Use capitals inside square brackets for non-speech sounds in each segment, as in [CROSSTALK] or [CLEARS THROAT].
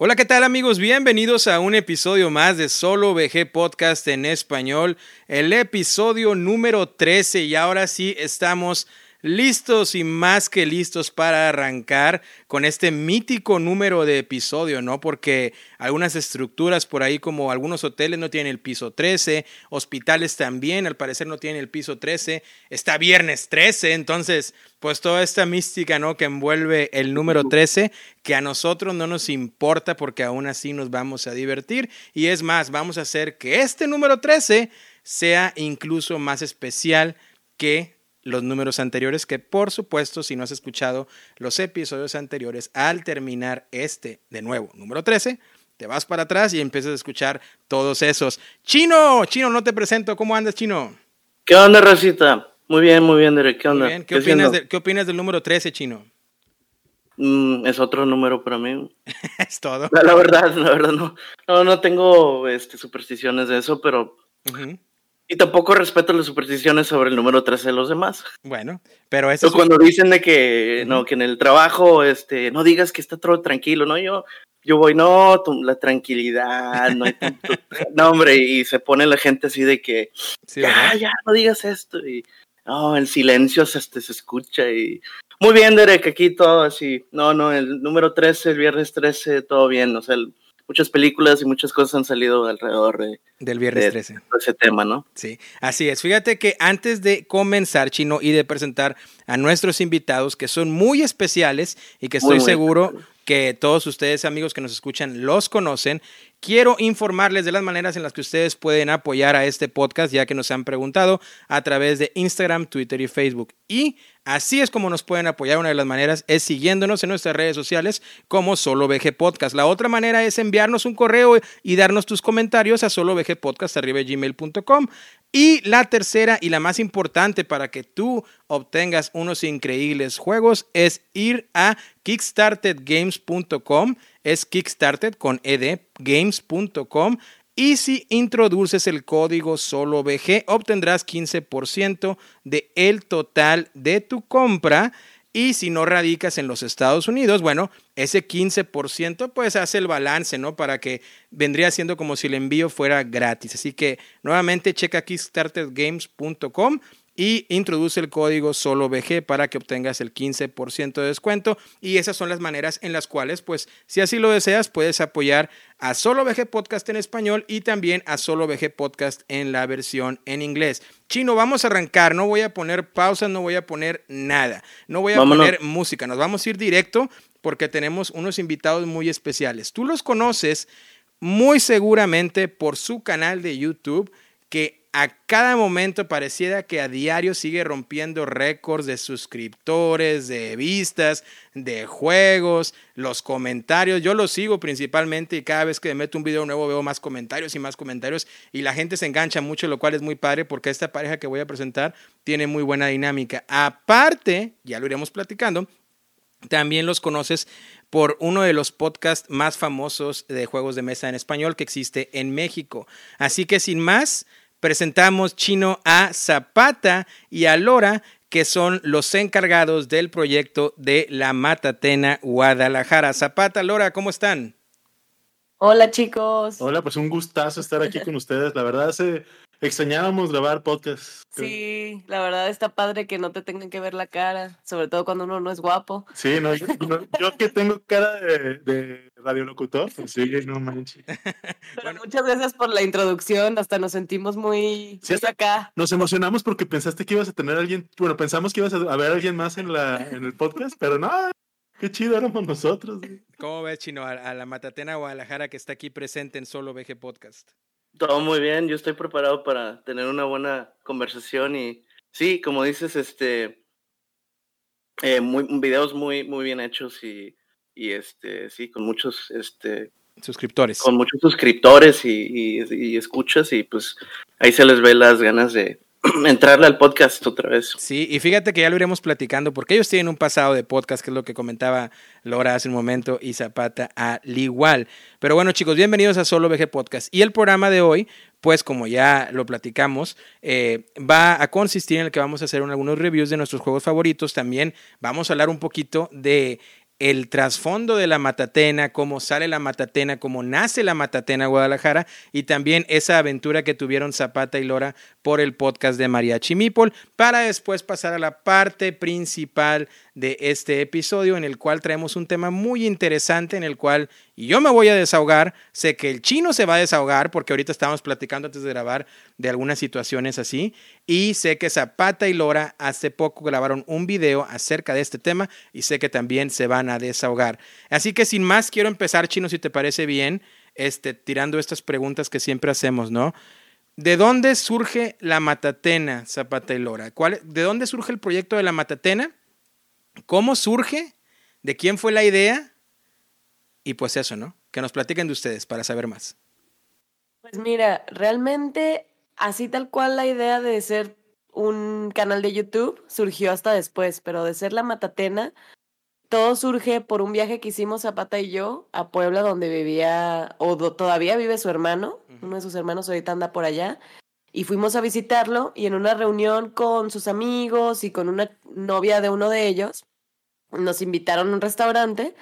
Hola, ¿qué tal amigos? Bienvenidos a un episodio más de Solo VG Podcast en español, el episodio número 13 y ahora sí estamos listos y más que listos para arrancar con este mítico número de episodio, ¿no? Porque algunas estructuras por ahí, como algunos hoteles, no tienen el piso 13, hospitales también, al parecer no tienen el piso 13, está viernes 13, entonces, pues toda esta mística, ¿no? Que envuelve el número 13, que a nosotros no nos importa porque aún así nos vamos a divertir y es más, vamos a hacer que este número 13 sea incluso más especial que los números anteriores, que por supuesto, si no has escuchado los episodios anteriores, al terminar este de nuevo, número 13, te vas para atrás y empiezas a escuchar todos esos. Chino, Chino, no te presento. ¿Cómo andas, Chino? ¿Qué onda, Rosita? Muy bien, muy bien, Derek. ¿Qué onda? ¿Qué, opinas ¿Qué, opinas del número 13, Chino? Mm, es otro número para mí. [LAUGHS] es todo. La, verdad, la verdad, no. No, no tengo este, supersticiones de eso, pero y tampoco respeto las supersticiones sobre el número 13 de los demás. Bueno, pero eso. es cuando dicen de que, no, que en el trabajo, este, no digas que está todo tranquilo, ¿no? Yo, yo voy, no, la tranquilidad, no hay [LAUGHS] no, hombre, y se pone la gente así de que, ya, ya, no digas esto, y, no, el silencio se, este, se escucha, y, muy bien, Derek, aquí todo así, no, no, el número 13, el viernes 13, todo bien, o sea, el, muchas películas y muchas cosas han salido alrededor de, del viernes 13. ese tema, ¿no? Sí, así es. Fíjate que antes de comenzar, Chino, y de presentar a nuestros invitados, que son muy especiales y que estoy seguro que todos ustedes, amigos que nos escuchan, los conocen, quiero informarles de las maneras en las que ustedes pueden apoyar a este podcast, ya que nos han preguntado a través de Instagram, Twitter y Facebook. Y Así es como nos pueden apoyar. Una de las maneras es siguiéndonos en nuestras redes sociales como Solo VG Podcast. La otra manera es enviarnos un correo y darnos tus comentarios a solovgpodcast.gmail.com. Y la tercera y la más importante para que tú obtengas unos increíbles juegos es ir a kickstartedgames.com. Es kickstarted con edgames.com y si introduces el código solo VG, obtendrás 15% de el total de tu compra. Y si no radicas en los Estados Unidos, bueno, ese 15% pues hace el balance, ¿no? Para que vendría siendo como si el envío fuera gratis. Así que nuevamente checa aquí startergames.com y introduce el código solo VG para que obtengas el 15% de descuento. Y esas son las maneras en las cuales pues si así lo deseas puedes apoyar a Solo VG Podcast en español y también a Solo VG Podcast en la versión en inglés. Chino, vamos a arrancar, no voy a poner pausa, no voy a poner nada, no voy a poner música, nos vamos a ir directo porque tenemos unos invitados muy especiales. Tú los conoces muy seguramente por su canal de YouTube que a cada momento pareciera que a diario sigue rompiendo récords de suscriptores, de vistas, de juegos, los comentarios. Yo lo sigo principalmente y cada vez que meto un video nuevo veo más comentarios y más comentarios y la gente se engancha mucho, lo cual es muy padre porque esta pareja que voy a presentar tiene muy buena dinámica. Aparte, ya lo iremos platicando, también los conoces por uno de los podcasts más famosos de juegos de mesa en español que existe en México. Así que sin más, presentamos chino a Zapata y a Lora, que son los encargados del proyecto de la Matatena Guadalajara. Zapata, Lora, ¿cómo están? Hola chicos. Hola, pues un gustazo estar aquí con ustedes. La verdad, se, Extrañábamos grabar podcast. Sí, la verdad está padre que no te tengan que ver la cara, sobre todo cuando uno no es guapo. Sí, no, yo, que tengo cara de, de radiolocutor, pues sí, no manches. [LAUGHS] Pero muchas gracias por la introducción, hasta nos sentimos muy, sí, acá. Nos emocionamos porque pensaste que ibas a tener a alguien, bueno, pensamos que ibas a ver a alguien más en, la, en el podcast, pero no, Qué chido éramos nosotros. ¿Cómo ves, Chino, a, la Matatena Guadalajara que está aquí presente en Solo VG Podcast? Todo muy bien, yo estoy preparado para tener una buena conversación y sí, como dices, este, eh, muy, videos muy, muy bien hechos y, y este, sí, con muchos, este, suscriptores. Con muchos suscriptores y, y, escuchas y pues ahí se les ve las ganas de, [CLEARS THROAT] entrarle al podcast otra vez. Sí, y fíjate que ya lo iremos platicando porque ellos tienen un pasado de podcast, que es lo que comentaba Laura hace un momento y Zapata al igual. Pero bueno, chicos, bienvenidos a Solo VG Podcast. Y el programa de hoy, pues como ya lo platicamos, eh, va a consistir en el que vamos a hacer algunos reviews de nuestros juegos favoritos. También vamos a hablar un poquito de el trasfondo de la Matatena, cómo sale la Matatena, cómo nace la Matatena Guadalajara y también esa aventura que tuvieron Zapata y Lora por el podcast de Mariachi Mipol, para después pasar a la parte principal de este episodio en el cual traemos un tema muy interesante en el cual yo me voy a desahogar, sé que el chino se va a desahogar porque ahorita estábamos platicando antes de grabar de algunas situaciones así y sé que Zapata y Lora hace poco grabaron un video acerca de este tema y sé que también se van a desahogar. Así que sin más quiero empezar chino si te parece bien, este tirando estas preguntas que siempre hacemos, ¿no? ¿De dónde surge la Matatena, Zapata y Lora? ¿Cuál, ¿De dónde surge el proyecto de la Matatena? ¿Cómo surge? ¿De quién fue la idea? Y pues eso, ¿no? Que nos platiquen de ustedes para saber más. Pues mira, realmente así tal cual la idea de ser un canal de YouTube surgió hasta después, pero de ser la Matatena, todo surge por un viaje que hicimos Zapata y yo a Puebla, donde vivía, o todavía vive su hermano, uno de sus hermanos ahorita anda por allá, y fuimos a visitarlo y en una reunión con sus amigos y con una novia de uno de ellos, nos invitaron a un restaurante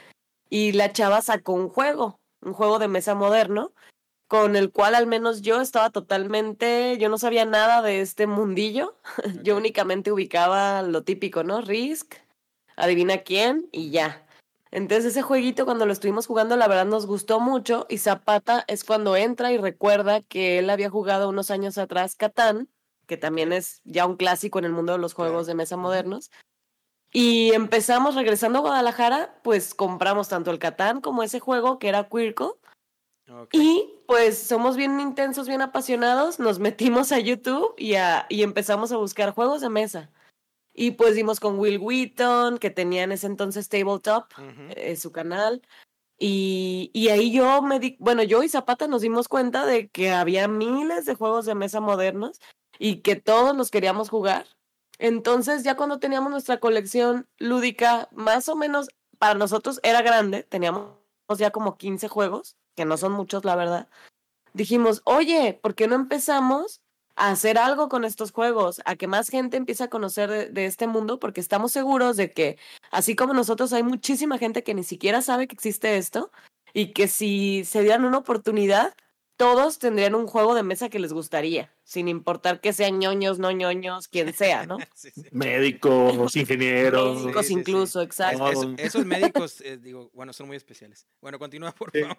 y la chava sacó un juego, un juego de mesa moderno, con el cual al menos yo estaba totalmente, yo no sabía nada de este mundillo, [LAUGHS] yo únicamente ubicaba lo típico, ¿no? Risk, adivina quién y ya. Entonces ese jueguito cuando lo estuvimos jugando la verdad nos gustó mucho y Zapata es cuando entra y recuerda que él había jugado unos años atrás Catán, que también es ya un clásico en el mundo de los juegos de mesa modernos. Y empezamos regresando a Guadalajara, pues compramos tanto el Catán como ese juego que era Quirko. Y pues somos bien intensos, bien apasionados, nos metimos a YouTube y, a, y empezamos a buscar juegos de mesa. Y pues dimos con Will Wheaton, que tenía en ese entonces Tabletop, eh, su canal. Y, y, ahí yo me di, bueno, yo y Zapata nos dimos cuenta de que había miles de juegos de mesa modernos y que todos los queríamos jugar. Entonces ya cuando teníamos nuestra colección lúdica, más o menos para nosotros era grande, teníamos ya como 15 juegos, que no son muchos la verdad. Dijimos, oye, ¿por qué no empezamos a hacer algo con estos juegos, a que más gente empiece a conocer de, este mundo, porque estamos seguros de que, así como nosotros, hay muchísima gente que ni siquiera sabe que existe esto y que si se dieran una oportunidad, todos tendrían un juego de mesa que les gustaría, sin importar que sean ñoños, no ñoños, quien sea, ¿no? [LAUGHS] Médicos, ingenieros. Médicos incluso, exacto. esos médicos, eh, digo, bueno, son muy especiales. Bueno, continúa, por favor.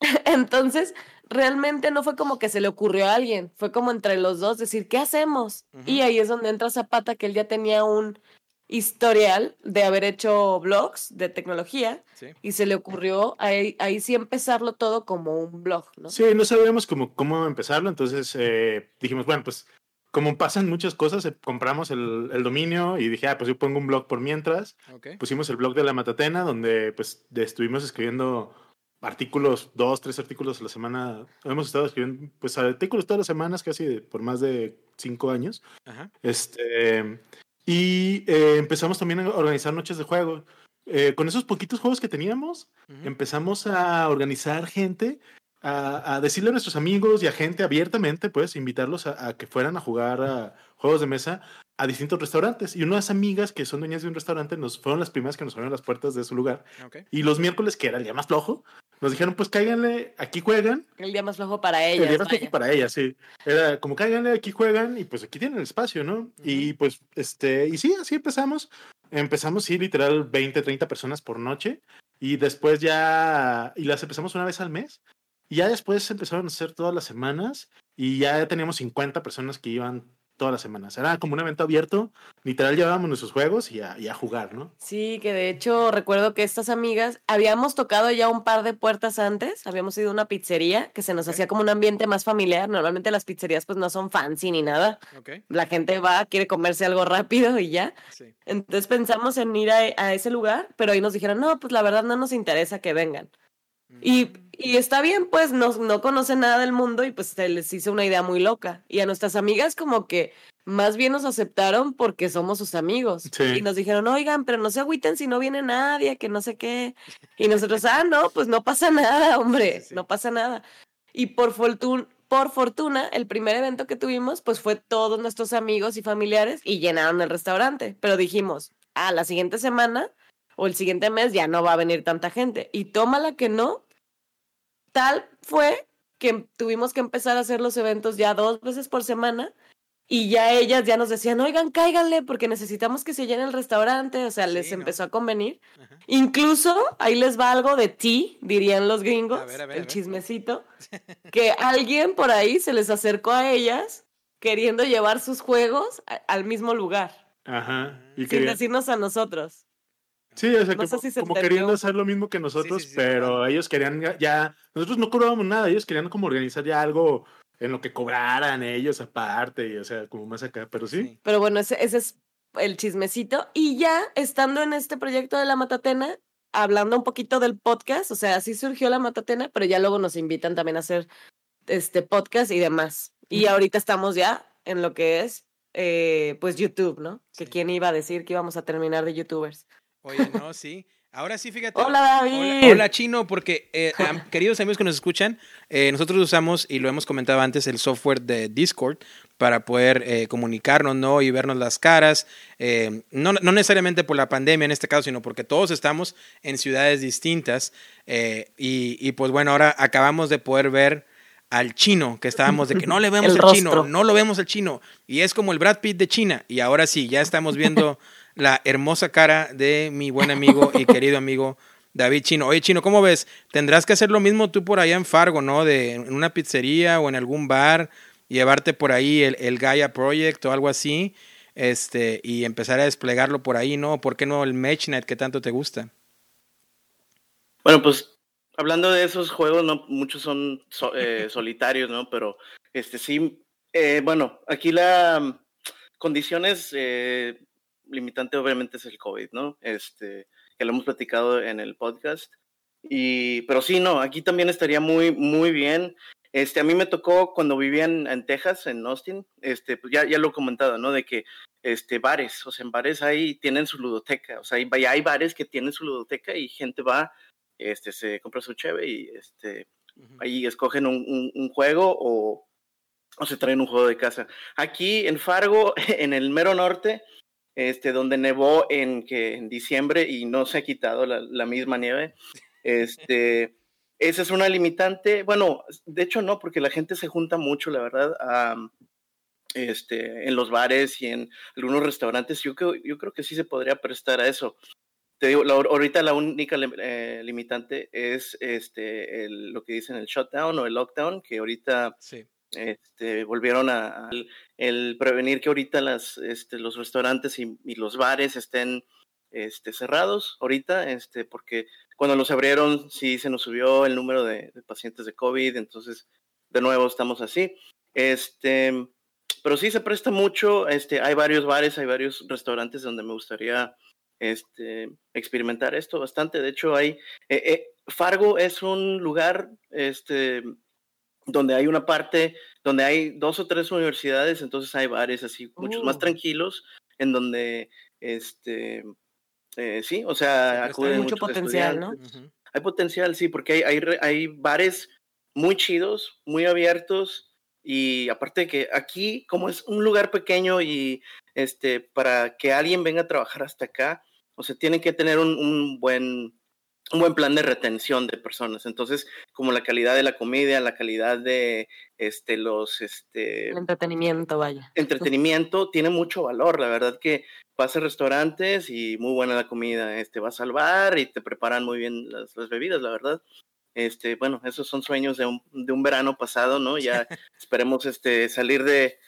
[LAUGHS] Entonces, realmente no fue como que se le ocurrió a alguien, fue como entre los dos decir, ¿qué hacemos? Y ahí es donde entra Zapata, que él ya tenía un historial de haber hecho blogs de tecnología y se le ocurrió ahí, ahí, sí empezarlo todo como un blog, ¿no? Sí, no sabíamos cómo, cómo empezarlo, entonces eh, dijimos, bueno, pues como pasan muchas cosas, eh, compramos el, el, dominio y dije, ah, pues yo pongo un blog por mientras. Pusimos el blog de la Matatena, donde pues estuvimos escribiendo artículos, dos, tres artículos a la semana. Hemos estado escribiendo, pues, artículos todas las semanas, casi por más de cinco años. Este, y eh, empezamos también a organizar noches de juego. Eh, con esos poquitos juegos que teníamos, empezamos a organizar gente, a, decirle a nuestros amigos y a gente abiertamente, pues, invitarlos a, que fueran a jugar a juegos de mesa a distintos restaurantes. Y unas amigas que son dueñas de un restaurante nos fueron las primeras que nos abrieron las puertas de su lugar. Y los miércoles, que era el día más flojo, nos dijeron, pues cáiganle, aquí juegan. El día más flojo para ellas. El día más flojo para ellas, sí. Era como cáiganle, aquí juegan y pues aquí tienen el espacio, ¿no? Y pues, este, y sí, así empezamos. Empezamos, sí, literal, 20, 30 personas por noche. Y después ya, y las empezamos una vez al mes. Y ya después empezaron a hacer todas las semanas. Y ya teníamos 50 personas que iban todas las semanas. Era como un evento abierto, literal llevábamos nuestros juegos y a, jugar, ¿no? Sí, que de hecho recuerdo que estas amigas habíamos tocado ya un par de puertas antes, habíamos ido a una pizzería que se nos hacía como un ambiente más familiar. Normalmente las pizzerías pues no son fancy ni nada. La gente va, quiere comerse algo rápido y ya. Entonces pensamos en ir a, ese lugar, pero ahí nos dijeron, no, pues la verdad no nos interesa que vengan. Mm. y, está bien, pues no, no conocen nada del mundo y pues se les hizo una idea muy loca. Y a nuestras amigas como que más bien nos aceptaron porque somos sus amigos. Y nos dijeron, oigan, pero no se agüiten si no viene nadie, que no sé qué. Y nosotros, ah, no, pues no pasa nada, hombre, no pasa nada. Y por, fortuna, por fortuna, el primer evento que tuvimos, pues fue todos nuestros amigos y familiares y llenaron el restaurante. Pero dijimos, ah, la siguiente semana o el siguiente mes ya no va a venir tanta gente. Y tómala que no, tal fue que tuvimos que empezar a hacer los eventos ya dos veces por semana y ya ellas ya nos decían, oigan, cáiganle porque necesitamos que se llene el restaurante, o sea, les empezó a convenir. Incluso ahí les va algo de ti, dirían los gringos, el chismecito, que alguien por ahí se les acercó a ellas queriendo llevar sus juegos al mismo lugar. Ajá. Y sin decirnos a nosotros. Sí, o sea, como, queriendo hacer lo mismo que nosotros, pero ellos querían ya, nosotros no cobrábamos nada, ellos querían como organizar ya algo en lo que cobraran ellos aparte, y o sea, como más acá, pero sí. Pero bueno, ese, ese es el chismecito. Y ya estando en este proyecto de la Matatena, hablando un poquito del podcast, o sea, así surgió la Matatena, pero ya luego nos invitan también a hacer este podcast y demás. Y ahorita estamos ya en lo que es, eh, pues, YouTube, ¿no? Que quién iba a decir que íbamos a terminar de YouTubers. Oye, no, sí. Ahora sí, fíjate. Hola, David. Hola, Chino, porque, eh, [LAUGHS] queridos amigos que nos escuchan, eh, nosotros usamos, y lo hemos comentado antes, el software de Discord para poder eh, comunicarnos, ¿no? Y vernos las caras. no, no, necesariamente por la pandemia en este caso, sino porque todos estamos en ciudades distintas. Y, y, pues bueno, ahora acabamos de poder ver al chino, que estábamos de que no le [LAUGHS] vemos el, chino, no lo vemos el chino. Y es como el Brad Pitt de China. Y ahora sí, ya estamos viendo la hermosa cara de mi buen amigo y [LAUGHS] querido amigo David Chino. Oye, Chino, ¿cómo ves? Tendrás que hacer lo mismo tú por allá en Fargo, ¿no? De en una pizzería o en algún bar, llevarte por ahí el, el Gaia Project o algo así, este, y empezar a desplegarlo por ahí, ¿no? ¿Por qué no el MatchNet que tanto te gusta? Bueno, pues hablando de esos juegos, no muchos son eh, [LAUGHS] solitarios, ¿no? Pero este sí, eh, bueno, aquí la condiciones eh, limitante obviamente es el COVID, ¿no? Este, que lo hemos platicado en el podcast. Y, pero sí, no, aquí también estaría muy, muy bien. Este, a mí me tocó cuando vivía en, Texas, en Austin, este, pues ya, ya lo he comentado, ¿no? De que este, bares, o sea, en bares ahí tienen su ludoteca, o sea, hay, hay bares que tienen su ludoteca y gente va, este, se compra su cheve y este, ahí escogen un, un, juego o, o se traen un juego de casa. Aquí en Fargo, [LAUGHS] en el mero norte, este, donde nevó en, que, en diciembre y no se ha quitado la, misma nieve. Este, [LAUGHS] esa es una limitante. Bueno, de hecho no, porque la gente se junta mucho, la verdad, este, en los bares y en algunos restaurantes. Yo creo, yo creo que sí se podría prestar a eso. Te digo, ahorita la única eh, limitante es este, lo que dicen el shutdown o el lockdown, que ahorita sí. Este, volvieron a, el prevenir que ahorita las, este, los restaurantes y, los bares estén este, cerrados ahorita, este, porque cuando los abrieron sí se nos subió el número de, pacientes de COVID, entonces de nuevo estamos así. Este, pero sí se presta mucho, este, hay varios bares, hay varios restaurantes donde me gustaría este, experimentar esto bastante. De hecho, hay, eh, eh, Fargo es un lugar, este, donde hay una parte donde hay dos o tres universidades, entonces hay bares así muchos más oh. tranquilos, en donde, este, eh, sí, o sea, hay mucho potencial, ¿no? Hay potencial, sí, porque hay, hay, hay, bares muy chidos, muy abiertos, y aparte de que aquí, como es un lugar pequeño y este, para que alguien venga a trabajar hasta acá, o sea, tienen que tener un, un buen un buen plan de retención de personas. Entonces, como la calidad de la comida, la calidad de este los este El entretenimiento, vaya. Entretenimiento tiene mucho valor, la verdad que vas a restaurantes y muy buena la comida, este vas al bar y te preparan muy bien las, bebidas, la verdad. Este, bueno, esos son sueños de un, de un verano pasado, ¿no? Ya [LAUGHS] esperemos este salir de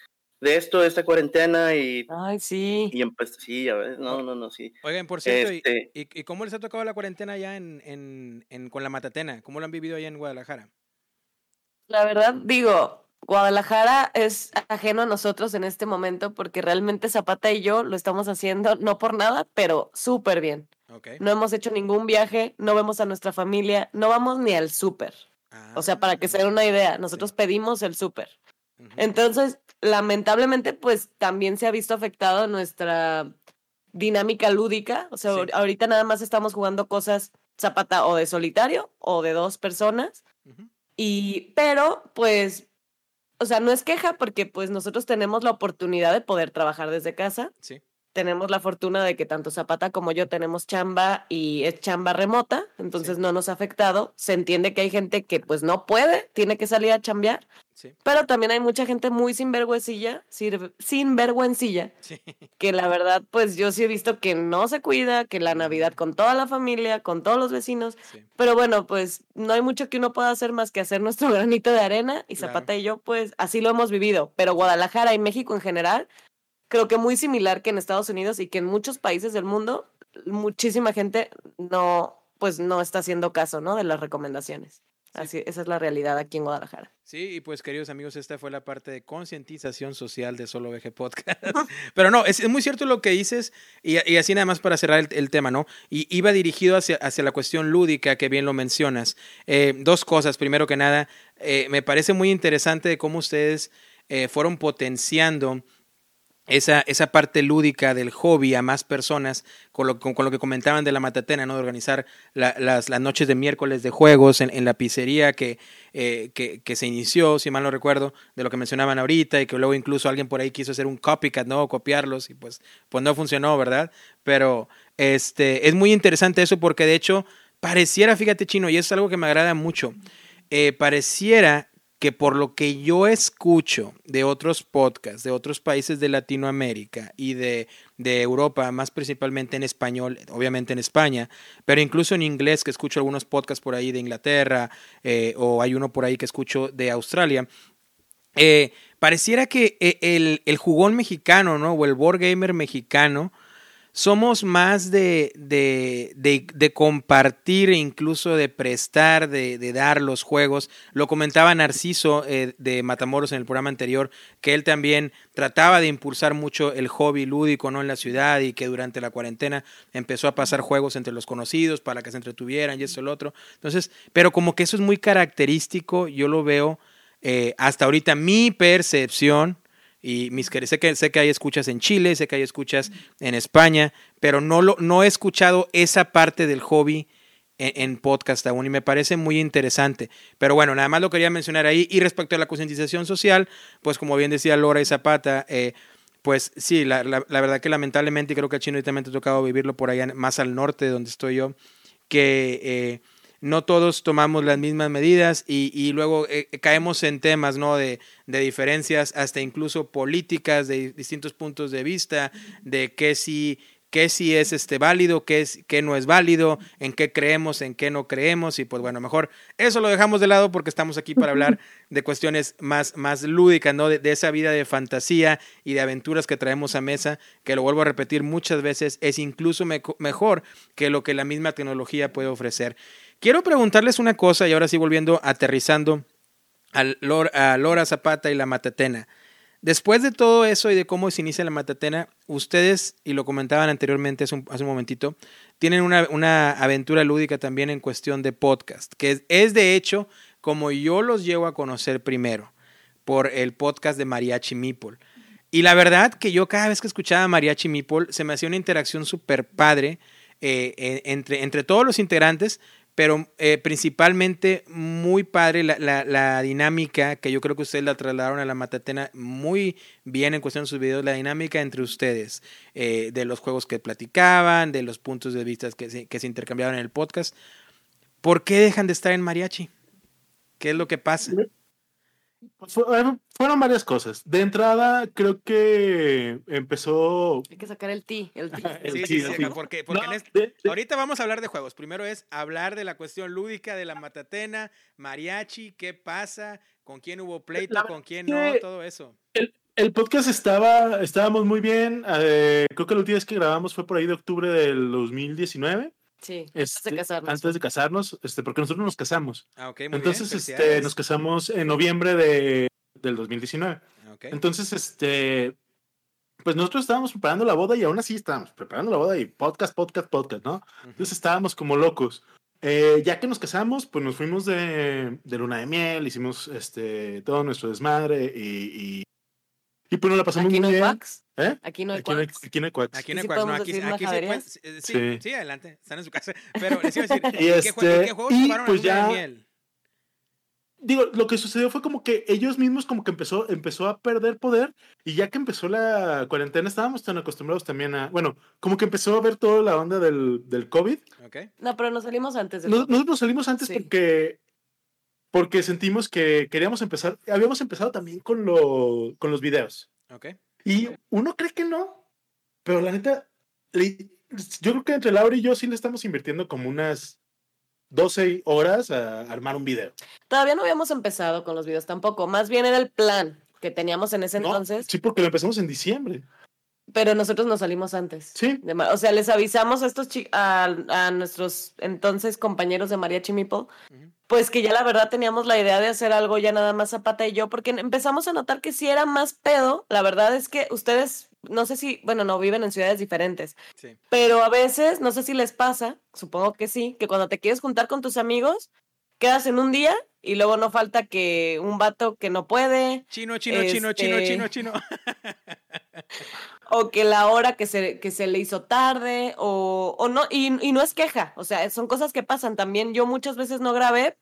de esto, de esta cuarentena y... Ay, sí. Y pues, sí, ya ves, no, no, no, sí. Oigan, por cierto, este ¿y, y, cómo les ha tocado la cuarentena allá en, en, en, con la Matatena? ¿Cómo lo han vivido allá en Guadalajara? La verdad, digo, Guadalajara es ajeno a nosotros en este momento porque realmente Zapata y yo lo estamos haciendo, no por nada, pero súper bien. Okay. No hemos hecho ningún viaje, no vemos a nuestra familia, no vamos ni al súper. o sea, para que ah, se den una idea, nosotros pedimos el súper. Entonces, lamentablemente, pues también se ha visto afectado nuestra dinámica lúdica. O sea, ahorita nada más estamos jugando cosas zapata o de solitario o de dos personas. Y, pero, pues, o sea, no es queja porque pues nosotros tenemos la oportunidad de poder trabajar desde casa. Sí. Tenemos la fortuna de que tanto Zapata como yo tenemos chamba y es chamba remota, entonces no nos ha afectado. Se entiende que hay gente que pues no puede, tiene que salir a chambear, pero también hay mucha gente muy sinvergüencilla, sin vergüencilla, que la verdad, pues yo sí he visto que no se cuida, que la Navidad con toda la familia, con todos los vecinos, pero bueno, pues no hay mucho que uno pueda hacer más que hacer nuestro [LAUGHS] granito de arena y Zapata y yo, pues así lo hemos vivido, pero Guadalajara y México en general, creo que muy similar que en Estados Unidos y que en muchos países del mundo, muchísima gente no, pues no está haciendo caso, ¿no? De las recomendaciones. Así, esa es la realidad aquí en Guadalajara. Sí, y pues queridos amigos, esta fue la parte de concientización social de Solo VG Podcast. [LAUGHS] Pero no, es, muy cierto lo que dices y, así nada más para cerrar el, tema, ¿no? Y iba dirigido hacia, hacia, la cuestión lúdica, que bien lo mencionas. Eh, dos cosas, primero que nada, eh, me parece muy interesante de cómo ustedes eh, fueron potenciando esa, esa parte lúdica del hobby a más personas, con lo, con, lo que comentaban de la matatena, ¿no? De organizar las, las, noches de miércoles de juegos en, la pizzería que, eh, que, que, se inició, si mal no recuerdo, de lo que mencionaban ahorita, y que luego incluso alguien por ahí quiso hacer un copycat, ¿no? Copiarlos, y pues, pues no funcionó, ¿verdad? Pero este, es muy interesante eso porque de hecho pareciera, fíjate, chino, y es algo que me agrada mucho, eh, pareciera que por lo que yo escucho de otros podcasts, de otros países de Latinoamérica y de, de, Europa, más principalmente en español, obviamente en España, pero incluso en inglés, que escucho algunos podcasts por ahí de Inglaterra, eh, o hay uno por ahí que escucho de Australia, eh, pareciera que eh, el, el, jugón mexicano, ¿no? O el board gamer mexicano, somos más de, de, de, compartir e incluso de prestar, de, dar los juegos. Lo comentaba Narciso eh, de Matamoros en el programa anterior, que él también trataba de impulsar mucho el hobby lúdico ¿no? en la ciudad y que durante la cuarentena empezó a pasar juegos entre los conocidos para que se entretuvieran y eso y lo otro. Entonces, pero como que eso es muy característico, yo lo veo eh, hasta ahorita, mi percepción y mis sé que sé que hay escuchas en Chile, sé que hay escuchas en España, pero no lo no he escuchado esa parte del hobby en, podcast aún y me parece muy interesante. Pero bueno, nada más lo quería mencionar ahí. Y respecto a la concientización social, pues como bien decía Lora y Zapata, eh, pues sí, la, la, verdad que lamentablemente, y creo que a Chino también te ha tocado vivirlo por allá más al norte de donde estoy yo, que eh, no todos tomamos las mismas medidas y, y luego eh, caemos en temas ¿no? de, de, diferencias, hasta incluso políticas, de distintos puntos de vista, de qué sí, qué sí es este válido, qué, es, qué no es válido, en qué creemos, en qué no creemos, y pues bueno, mejor eso lo dejamos de lado porque estamos aquí para hablar de cuestiones más, más lúdicas, ¿no? De, de esa vida de fantasía y de aventuras que traemos a mesa, que lo vuelvo a repetir muchas veces, es incluso mejor que lo que la misma tecnología puede ofrecer. Quiero preguntarles una cosa y ahora sí volviendo, aterrizando a Lora, Zapata y la Matatena. Después de todo eso y de cómo se inicia la Matatena, ustedes, y lo comentaban anteriormente hace un, momentito, tienen una, una, aventura lúdica también en cuestión de podcast, que es, de hecho como yo los llevo a conocer primero, por el podcast de Mariachi Meeple. Y la verdad que yo cada vez que escuchaba Mariachi Meeple se me hacía una interacción súper padre eh, entre, entre todos los integrantes, pero eh, principalmente muy padre la, la, dinámica que yo creo que ustedes la trasladaron a la Matatena muy bien en cuestión de sus videos, la dinámica entre ustedes, eh, de los juegos que platicaban, de los puntos de vista que se, que se intercambiaban en el podcast. ¿Por qué dejan de estar en mariachi? ¿Qué es lo que pasa? Pues fueron varias cosas. De entrada, creo que empezó. Hay que sacar el ti. El sí, sí, sí, porque, ahorita vamos a hablar de juegos. Primero es hablar de la cuestión lúdica de la matatena, mariachi, qué pasa, con quién hubo pleito, con quién no, todo eso. El, el, podcast estaba, estábamos muy bien. Eh, creo que última vez que grabamos fue por ahí de octubre del 2019. Sí, antes de este, casarnos. Antes de casarnos, este, porque nosotros nos casamos. Ah, ok, muy Entonces, este, nos casamos en noviembre de, del 2019. Okay. Entonces, este, pues nosotros estábamos preparando la boda y aún así estábamos preparando la boda y podcast, podcast, podcast, ¿no? Entonces estábamos como locos. Eh, ya que nos casamos, pues nos fuimos de, de, luna de miel, hicimos este, todo nuestro desmadre y, y, y pues nos la pasamos muy no bien. Wax? ¿Eh? Aquí no hay aquí no hay, aquí no hay quacks. Aquí no hay quacks, no, aquí, aquí se cuenta. Sí, sí, sí, adelante, están en su casa. Pero les iba a decir, y, este, ¿qué, juegos y pues ya, de miel? digo, lo que sucedió fue como que ellos mismos como que empezó, empezó a perder poder y ya que empezó la cuarentena estábamos tan acostumbrados también a, bueno, como que empezó a ver toda la onda del, del COVID. Okay. No, pero nos salimos antes. De nos, nosotros salimos antes porque, porque sentimos que queríamos empezar, habíamos empezado también con, lo, con los videos. Okay. Y uno cree que no, pero la neta, yo creo que entre Laura y yo sí le estamos invirtiendo como unas 12 horas a armar un video. Todavía no habíamos empezado con los videos tampoco, más bien era el plan que teníamos en ese entonces. Sí, porque lo empezamos en diciembre. Pero nosotros nos salimos antes. Sí. o sea, les avisamos a estos a, a, nuestros entonces compañeros de María Chimipo, pues que ya la verdad teníamos la idea de hacer algo ya nada más Zapata y yo, porque empezamos a notar que si era más pedo. La verdad es que ustedes, no sé si, bueno, no viven en ciudades diferentes, sí. pero a veces, no sé si les pasa, supongo que sí, que cuando te quieres juntar con tus amigos, quedas en un día y luego no falta que un vato que no puede. Chino, chino, chino, chino, este, chino, chino. [LAUGHS] o que la hora que se, que se le hizo tarde, o, o no, y, y, no es queja, o sea, son cosas que pasan también. Yo muchas veces no grabé,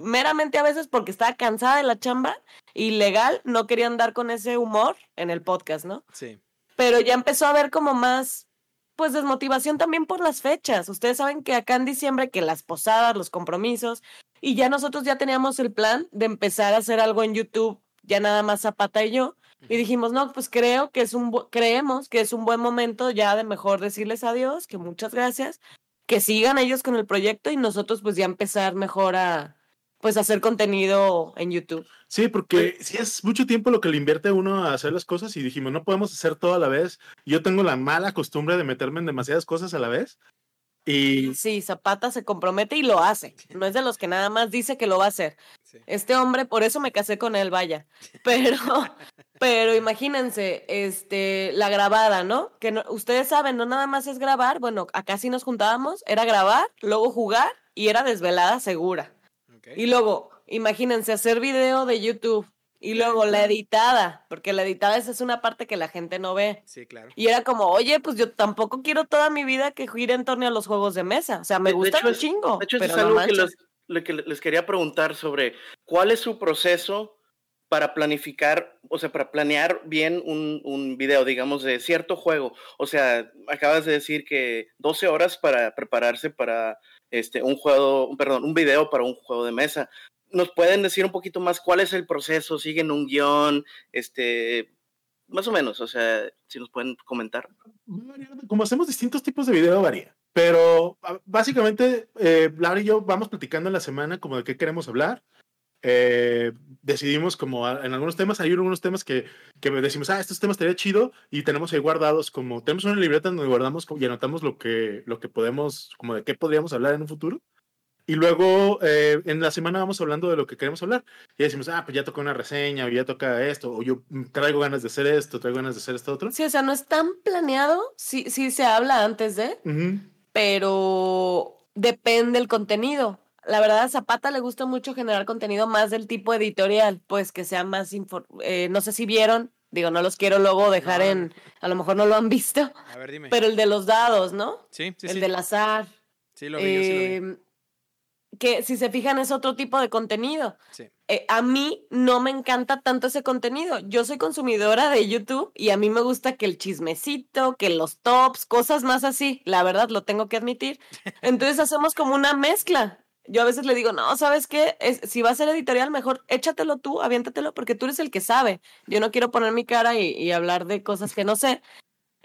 meramente a veces porque estaba cansada de la chamba, ilegal, no quería andar con ese humor en el podcast, ¿no? Sí. Pero ya empezó a haber como más, pues desmotivación también por las fechas. Ustedes saben que acá en diciembre, que las posadas, los compromisos, y ya nosotros ya teníamos el plan de empezar a hacer algo en YouTube, ya nada más Zapata y yo. Y dijimos, no, pues creo que es un, creemos que es un buen momento ya de mejor decirles adiós, que muchas gracias, que sigan ellos con el proyecto y nosotros pues ya empezar mejor a, pues hacer contenido en YouTube. Sí, porque si es mucho tiempo lo que le invierte uno a hacer las cosas y dijimos, no podemos hacer todo a la vez. Yo tengo la mala costumbre de meterme en demasiadas cosas a la vez. Y sí, Zapata se compromete y lo hace. No es de los que nada más dice que lo va a hacer. Sí. Este hombre, por eso me casé con él, vaya. [LAUGHS] Pero, pero imagínense, este, la grabada, ¿no? Que no, ustedes saben, no nada más es grabar. Bueno, acá sí nos juntábamos, era grabar, luego jugar y era desvelada segura. Okay. Y luego, imagínense hacer video de YouTube y luego la editada, porque la editada esa es una parte que la gente no ve. Sí, claro. Y era como, oye, pues yo tampoco quiero toda mi vida que gire en torno a los juegos de mesa. O sea, me De- de gusta hecho, un chingo. De hecho, pero es no algo que, los- lo que les quería preguntar sobre cuál es su proceso para planificar, o sea, para planear bien un, un video, digamos, de cierto juego. O sea, acabas de decir que 12 horas para prepararse para este, un juego, perdón, un video para un juego de mesa. ¿Nos pueden decir un poquito más cuál es el proceso? ¿Siguen un guion? Este, más o menos, o sea, si nos pueden comentar. como hacemos distintos tipos de video, varía. Pero ah, básicamente, eh, Laura y yo vamos platicando en la semana como de qué queremos hablar. Eh, decidimos como en algunos temas, hay algunos temas que, que decimos, ah, estos temas estaría chido y tenemos ahí guardados como, tenemos una libreta donde guardamos y anotamos lo que, lo que podemos, como de qué podríamos hablar en un futuro. Y luego eh, en la semana vamos hablando de lo que queremos hablar. Y decimos, ah, pues ya toca una reseña, o ya toca esto, o yo traigo ganas de hacer esto, traigo ganas de hacer esto otro. Sí, o sea, no es tan planeado. Sí, sí se habla antes de, Ujú. pero depende el contenido. La verdad, a Zapata le gusta mucho generar contenido más del tipo editorial, pues que sea más eh, no sé si vieron, digo, no los quiero luego dejar No. en, a lo mejor no lo han visto, A ver, dime. pero el de los dados, ¿no? sí, sí, el sí. del azar. Sí, lo vi, yo sí lo vi. eh, que si se fijan es otro tipo de contenido. Sí. Eh, a mí no me encanta tanto ese contenido. Yo soy consumidora de YouTube y a mí me gusta que el chismecito, que los tops, cosas más así. La verdad, lo tengo que admitir. [LAUGHS] Entonces hacemos como una mezcla. Yo a veces le digo, no, ¿sabes qué? Es, si va a ser editorial, mejor échatelo tú, aviéntatelo, porque tú eres el que sabe. Yo no quiero poner mi cara y, y hablar de cosas que no sé.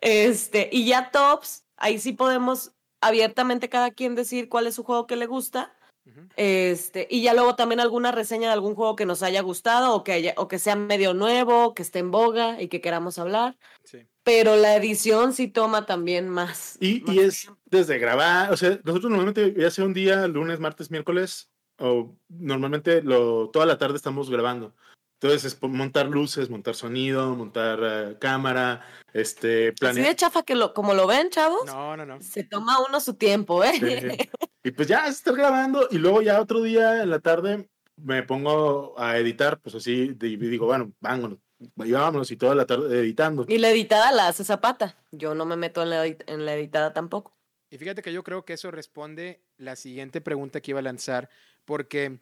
Este, y ya tops, ahí sí podemos abiertamente cada quien decir cuál es su juego que le gusta. Este, y ya luego también alguna reseña de algún juego que nos haya gustado o que, haya- o que sea medio nuevo, que esté en boga y que queramos hablar. Sí. Pero la edición sí toma también más. Y, más y es desde grabar, o sea, nosotros normalmente ya sea un día, lunes, martes, miércoles, o normalmente lo, toda la tarde estamos grabando. Entonces es montar luces, montar sonido, montar eh, cámara, este, planear. de chafa que lo, como lo ven, chavos, No, no, no. se toma uno su tiempo, ¿eh? Sí. [LAUGHS] Y pues ya estar grabando y luego ya otro día en la tarde me pongo a editar, pues así, y digo, bueno, vámonos, y vámonos y toda la tarde editando. Y la editada la hace Zapata. Yo no me meto en la, en la editada tampoco. Y fíjate que yo creo que eso responde la siguiente pregunta que iba a lanzar, porque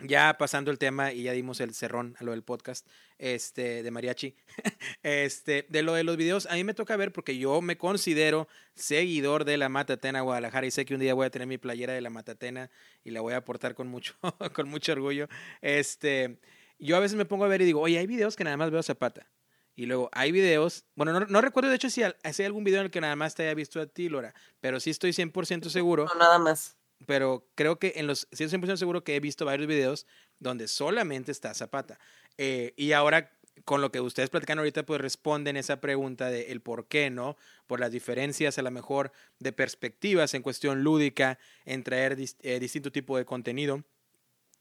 ya pasando el tema y ya dimos el cerrón a lo del podcast este de mariachi [LAUGHS] este de lo de los videos a mí me toca ver porque yo me considero seguidor de la Matatena Guadalajara y sé que un día voy a tener mi playera de la Matatena y la voy a aportar con mucho [LAUGHS] con mucho orgullo este yo a veces me pongo a ver y digo oye hay videos que nada más veo Zapata y luego hay videos bueno no, recuerdo de hecho si hay algún video en el que nada más te haya visto a ti Lora pero sí estoy 100% seguro no nada más pero creo que en los, 100% seguro que he visto varios videos donde solamente está Zapata. Eh, y ahora, con lo que ustedes platican ahorita, pues responden esa pregunta de el por qué, ¿no? Por las diferencias a lo mejor de perspectivas en cuestión lúdica en traer eh, distinto tipo de contenido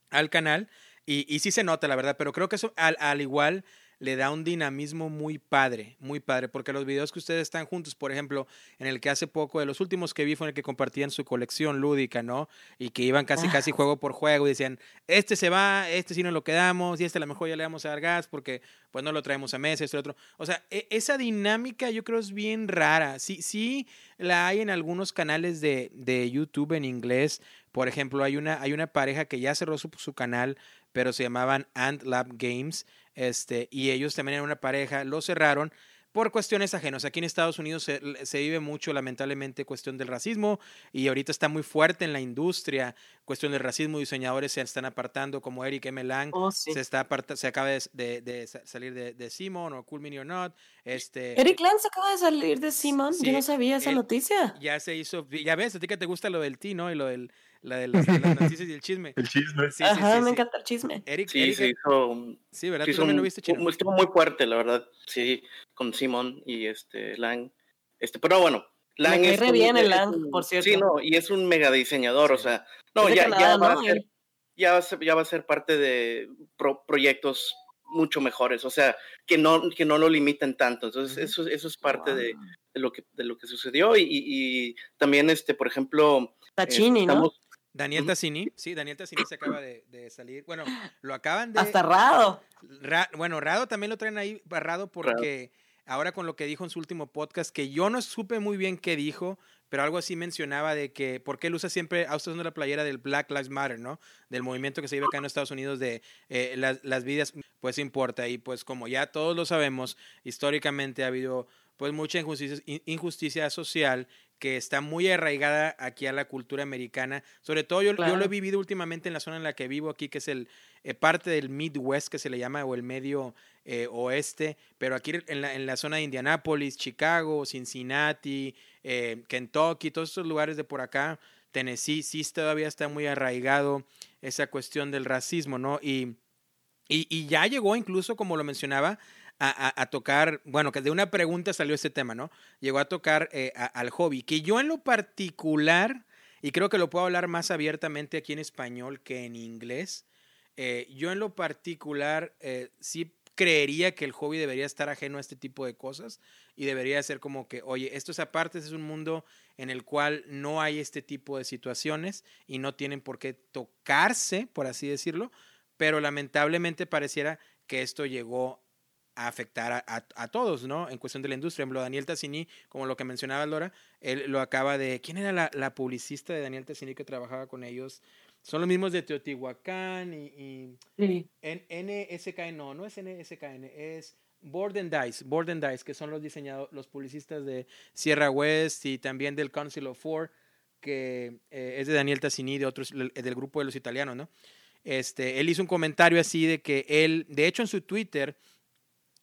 al canal. Y, y sí se nota, la verdad, pero creo que eso al, al igual le da un dinamismo muy padre, muy padre, porque los videos que ustedes están juntos, por ejemplo, en el que hace poco, de los últimos que vi fue en el que compartían su colección lúdica, ¿no? Y que iban casi, casi juego por juego y decían, este se va, este sí nos lo quedamos, y este a lo mejor ya le vamos a dar gas porque pues no lo traemos a meses, este otro. O sea, e, esa dinámica yo creo es bien rara. Sí, sí la hay en algunos canales de, de YouTube en inglés. Por ejemplo, hay una, hay una pareja que ya cerró su, su canal, pero se llamaban Ant Lab Games este, y ellos también eran una pareja, lo cerraron por cuestiones ajenas. Aquí en Estados Unidos se, vive mucho, lamentablemente, cuestión del racismo y ahorita está muy fuerte en la industria cuestión del racismo. Diseñadores se están apartando, como Eric M. Lang oh, se, está se acaba de, salir de, Simon o Cool Mini or Not. Este, Eric Lang se acaba de salir de Simon, yo no sabía esa noticia. Ya se hizo, ya ves, a ti que te gusta lo del ti, ¿no? Y lo del la de [LAUGHS] las, noticias y el chisme. El chisme. Sí, Ajá, me encanta el chisme. Eric, sí, se hizo. Sí, ¿verdad? ¿Tú también lo viste, Chino? Estuvo muy fuerte, la verdad. Sí, con Simon y este Lang. Este, pero bueno, Lang me es. re bien el Lang, por cierto. Sí, no, y es un mega diseñador, o sea. No, ya, ya, va a ser, ya, va a ser, ya va a ser parte de proyectos mucho mejores, o sea, que no, que no lo limiten tanto. Entonces, eso, eso es parte de, de, lo que, de lo que sucedió. Y, y, también, este, por ejemplo. Tachini, eh, ¿no? Daniel Tassini, sí, Daniel Tassini se acaba de, salir. Bueno, lo acaban de. Hasta Rado. bueno, Rado también lo traen ahí barrado porque ahora con lo que dijo en su último podcast, que yo no supe muy bien qué dijo, pero algo así mencionaba de que, porque él usa siempre, ha usando la playera del Black Lives Matter, ¿no? Del movimiento que se vive acá en Estados Unidos de eh, las, las vidas, pues importa. Y pues como ya todos lo sabemos, históricamente ha habido pues mucha injusticia, injusticia social que está muy arraigada aquí a la cultura americana. Sobre todo yo, yo, lo he vivido últimamente en la zona en la que vivo aquí, que es el eh, parte del Midwest que se le llama, o el medio eh, oeste, pero aquí en la, zona de Indianápolis, Chicago, Cincinnati, eh, Kentucky, todos esos lugares de por acá, Tennessee, sí todavía está muy arraigado esa cuestión del racismo, ¿no? Y, y, ya llegó incluso, como lo mencionaba, a, tocar, bueno, que de una pregunta salió este tema, ¿no? Llegó a tocar eh, al hobby, que yo en lo particular, y creo que lo puedo hablar más abiertamente aquí en español que en inglés, yo en lo particular sí creería que el hobby debería estar ajeno a este tipo de cosas y debería ser como que, oye, esto es aparte, este es un mundo en el cual no hay este tipo de situaciones y no tienen por qué tocarse, por así decirlo, pero lamentablemente pareciera que esto llegó a afectar a, a, todos, ¿no? En cuestión de la industria. Por ejemplo, Daniel Tassini, como lo que mencionaba Laura, él lo acaba de... ¿Quién era la, la publicista de Daniel Tassini que trabajaba con ellos? Son los mismos de Teotihuacán y... y sí. NSKN, no, no es NSKN, es Board and Dice, Board and Dice, que son los diseñadores, los publicistas de Sierra West y también del Council of Four, que eh, es de Daniel Tassini, de otros, del grupo de los italianos, ¿no? Este, él hizo un comentario así de que él, de hecho en su Twitter,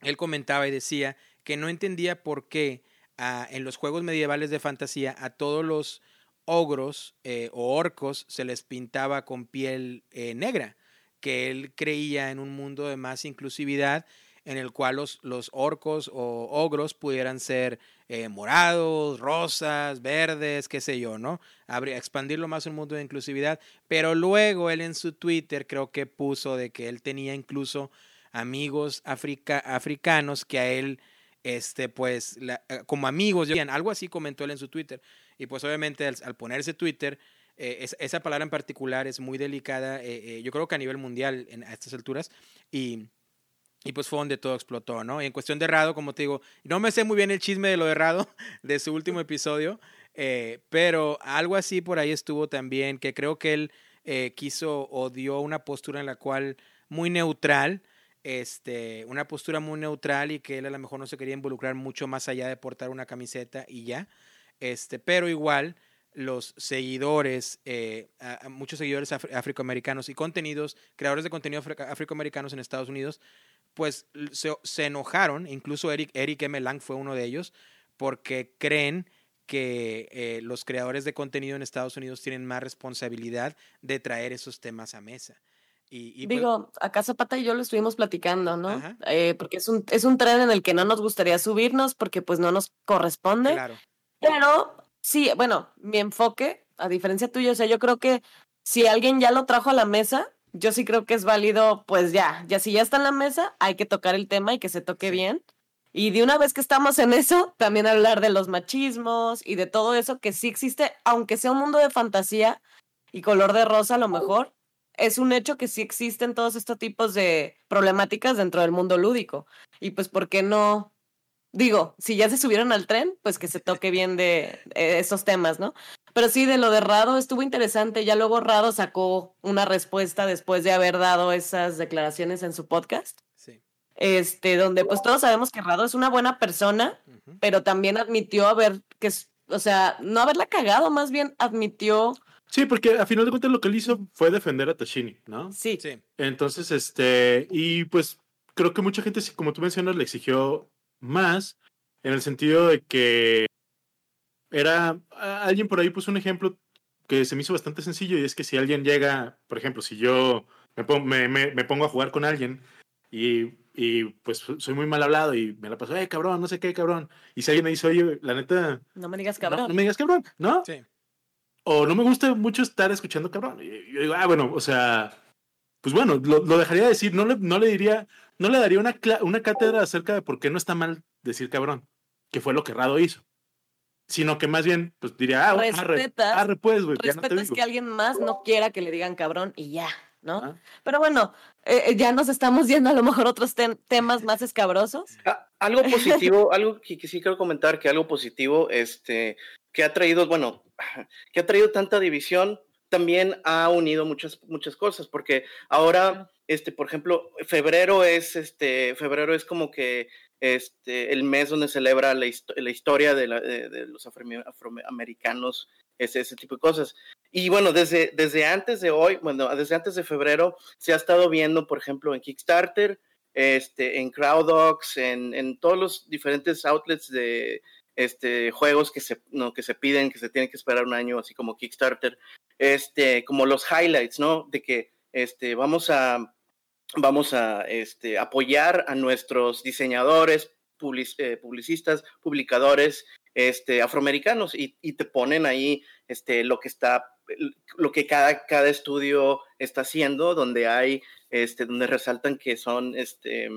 él comentaba y decía que no entendía por qué ah, en los juegos medievales de fantasía a todos los ogros eh, o orcos se les pintaba con piel eh, negra, que él creía en un mundo de más inclusividad en el cual los, los orcos o ogros pudieran ser eh, morados, rosas, verdes, qué sé yo, ¿no? Expandirlo más un mundo de inclusividad. Pero luego él en su Twitter creo que puso de que él tenía incluso amigos africanos que a él, este, pues, como amigos, algo así comentó él en su Twitter. Y pues obviamente al, ponerse Twitter, eh, esa palabra en particular es muy delicada, eh, yo creo que a nivel mundial en, a estas alturas, y, y pues fue donde todo explotó, ¿no? Y en cuestión de Rado, como te digo, no me sé muy bien el chisme de lo de Rado, [LAUGHS] de su último [LAUGHS] episodio, pero algo así por ahí estuvo también, que creo que él eh, quiso o dio una postura en la cual muy neutral, este, una postura muy neutral y que él a lo mejor no se quería involucrar mucho más allá de portar una camiseta y ya, este, pero igual los seguidores, eh, muchos seguidores afroamericanos y contenidos, creadores de contenido afroamericanos en Estados Unidos, pues se, enojaron, incluso Eric, Eric M. Lang fue uno de ellos, porque creen que eh, los creadores de contenido en Estados Unidos tienen más responsabilidad de traer esos temas a mesa. Y, pues Digo, acá Zapata y yo lo estuvimos platicando, ¿no? Eh, porque es un, es un tren en el que no nos gustaría subirnos porque pues no nos corresponde. Claro. Pero sí, bueno, mi enfoque, a diferencia tuya, o sea, yo creo que si alguien ya lo trajo a la mesa, yo sí creo que es válido, pues ya, ya si ya está en la mesa, hay que tocar el tema y que se toque bien. Y de una vez que estamos en eso, también hablar de los machismos y de todo eso que sí existe, aunque sea un mundo de fantasía y color de rosa a lo mejor, es un hecho que sí existen todos estos tipos de problemáticas dentro del mundo lúdico. Y pues, ¿por qué no? Digo, si ya se subieron al tren, pues que se toque bien de esos temas, ¿no? Pero sí, de lo de Rado estuvo interesante. Ya luego Rado sacó una respuesta después de haber dado esas declaraciones en su podcast este, donde pues todos sabemos que Rado es una buena persona, pero también admitió haber, que, o sea, no haberla cagado, más bien admitió... Sí, porque a final de cuentas lo que él hizo fue defender a Tashini, ¿no? Sí. sí. Entonces, este, y pues creo que mucha gente, como tú mencionas, le exigió más, en el sentido de que era, alguien por ahí puso un ejemplo que se me hizo bastante sencillo y es que si alguien llega, por ejemplo, si yo me, me pongo a jugar con alguien y y pues soy muy mal hablado y me la paso, eh, cabrón, no sé qué, cabrón. Y si alguien me dice, oye, la neta. No me digas cabrón. No, me digas cabrón, ¿no? Sí. O no me gusta mucho estar escuchando cabrón. Y yo digo, ah, bueno, o sea, pues bueno, lo, dejaría de decir, no le, no le diría, no le daría una, una cátedra acerca de por qué no está mal decir cabrón, que fue lo que Rado hizo. Sino que más bien, pues diría, ah, respetas, arre, pues, güey. Respetas que alguien más no quiera que le digan cabrón y ya. ¿no? Pero bueno, eh, eh, ya nos estamos yendo a lo mejor otros temas más escabrosos. [LAUGHS] Ah, algo positivo, algo que, sí quiero comentar, que algo positivo, este, que ha traído, bueno, [LAUGHS] que ha traído tanta división, también ha unido muchas, muchas cosas, porque ahora, este, por ejemplo, febrero es, este, febrero es como que este, el mes donde celebra la, historia de, de, los afroamericanos, ese, ese tipo de cosas. Y bueno, desde, desde antes de hoy, bueno, desde antes de febrero, se ha estado viendo, por ejemplo, en Kickstarter, este, en CrowdOx, en, en todos los diferentes outlets de este, juegos que se, no, que se piden, que se tienen que esperar un año, así como Kickstarter, este, como los highlights, ¿no? De que este, vamos a, vamos a este, apoyar a nuestros diseñadores, eh, publicistas, publicadores este, afroamericanos y, y, te ponen ahí este, lo que está lo que cada, cada estudio está haciendo, donde hay, este, donde resaltan que son este,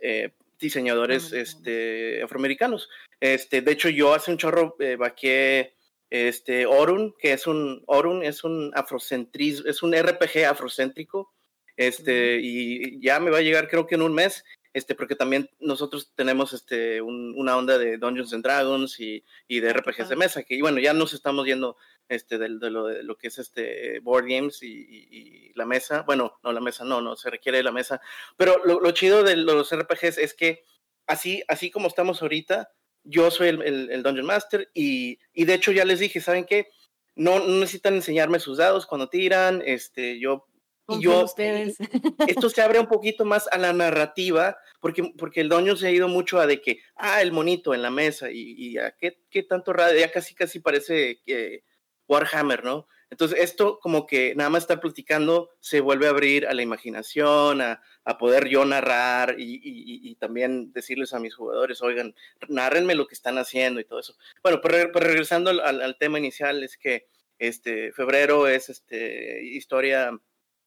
eh, diseñadores este, afroamericanos. Este, de hecho, yo hace un chorro eh, vaqué este, Orun, que es un, Orun es un afrocentrismo, es un RPG afrocéntrico, este, y ya me va a llegar creo que en un mes, este, porque también nosotros tenemos este, una onda de Dungeons and Dragons y, y de RPGs de mesa, que bueno, ya nos estamos yendo este, de, de, lo, de lo que es este board games y, la mesa. Bueno, no, la mesa no, no se requiere la mesa. Pero lo, chido de los RPGs es que así, así como estamos ahorita, yo soy el, el, Dungeon Master y, y, de hecho ya les dije, ¿saben qué? No, necesitan enseñarme sus dados cuando tiran, este, yo... Y yo, ustedes. [LAUGHS] esto se abre un poquito más a la narrativa, porque, porque el doño se ha ido mucho a de que, ah, el monito en la mesa, y, y a qué, qué tanto radio, ya casi casi parece que, Warhammer, ¿no? Entonces, esto como que nada más estar platicando se vuelve a abrir a la imaginación, a, poder yo narrar y, también decirles a mis jugadores, oigan, narrenme lo que están haciendo y todo eso. Bueno, pero, regresando al, tema inicial, es que este febrero es este historia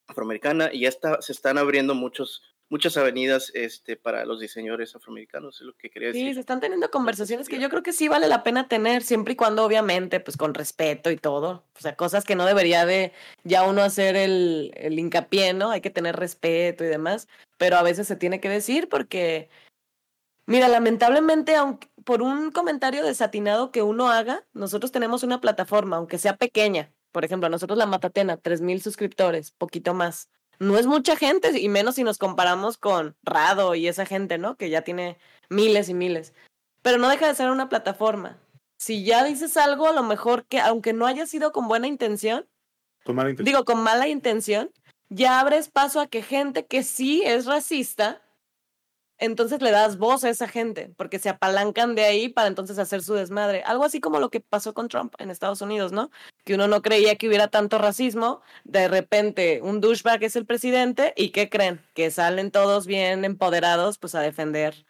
afroamericana y ya está, se están abriendo muchos muchas avenidas este, para los diseñadores afroamericanos, es lo que quería decir. Sí, se están teniendo conversaciones que yo creo que sí vale la pena tener, siempre y cuando obviamente, pues con respeto y todo, o sea, cosas que no debería de ya uno hacer el, el hincapié, ¿no? Hay que tener respeto y demás, pero a veces se tiene que decir porque, mira, lamentablemente, aunque por un comentario desatinado que uno haga, nosotros tenemos una plataforma, aunque sea pequeña, por ejemplo, nosotros la Matatena, 3000 suscriptores, poquito más. No es mucha gente, y menos si nos comparamos con Rado y esa gente, ¿no? Que ya tiene miles y miles. Pero no deja de ser una plataforma. Si ya dices algo, a lo mejor que, aunque no haya sido con buena intención, con mala intención. digo, con mala intención, ya abres paso a que gente que sí es racista entonces le das voz a esa gente, porque se apalancan de ahí para entonces hacer su desmadre. Algo así como lo que pasó con Trump en Estados Unidos, ¿no? Que uno no creía que hubiera tanto racismo, de repente un douchebag es el presidente y ¿qué creen? Que salen todos bien empoderados pues a defender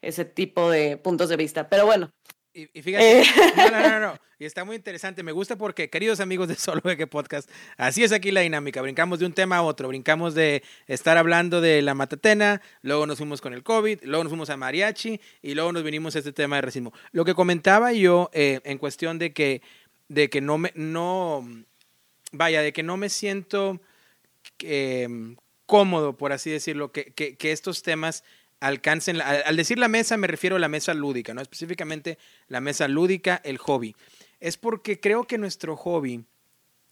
ese tipo de puntos de vista. Pero bueno, y, fíjate, eh. no, no, no, no, y está muy interesante, me gusta porque, queridos amigos de [LAUGHS] Solo que Podcast, así es aquí la dinámica, brincamos de un tema a otro, brincamos de estar hablando de la matatena, luego nos fuimos con el COVID, luego nos fuimos a mariachi y luego nos vinimos a este tema de racismo. Lo que comentaba yo eh, en cuestión de que, de que no me, no, vaya, de que no me siento eh, cómodo, por así decirlo, que, que, que estos temas alcancen, al, decir la mesa me refiero a la mesa lúdica, no específicamente la mesa lúdica, el hobby. Es porque creo que nuestro hobby,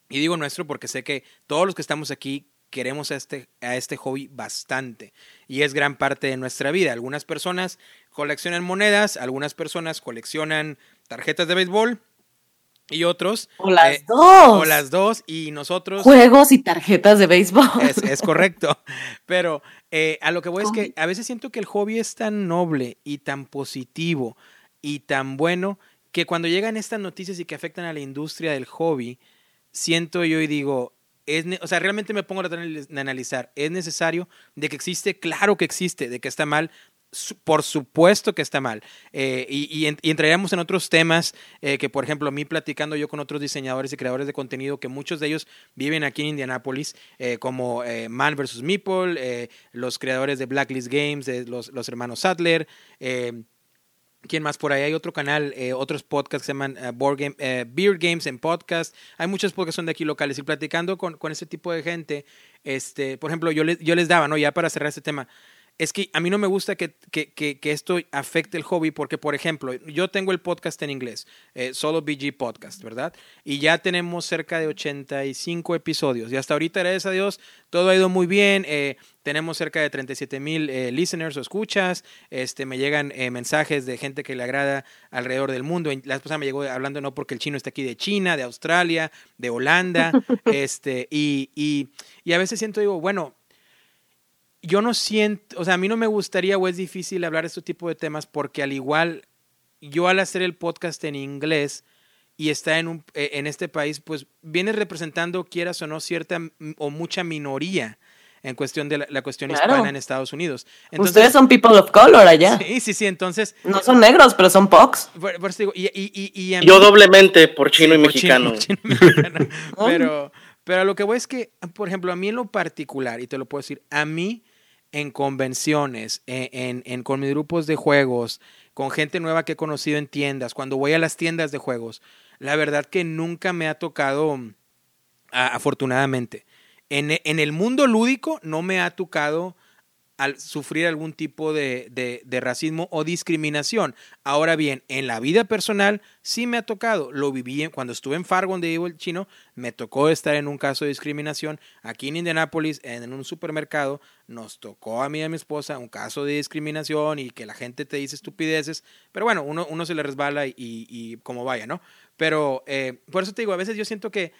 y digo nuestro porque sé que todos los que estamos aquí queremos a este, a este hobby bastante y es gran parte de nuestra vida. Algunas personas coleccionan monedas, algunas personas coleccionan tarjetas de béisbol, y otros. O las eh, dos. O las dos. Y nosotros. Juegos y tarjetas de béisbol. Es, correcto. [LAUGHS] Pero eh, a lo que voy es que a veces siento que el hobby es tan noble y tan positivo y tan bueno que cuando llegan estas noticias y que afectan a la industria del hobby, siento yo y digo, es, o sea, realmente me pongo a tratar de analizar, ¿es necesario de que existe? Claro que existe, de que está mal, por supuesto que está mal. Eh, y, entraríamos en otros temas eh, que, por ejemplo, a mí platicando yo con otros diseñadores y creadores de contenido, que muchos de ellos viven aquí en Indianápolis, eh, como Man vs. Meeple, los creadores de Blacklist Games, los, los hermanos Sadler. ¿Quién más por ahí? Hay otro canal, otros podcasts que se llaman Board Game, Beer Games en Podcast. Hay muchos podcasts que son de aquí locales. Y platicando con, con ese tipo de gente, este, por ejemplo, yo les, yo les daba, ¿no? Ya para cerrar este tema, es que a mí no me gusta que, esto afecte el hobby porque, por ejemplo, yo tengo el podcast en inglés, eh, solo BG Podcast, ¿verdad? Y ya tenemos cerca de 85 episodios y hasta ahorita, gracias a Dios, todo ha ido muy bien. Eh, tenemos cerca de 37 mil eh, listeners o escuchas. Este, me llegan mensajes de gente que le agrada alrededor del mundo. La esposa me llegó hablando no porque el chino está aquí de China, de Australia, de Holanda. [LAUGHS] este, y, y, y a veces siento, digo, bueno, yo no siento, o sea, a mí no me gustaría o es difícil hablar de este tipo de temas porque al igual yo al hacer el podcast en inglés y está en, un, eh, en este país, pues viene representando, quieras o no, cierta o mucha minoría en cuestión de la, cuestión hispana en Estados Unidos. Ustedes son people of color allá. Sí, sí, sí, entonces... No son negros, pero son pox. Yo doblemente por chino y mexicano. [LAUGHS] pero, pero a lo que voy es que, por ejemplo, a mí en lo particular, y te lo puedo decir, a mí en convenciones, en, con mis grupos de juegos, con gente nueva que he conocido en tiendas, cuando voy a las tiendas de juegos, la verdad que nunca me ha tocado, afortunadamente. En, en, el mundo lúdico no me ha tocado al sufrir algún tipo de, de, racismo o discriminación. Ahora bien, en la vida personal sí me ha tocado. Lo viví cuando estuve en Fargo, donde vivo el chino, me tocó estar en un caso de discriminación. Aquí en Indianápolis, en un supermercado, nos tocó a mí y a mi esposa un caso de discriminación y que la gente te dice estupideces. Pero bueno, uno, uno se le resbala y, y, como vaya, ¿no? Pero eh, por eso te digo, a veces yo siento que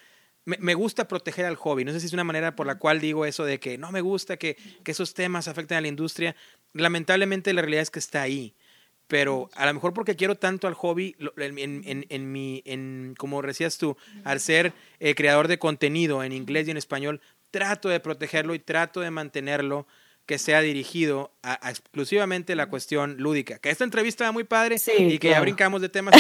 me, gusta proteger al hobby. No sé si es una manera por la cual digo eso de que no me gusta que, esos temas afecten a la industria. Lamentablemente la realidad es que está ahí. Pero a lo mejor porque quiero tanto al hobby, en, en, mi, en, como decías tú, al ser eh, creador de contenido en inglés y en español, trato de protegerlo y trato de mantenerlo que sea dirigido a, exclusivamente la cuestión lúdica. Que esta entrevista va muy padre y que ya brincamos de temas,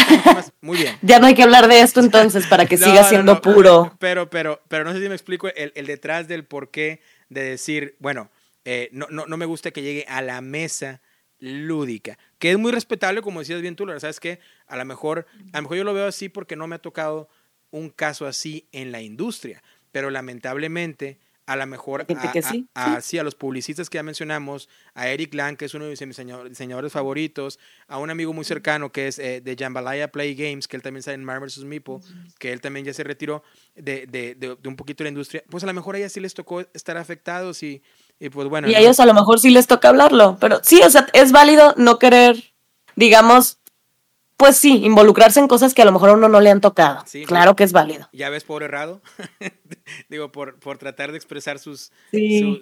muy bien. [LAUGHS] Ya no hay que hablar de esto entonces para que [LAUGHS] siga siendo puro. Pero, pero, pero no sé si me explico el, el detrás del porqué de decir, bueno, eh, no, no, no me gusta que llegue a la mesa lúdica, que es muy respetable, como decías bien tú, ¿sabes qué? A lo mejor, a lo mejor yo lo veo así porque no me ha tocado un caso así en la industria, pero lamentablemente a lo mejor a, sí. a, los publicistas que ya mencionamos, a Eric Lang, que es uno de mis diseñadores, favoritos, a un amigo muy cercano que es eh, de Jambalaya Play Games, que él también está en Marvel vs. Meeple, que él también ya se retiró de, de, de, un poquito de la industria, pues a lo mejor a ellos sí les tocó estar afectados y, y pues bueno. Y a ellos a lo mejor sí les toca hablarlo, pero sí, o sea, es válido no querer, digamos, pues sí, involucrarse en cosas que a lo mejor a uno no le han tocado. claro que es válido. Ya ves, pobre errado. [LAUGHS] Digo, por, por tratar de expresar sus,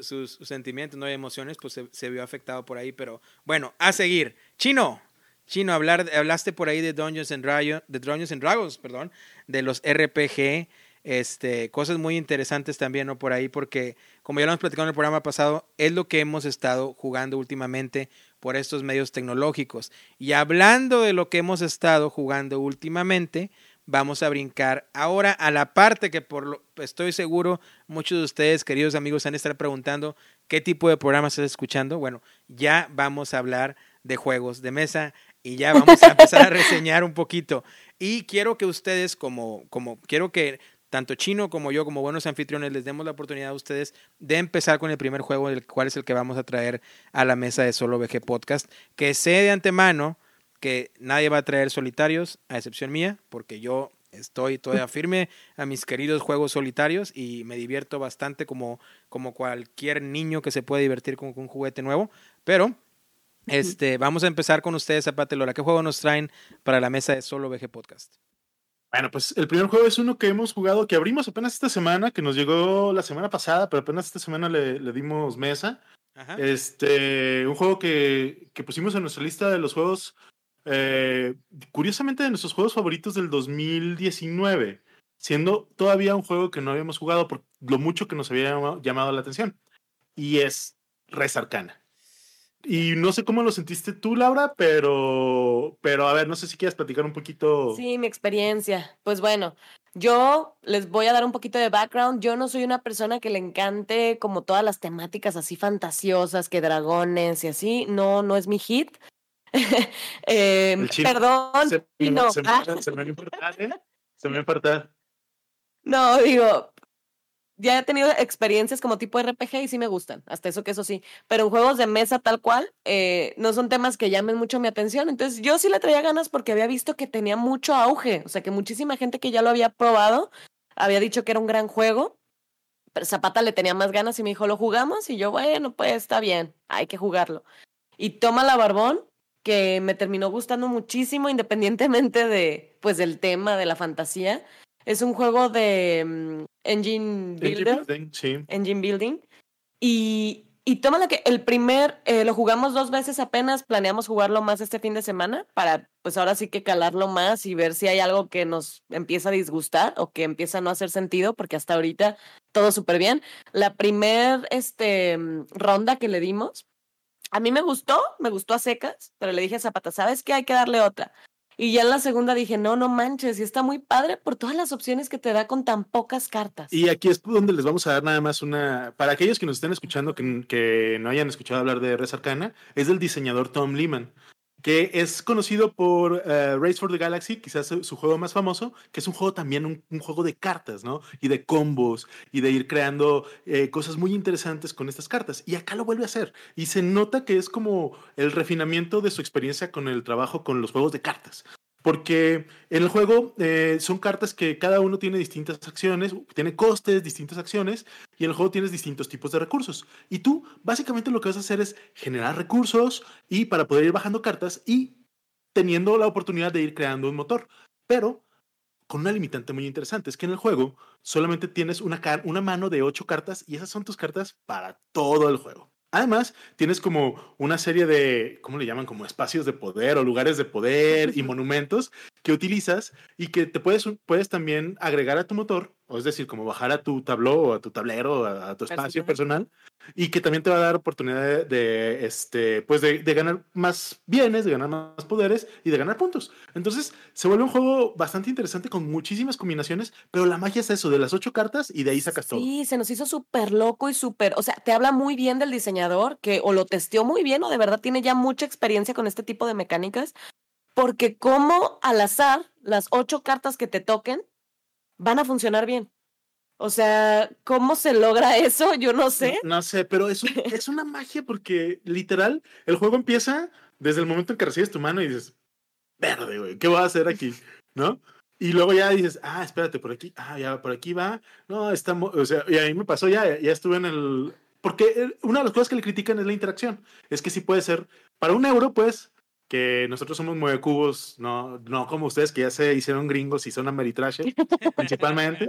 sus, sentimientos, no hay emociones, pues se, vio afectado por ahí. Pero bueno, a seguir. Chino, Chino, hablar, hablaste por ahí de Dungeons and Dragons, de Dungeons and Dragons, perdón, de los RPG, este, cosas muy interesantes también, ¿no? Por ahí, porque como ya lo hemos platicado en el programa pasado, es lo que hemos estado jugando últimamente por estos medios tecnológicos. Y hablando de lo que hemos estado jugando últimamente, vamos a brincar ahora a la parte que por lo estoy seguro muchos de ustedes, queridos amigos, han estar preguntando qué tipo de programas estás escuchando. Bueno, ya vamos a hablar de juegos de mesa y ya vamos a empezar a [LAUGHS] reseñar un poquito. Y quiero que ustedes, como, como quiero que tanto Chino como yo, como buenos anfitriones, les demos la oportunidad a ustedes de empezar con el primer juego, el cual es el que vamos a traer a la mesa de Solo VG Podcast, que sé de antemano que nadie va a traer solitarios, a excepción mía, porque yo estoy todavía [LAUGHS] firme a mis queridos juegos solitarios y me divierto bastante como, como cualquier niño que se puede divertir con, un juguete nuevo, pero este, vamos a empezar con ustedes, Zapatelora. ¿Qué juego nos traen para la mesa de Solo VG Podcast? Bueno, pues el primer juego es uno que hemos jugado, que abrimos apenas esta semana, que nos llegó la semana pasada, pero apenas esta semana le, dimos mesa. Este, un juego que, que, pusimos en nuestra lista de los juegos, eh, curiosamente de nuestros juegos favoritos del 2019, siendo todavía un juego que no habíamos jugado por lo mucho que nos había llamado la atención. Y es Res Arcana. Y no sé cómo lo sentiste tú, Laura, pero, pero a ver, no sé si quieres platicar un poquito. Sí, mi experiencia. Pues bueno, yo les voy a dar un poquito de background. Yo no soy una persona que le encante como todas las temáticas así fantasiosas, que dragones y así. No, no es mi hit. [LAUGHS] eh, perdón. Se, no. se, [LAUGHS] se, me va ¿eh? Se me va No, digo, ya he tenido experiencias como tipo RPG y sí me gustan, hasta eso que eso sí, pero en juegos de mesa tal cual, eh, no son temas que llamen mucho mi atención, entonces yo sí le traía ganas porque había visto que tenía mucho auge, o sea que muchísima gente que ya lo había probado había dicho que era un gran juego, pero Zapata le tenía más ganas y me dijo, lo jugamos y yo, bueno, pues está bien, hay que jugarlo. Y toma la barbón, que me terminó gustando muchísimo independientemente de, pues, del tema, de la fantasía. Es un juego de mm, Engine Builder. Engine Building, sí. Engine Building. Y, y toma la que el primer, eh, lo jugamos dos veces apenas, planeamos jugarlo más este fin de semana para pues ahora sí que calarlo más y ver si hay algo que nos empieza a disgustar o que empieza a no hacer sentido, porque hasta ahorita todo súper bien. La primer este, mm, ronda que le dimos, a mí me gustó, me gustó a secas, pero le dije a Zapata, ¿sabes qué? Hay que darle otra. Y ya en la segunda dije, no, no manches, y está muy padre por todas las opciones que te da con tan pocas cartas. Y aquí es donde les vamos a dar nada más una, para aquellos que nos estén escuchando que, que no hayan escuchado hablar de Res Arcana, es del diseñador Tom Lehman, que es conocido por eh, Race for the Galaxy, quizás su, juego más famoso, que es un juego también, un, juego de cartas, ¿no? Y de combos, y de ir creando eh, cosas muy interesantes con estas cartas. Y acá lo vuelve a hacer. Y se nota que es como el refinamiento de su experiencia con el trabajo con los juegos de cartas. Porque en el juego eh, son cartas que cada uno tiene distintas acciones, tiene costes, distintas acciones, y en el juego tienes distintos tipos de recursos. Y tú básicamente lo que vas a hacer es generar recursos y para poder ir bajando cartas y teniendo la oportunidad de ir creando un motor. Pero con una limitante muy interesante, es que en el juego solamente tienes una, una mano de ocho cartas y esas son tus cartas para todo el juego. Además, tienes como una serie de, ¿cómo le llaman? Como espacios de poder o lugares de poder y monumentos que utilizas y que te puedes, puedes también agregar a tu motor, o es decir, como bajar a tu tabló o a tu tablero, a, tu espacio personal, y que también te va a dar oportunidad de, este, pues de, ganar más bienes, de ganar más poderes y de ganar puntos. Entonces, se vuelve un juego bastante interesante con muchísimas combinaciones, pero la magia es eso, de las ocho cartas y de ahí sacas todo. Sí, se nos hizo súper loco y súper, o sea, te habla muy bien del diseñador, que o lo testeó muy bien o de verdad tiene ya mucha experiencia con este tipo de mecánicas, porque como al azar las ocho cartas que te toquen van a funcionar bien. O sea, ¿cómo se logra eso? Yo no sé. No, sé, pero es, es una magia porque literal el juego empieza desde el momento en que recibes tu mano y dices, verde, güey, ¿qué voy a hacer aquí? ¿No? Y luego ya dices, ah, espérate, por aquí, ah, ya, por aquí va. No, estamos, o sea, y a mí me pasó ya, ya estuve en el... Porque una de las cosas que le critican es la interacción. Es que sí puede ser, para un euro, pues, que nosotros somos mueve-cubos, no, no como ustedes que ya se hicieron gringos y son Ameritrash, [LAUGHS] principalmente.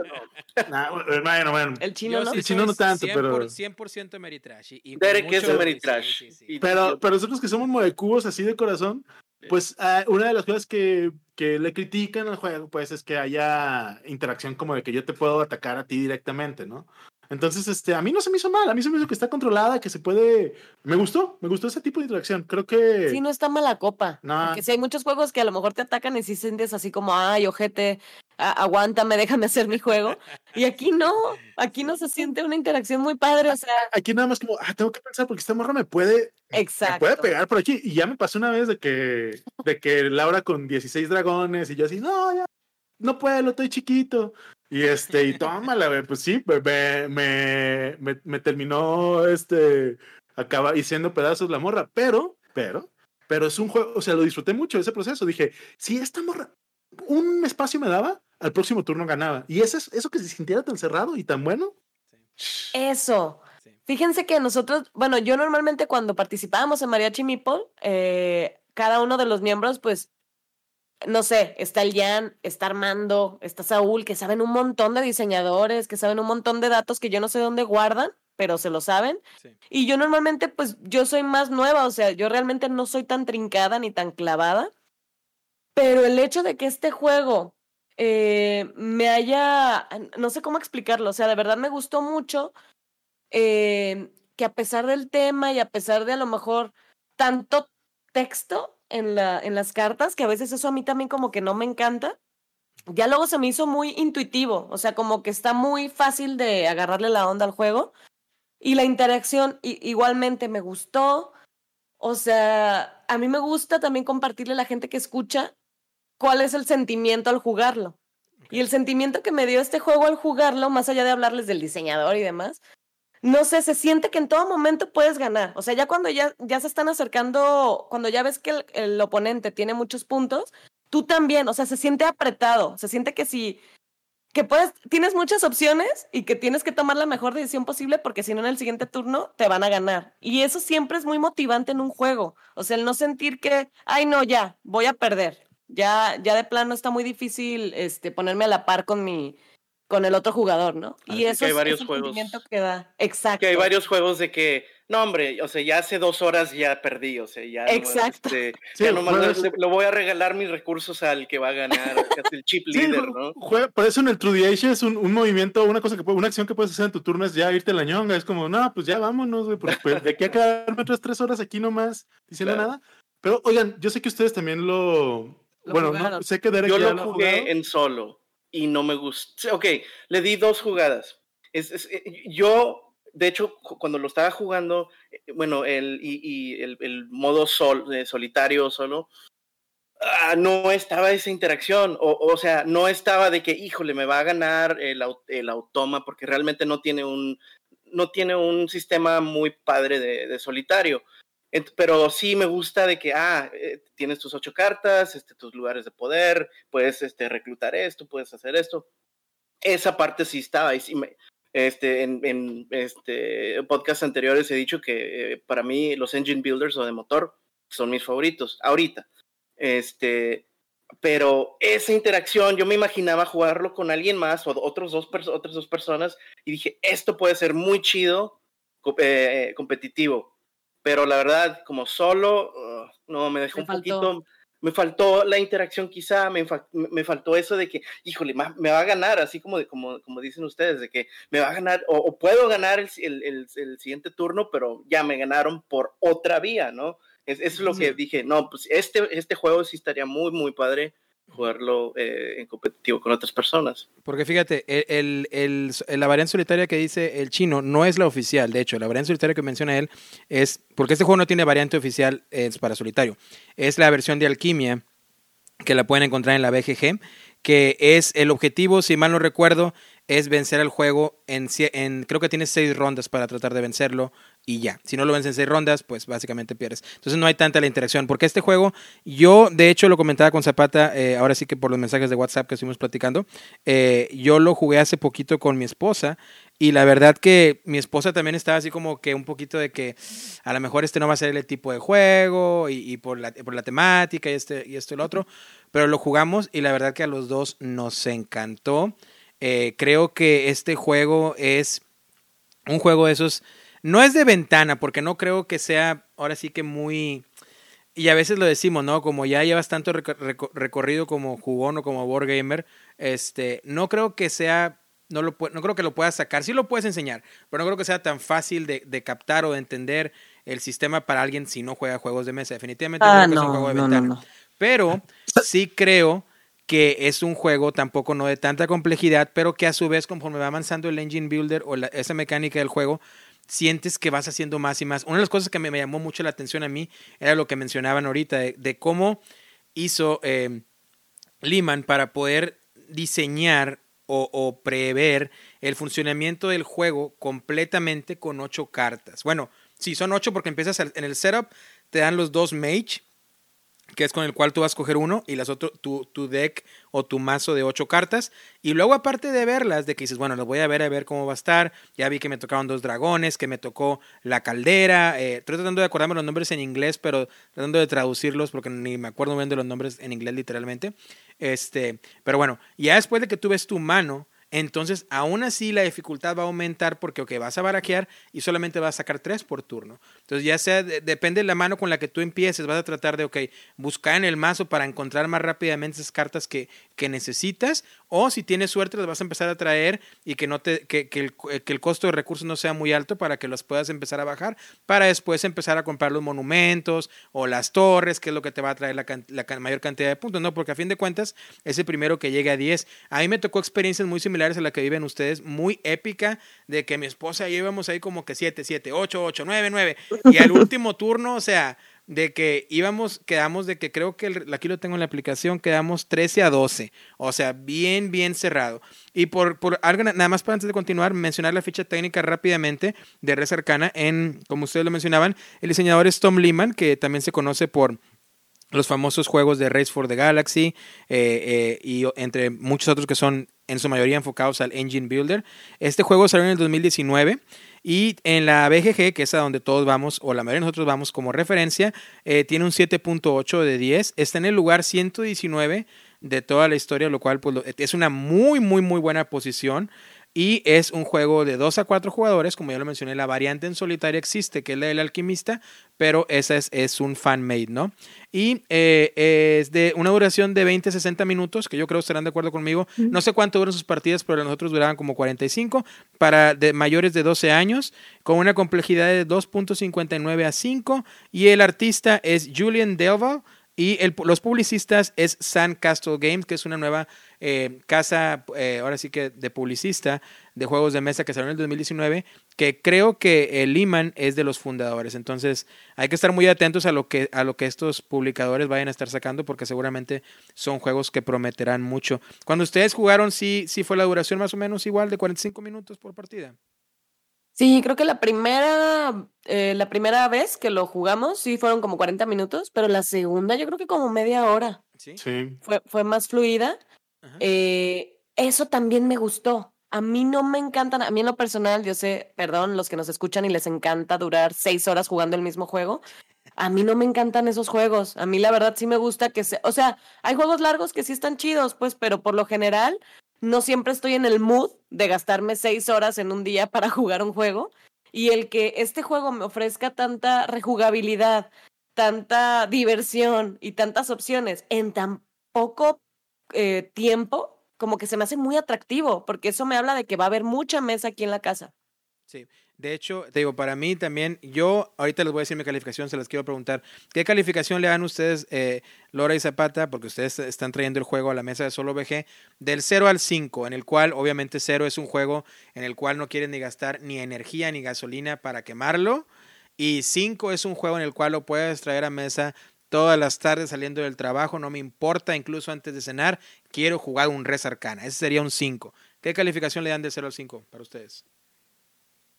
bueno, bueno. El chino no. el chino no tanto, pero... 100% Ameritrash. Y Derek es Ameritrash. Pero, pero nosotros que somos mueve-cubos así de corazón, pues ah, una de las cosas que, que, le critican al juego, pues es que haya interacción como de que yo te puedo atacar a ti directamente, ¿no? Entonces, este, a mí no se me hizo mal, a mí se me hizo que está controlada, que se puede... Me gustó, me gustó ese tipo de interacción, creo que... Sí, no está mala copa. No. Porque si hay muchos juegos que a lo mejor te atacan y si sientes así como, ay, ojete, aguántame, [LAUGHS] déjame hacer mi juego. Y aquí no, aquí no se siente una interacción muy padre, o sea... Aquí nada más como, ah, tengo que pensar porque esta morra me puede... Exacto. Me puede pegar por aquí. Y ya me pasó una vez de que, de que Laura con 16 dragones y yo así, no, ya, no puedo, estoy chiquito. Y este, y tómala, pues sí, me, me, me, terminó este acaba siendo pedazos la morra, pero, pero, pero es un juego, o sea, lo disfruté mucho ese proceso. Dije, si esta morra un espacio me daba, al próximo turno ganaba. Y eso, eso que se sintiera tan cerrado y tan bueno. Eso. Fíjense que nosotros, bueno, yo normalmente cuando participábamos en Mariachi Meeple, eh, cada uno de los miembros, pues no sé, está el Jan, está Armando, está Saúl, que saben un montón de diseñadores, que saben un montón de datos que yo no sé dónde guardan, pero se lo saben. Y yo normalmente, pues yo soy más nueva, o sea, yo realmente no soy tan trincada ni tan clavada, pero el hecho de que este juego eh, me haya, no sé cómo explicarlo, o sea, de verdad me gustó mucho eh, que a pesar del tema y a pesar de a lo mejor tanto texto, en, la, en las cartas, que a veces eso a mí también como que no me encanta. Ya luego se me hizo muy intuitivo, o sea, como que está muy fácil de agarrarle la onda al juego. Y la interacción igualmente me gustó. O sea, a mí me gusta también compartirle a la gente que escucha cuál es el sentimiento al jugarlo. Y el sentimiento que me dio este juego al jugarlo, más allá de hablarles del diseñador y demás, no sé, se siente que en todo momento puedes ganar. O sea, ya cuando ya, ya se están acercando, cuando ya ves que el, oponente tiene muchos puntos, tú también, o sea, se siente apretado, se siente que si, que puedes, tienes muchas opciones y que tienes que tomar la mejor decisión posible porque si no en el siguiente turno te van a ganar. Y eso siempre es muy motivante en un juego. O sea, el no sentir que, ay, no, ya, voy a perder. Ya, ya de plano está muy difícil este, ponerme a la par con mi, con el otro jugador, ¿no? y eso que hay varios juegos. que da. Exacto. Que hay varios juegos de que, no, hombre, o sea, ya hace dos horas ya perdí, o sea, ya. Exacto. Este, ya nomás lo voy a regalar mis recursos al que va a ganar, que es el chip [LAUGHS] leader, ¿no? Juega, por eso en el True Age es un, un, movimiento, una cosa que una acción que puedes hacer en tu turno es ya irte a la ñonga. Es como, no, pues ya vámonos, güey, pues, de aquí a [LAUGHS] quedarme otras tres horas aquí nomás diciendo nada. Pero oigan, yo sé que ustedes también lo. bueno, no, sé que Derek Yo lo jugué en solo y no me gustó. Ok, le di dos jugadas. Es, eh, yo, de hecho, cuando lo estaba jugando, eh, bueno, el, y, el, modo sol, solitario solo, ah, no estaba esa interacción. O, o, sea, no estaba de que, híjole, me va a ganar el, el automa, porque realmente no tiene un, no tiene un sistema muy padre de, de solitario pero sí me gusta de que, ah, eh, tienes tus ocho cartas, este, tus lugares de poder, puedes este, reclutar esto, puedes hacer esto. Esa parte sí estaba. Y sí me, este, en, en este, podcasts anteriores he dicho que eh, para mí los engine builders o de motor son mis favoritos, ahorita. Este, pero esa interacción, yo me imaginaba jugarlo con alguien más o otros dos otras dos personas y dije, esto puede ser muy chido, eh, competitivo pero la verdad, como solo, no, me dejó un poquito, me faltó la interacción quizá, me, me, faltó eso de que, híjole, me va a ganar, así como, como, como dicen ustedes, de que me va a ganar, o, puedo ganar el, el, el, siguiente turno, pero ya me ganaron por otra vía, ¿no? Es, es lo que dije, no, pues este, este juego sí estaría muy, muy padre jugarlo eh, en competitivo con otras personas. Porque fíjate, el, el, la variante solitaria que dice el chino no es la oficial, de hecho, la variante solitaria que menciona él es, porque este juego no tiene variante oficial es para solitario, es la versión de alquimia que la pueden encontrar en la BGG, que es el objetivo, si mal no recuerdo, es vencer al juego en, en, creo que tienes seis rondas para tratar de vencerlo y ya. Si no lo vences en seis rondas, pues básicamente pierdes. Entonces no hay tanta la interacción, porque este juego, yo de hecho lo comentaba con Zapata, eh, ahora sí que por los mensajes de WhatsApp que estuvimos platicando, eh, yo lo jugué hace poquito con mi esposa y la verdad que mi esposa también estaba así como que un poquito de que a lo mejor este no va a ser el tipo de juego y, por, la, por la temática y, este, y esto y lo otro, pero lo jugamos y la verdad que a los dos nos encantó. Eh, creo que este juego es un juego de esos no es de ventana, porque no creo que sea ahora sí que muy... Y a veces lo decimos, ¿no? Como ya llevas tanto recorrido como jugón o como wargamer, este, no creo que sea, no, lo, no creo que lo puedas sacar. Sí lo puedes enseñar, pero no creo que sea tan fácil de, de captar o de entender el sistema para alguien si no juega juegos de mesa. Definitivamente no, ah, es un juego de ventana. Pero sí creo que es un juego tampoco no de tanta complejidad, pero que a su vez conforme va avanzando el engine builder o esa mecánica del juego, sientes que vas haciendo más y más. Una de las cosas que me, llamó mucho la atención a mí era lo que mencionaban ahorita, de, cómo hizo eh, para poder diseñar o, prever el funcionamiento del juego completamente con ocho cartas. Bueno, sí, son ocho porque empiezas en el setup, te dan los dos mage, que es con el cual tú vas a coger uno y las otro, tu, tu, deck o tu mazo de ocho cartas. Y luego aparte de verlas, de que dices, bueno, lo voy a ver a ver cómo va a estar. Ya vi que me tocaron dos dragones, que me tocó la caldera. Eh, estoy tratando de acordarme los nombres en inglés, pero tratando de traducirlos porque ni me acuerdo bien de los nombres en inglés literalmente. Este, pero bueno, ya después de que tú ves tu mano, entonces aún así la dificultad va a aumentar porque okay, vas a baraquear y solamente vas a sacar tres por turno. Entonces ya sea, depende de la mano con la que tú empieces, vas a tratar de, ok, buscar en el mazo para encontrar más rápidamente esas cartas que, que necesitas o si tienes suerte las vas a empezar a traer y que, no te, que, que, el, que el costo de recursos no sea muy alto para que las puedas empezar a bajar para después empezar a comprar los monumentos o las torres, que es lo que te va a traer la, la mayor cantidad de puntos, ¿no? Porque a fin de cuentas es el primero que llegue a 10. A mí me tocó experiencias muy similares a la que viven ustedes, muy épica, de que mi esposa y íbamos ahí como que 7, 7, 8, 8, 9, 9. Y al último turno, o sea, de que íbamos, quedamos de que creo que aquí lo tengo en la aplicación, quedamos 13 a 12. O sea, bien, bien cerrado. Y por, por algo, nada más para antes de continuar, mencionar la ficha técnica rápidamente de Res Arcana. En, como ustedes lo mencionaban, el diseñador es Tom Lehman, que también se conoce por los famosos juegos de Race for the Galaxy eh, eh, y entre muchos otros que son en su mayoría enfocados al Engine Builder. Este juego salió en el 2019 y en la BGG, que es a donde todos vamos, o la mayoría de nosotros vamos como referencia, eh, tiene un 7.8 de 10. Está en el lugar 119 de toda la historia, lo cual pues, es una muy, muy, muy buena posición. Y es un juego de 2 a 4 jugadores, como ya lo mencioné, la variante en solitario existe, que es la del alquimista, pero esa es, es un fan-made, ¿no? Y eh, es de una duración de 20 a 60 minutos, que yo creo estarán de acuerdo conmigo. No sé cuánto duran sus partidas, pero nosotros duraban como 45, para de mayores de 12 años, con una complejidad de 2.59 a 5, y el artista es Julian Delval, y el, los publicistas es Sandcastle Games, que es una nueva eh, casa, eh, ahora sí que de publicista de juegos de mesa que salió en el 2019, que creo que el Lehman es de los fundadores. Entonces hay que estar muy atentos a lo que, a lo que estos publicadores vayan a estar sacando, porque seguramente son juegos que prometerán mucho. Cuando ustedes jugaron, sí, sí fue la duración más o menos igual de 45 minutos por partida. Sí, creo que la primera, eh, la primera vez que lo jugamos sí fueron como 40 minutos, pero la segunda yo creo que como media hora. Sí. Fue, fue más fluida. Eh, eso también me gustó. A mí no me encantan, a mí en lo personal, yo sé, perdón, los que nos escuchan y les encanta durar seis horas jugando el mismo juego. A mí no me encantan esos juegos. A mí la verdad sí me gusta que se, o sea, hay juegos largos que sí están chidos, pues, pero por lo general no siempre estoy en el mood de gastarme seis horas en un día para [LAUGHS] jugar un juego. Y el que este juego me ofrezca tanta rejugabilidad, tanta diversión y tantas opciones en tan poco eh, tiempo, como que se me hace muy atractivo, porque eso me habla de que va a haber mucha mesa aquí en la casa. Sí. De hecho, te digo, para mí también, yo ahorita les voy a decir mi calificación, se las quiero preguntar. ¿Qué calificación le dan ustedes, eh, Lora y Zapata, porque ustedes están trayendo el juego a la mesa de solo VG, del 0 al 5, en el cual obviamente 0 es un juego en el cual no quieren ni gastar ni energía ni gasolina para quemarlo, y 5 es un juego en el cual lo puedes traer a mesa todas las tardes saliendo del trabajo, no me importa, incluso antes de cenar, quiero jugar un Res Arcana, ese sería un 5. ¿Qué calificación le dan de 0 al 5 para ustedes?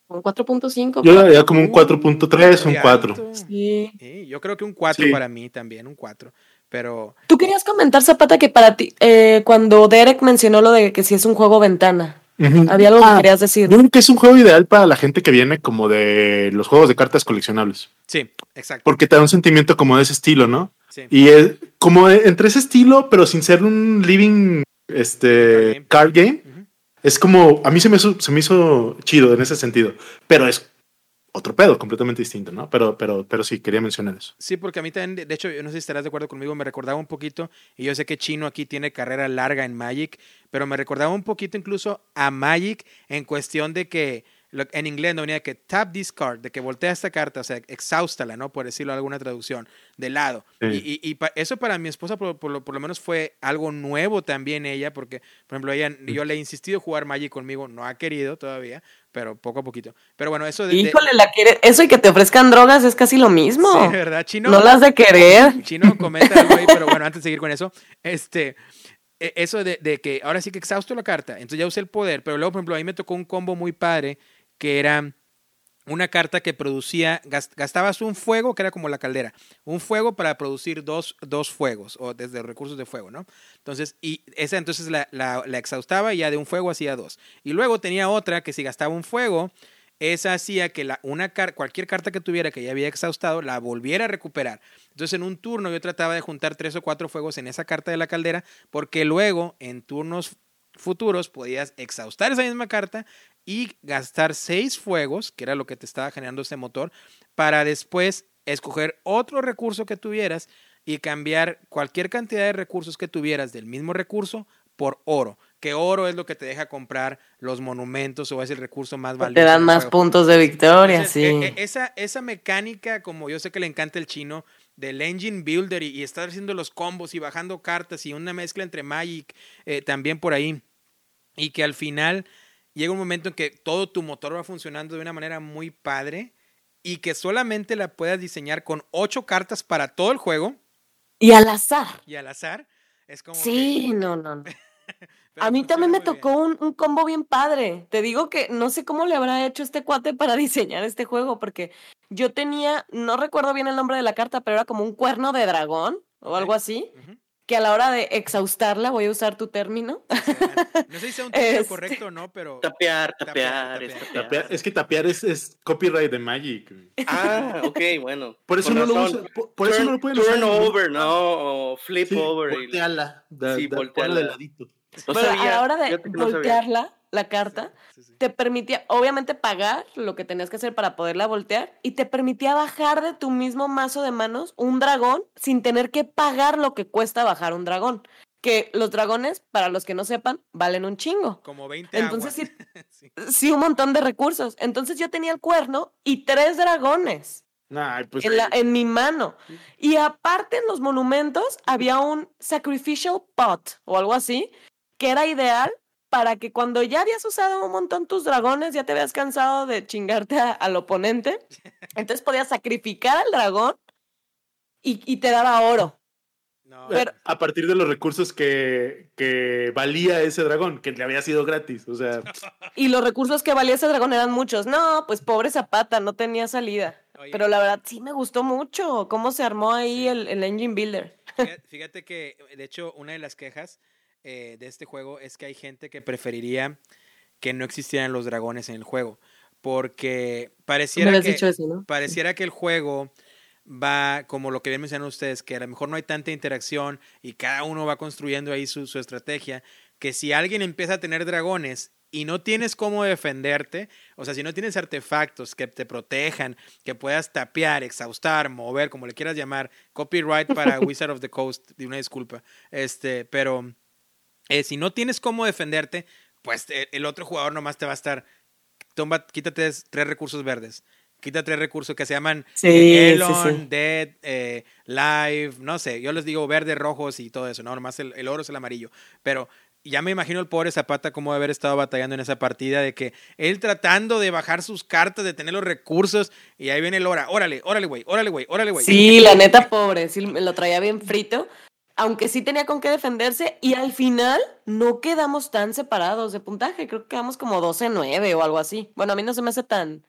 Un 4.5. Yo le daría como un 4.3, un 4. Sí. sí. Yo creo que un 4 para mí también, un 4. Pero. Tú querías comentar, Zapata, que para ti, eh, cuando Derek mencionó lo de que si es un juego ventana, había algo que ah, querías decir. Yo creo que es un juego ideal para la gente que viene como de los juegos de cartas coleccionables. Sí, exacto. Porque te da un sentimiento como de ese estilo, ¿no? Sí. Y es como entre ese estilo, pero sin ser un living este, card game. Es como, a mí se me, se me hizo chido en ese sentido, pero es otro pedo completamente distinto, ¿no? Pero, pero, pero sí, quería mencionar eso. Sí, porque a mí también, de hecho, yo no sé si estarás de acuerdo conmigo, me recordaba un poquito, y yo sé que Chino aquí tiene carrera larga en Magic, pero me recordaba un poquito incluso a Magic en cuestión de que en inglés no venía que tap discard, de que voltea esta carta, o sea, exhaustala, ¿no? Por decirlo alguna traducción, de lado. Y, y, eso para mi esposa por, por, lo, menos fue algo nuevo también ella, porque, por ejemplo, ella, yo le he insistido jugar Magic conmigo, no ha querido todavía, pero poco a poquito. Pero bueno, eso de... Híjole, la quiere... eso y que te ofrezcan drogas es casi lo mismo. Sí, ¿verdad? Chino... No las de querer. [LAUGHS] Chino comenta algo ahí, pero bueno, antes de seguir con eso, este e, eso de, de, que ahora sí que exhausto la carta, entonces ya usé el poder, pero luego, por ejemplo, a mí me tocó un combo muy padre que era una carta que producía, gastabas un fuego, que era como la caldera, un fuego para producir dos, dos fuegos, o desde recursos de fuego, ¿no? Entonces, y esa entonces la, la, exhaustaba y ya de un fuego hacía dos. Y luego tenía otra que si gastaba un fuego, esa hacía que la, una cualquier carta que tuviera que ya había exhaustado la volviera a recuperar. Entonces en un turno yo trataba de juntar tres o cuatro fuegos en esa carta de la caldera porque luego en turnos futuros podías exhaustar esa misma carta y gastar seis fuegos, que era lo que te estaba generando ese motor, para después escoger otro recurso que tuvieras y cambiar cualquier cantidad de recursos que tuvieras del mismo recurso por oro. Que oro es lo que te deja comprar los monumentos o es el recurso más valioso. Te dan más puntos de victoria, sí. E, e, esa, esa mecánica, como yo sé que le encanta el chino, del engine builder y, estar haciendo los combos y bajando cartas y una mezcla entre Magic eh, también por ahí. Y que al final llega un momento en que todo tu motor va funcionando de una manera muy padre y que solamente la puedas diseñar con ocho cartas para todo el juego. Y al azar. Y al azar. Es como. Sí, no, no, no. [LAUGHS] A mí también me tocó un, un, combo bien padre. Te digo que no sé cómo le habrá hecho este cuate para [LAUGHS] diseñar este juego, porque yo tenía, no recuerdo bien el nombre de la carta, pero era como un cuerno de dragón o algo así que a la hora de exhaustarla, voy a usar tu término. No sé si sea un término este correcto o no, pero. Tapear, tapear. Es, que tapear es, copyright de Magic. Ah, ok, bueno. Por eso, no, lo usa, por, eso no lo pueden usar. Turn over, ¿no? O flip over. Volteala. sí, volteala. de ladito. pero a la hora de voltearla, la carta, te permitía, obviamente, pagar lo que tenías que hacer para poderla voltear y te permitía bajar de tu mismo mazo de manos un dragón sin tener que pagar lo que cuesta bajar un dragón. Que los dragones, para los que no sepan, valen un chingo. Como 20 Entonces, [LAUGHS] sí, sí, un montón de recursos. Entonces yo tenía el cuerno y tres dragones. Pues en, en, mi mano. Y aparte en los monumentos había un sacrificial pot o algo así, que era ideal para que cuando ya habías usado un montón tus dragones, ya te habías cansado de chingarte al oponente, [LAUGHS] entonces podías sacrificar al dragón y, te daba oro. a partir de los recursos que, que, valía ese dragón, que le había sido gratis, o sea. [LAUGHS] Y los recursos que valía ese dragón eran muchos. No, pues pobre Zapata, no tenía salida. Pero la verdad sí me gustó mucho cómo se armó ahí el, el, Engine Builder. [LAUGHS] fíjate que, de hecho, una de las quejas eh, de este juego es que hay gente que preferiría que no existieran los dragones en el juego. Porque pareciera, que, pareciera que el juego va como lo que bien mencionaron ustedes, que a lo mejor no hay tanta interacción y cada uno va construyendo ahí su, su estrategia, que si alguien empieza a tener dragones y no tienes cómo defenderte, o sea, si no tienes artefactos que te protejan, que puedas tapear, exhaustar, mover, como le quieras llamar, copyright para [LAUGHS] Wizard of the Coast, de una disculpa, este, pero eh, si no tienes cómo defenderte, pues eh, el otro jugador nomás te va a estar. Toma, quítate tres recursos verdes. Quita tres recursos que se llaman sí, Dead, eh, Live, no sé. Yo les digo verde, rojos y todo eso, ¿no? Nomás el, el oro es el amarillo. Pero ya me imagino el pobre Zapata cómo haber estado batallando en esa partida de que él tratando de bajar sus cartas, de tener los recursos y ahí viene el hora, órale, órale, güey, órale, güey, órale, güey. Sí, la neta pobre, sí, lo traía bien frito. Aunque sí tenía con qué defenderse, y al final no quedamos tan separados de puntaje, creo que quedamos como 12-9 o algo así. Bueno, a mí no se me hace tan,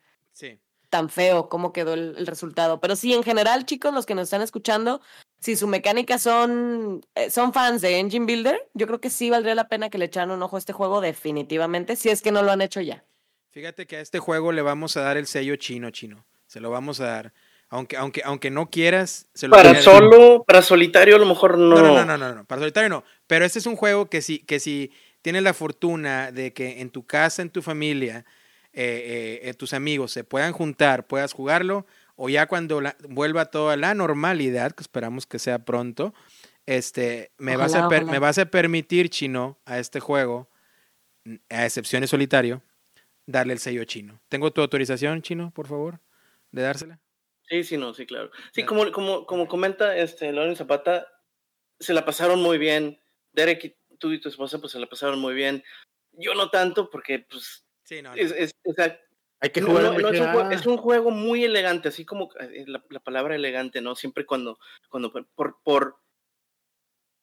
tan feo cómo quedó el, resultado, pero sí, en general, chicos, los que nos están escuchando, si su mecánica son, eh, son fans de Engine Builder, yo creo que sí valdría la pena que le echaran un ojo a este juego definitivamente, si es que no lo han hecho ya. Fíjate que a este juego le vamos a dar el sello chino chino, se lo vamos a dar. Aunque, aunque, aunque no quieras, se lo Para solo, para solitario a lo mejor no. No, no, no, no, para solitario no. Pero este es un juego que si, que si tienes la fortuna de que en tu casa, en tu familia, eh, eh, tus amigos se puedan juntar, puedas jugarlo, o ya cuando vuelva toda la normalidad, que esperamos que sea pronto, este, me, vas a me vas a permitir, chino, a este juego, a excepción de solitario, darle el sello chino. ¿Tengo tu autorización, chino, por favor, de dársela? Sí, sí, no, sí, claro. Sí, como, como, como comenta este Loren Zapata, se la pasaron muy bien. Derek, tú y tu esposa, pues se la pasaron muy bien. Yo no tanto, porque, pues. Sí, no. Es, es, Hay que jugar. es, un juego, muy elegante, así como eh, la, la, palabra elegante, ¿no? Siempre cuando, cuando por, por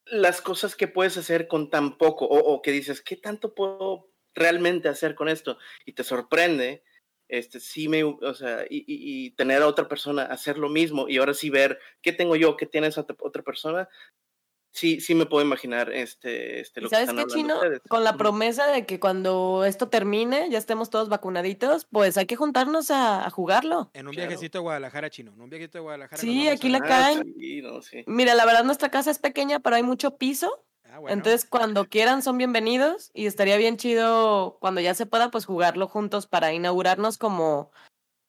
las cosas que puedes hacer con tan poco, o, o que dices, ¿qué tanto puedo realmente hacer con esto? Y te sorprende este, sí me, o sea, y, tener a otra persona hacer lo mismo y ahora sí ver qué tengo yo, qué tiene esa otra persona, sí, sí me puedo imaginar este, este lo ¿Sabes qué, Chino? Con la promesa de que cuando esto termine, ya estemos todos vacunaditos, pues hay que juntarnos a, jugarlo. En un viajecito a Guadalajara, Chino, en un viajecito a Guadalajara. Sí, aquí la caen. Mira, la verdad nuestra casa es pequeña, pero hay mucho piso Ah, Entonces, cuando quieran, son bienvenidos y estaría bien chido cuando ya se pueda, pues jugarlo juntos para inaugurarnos como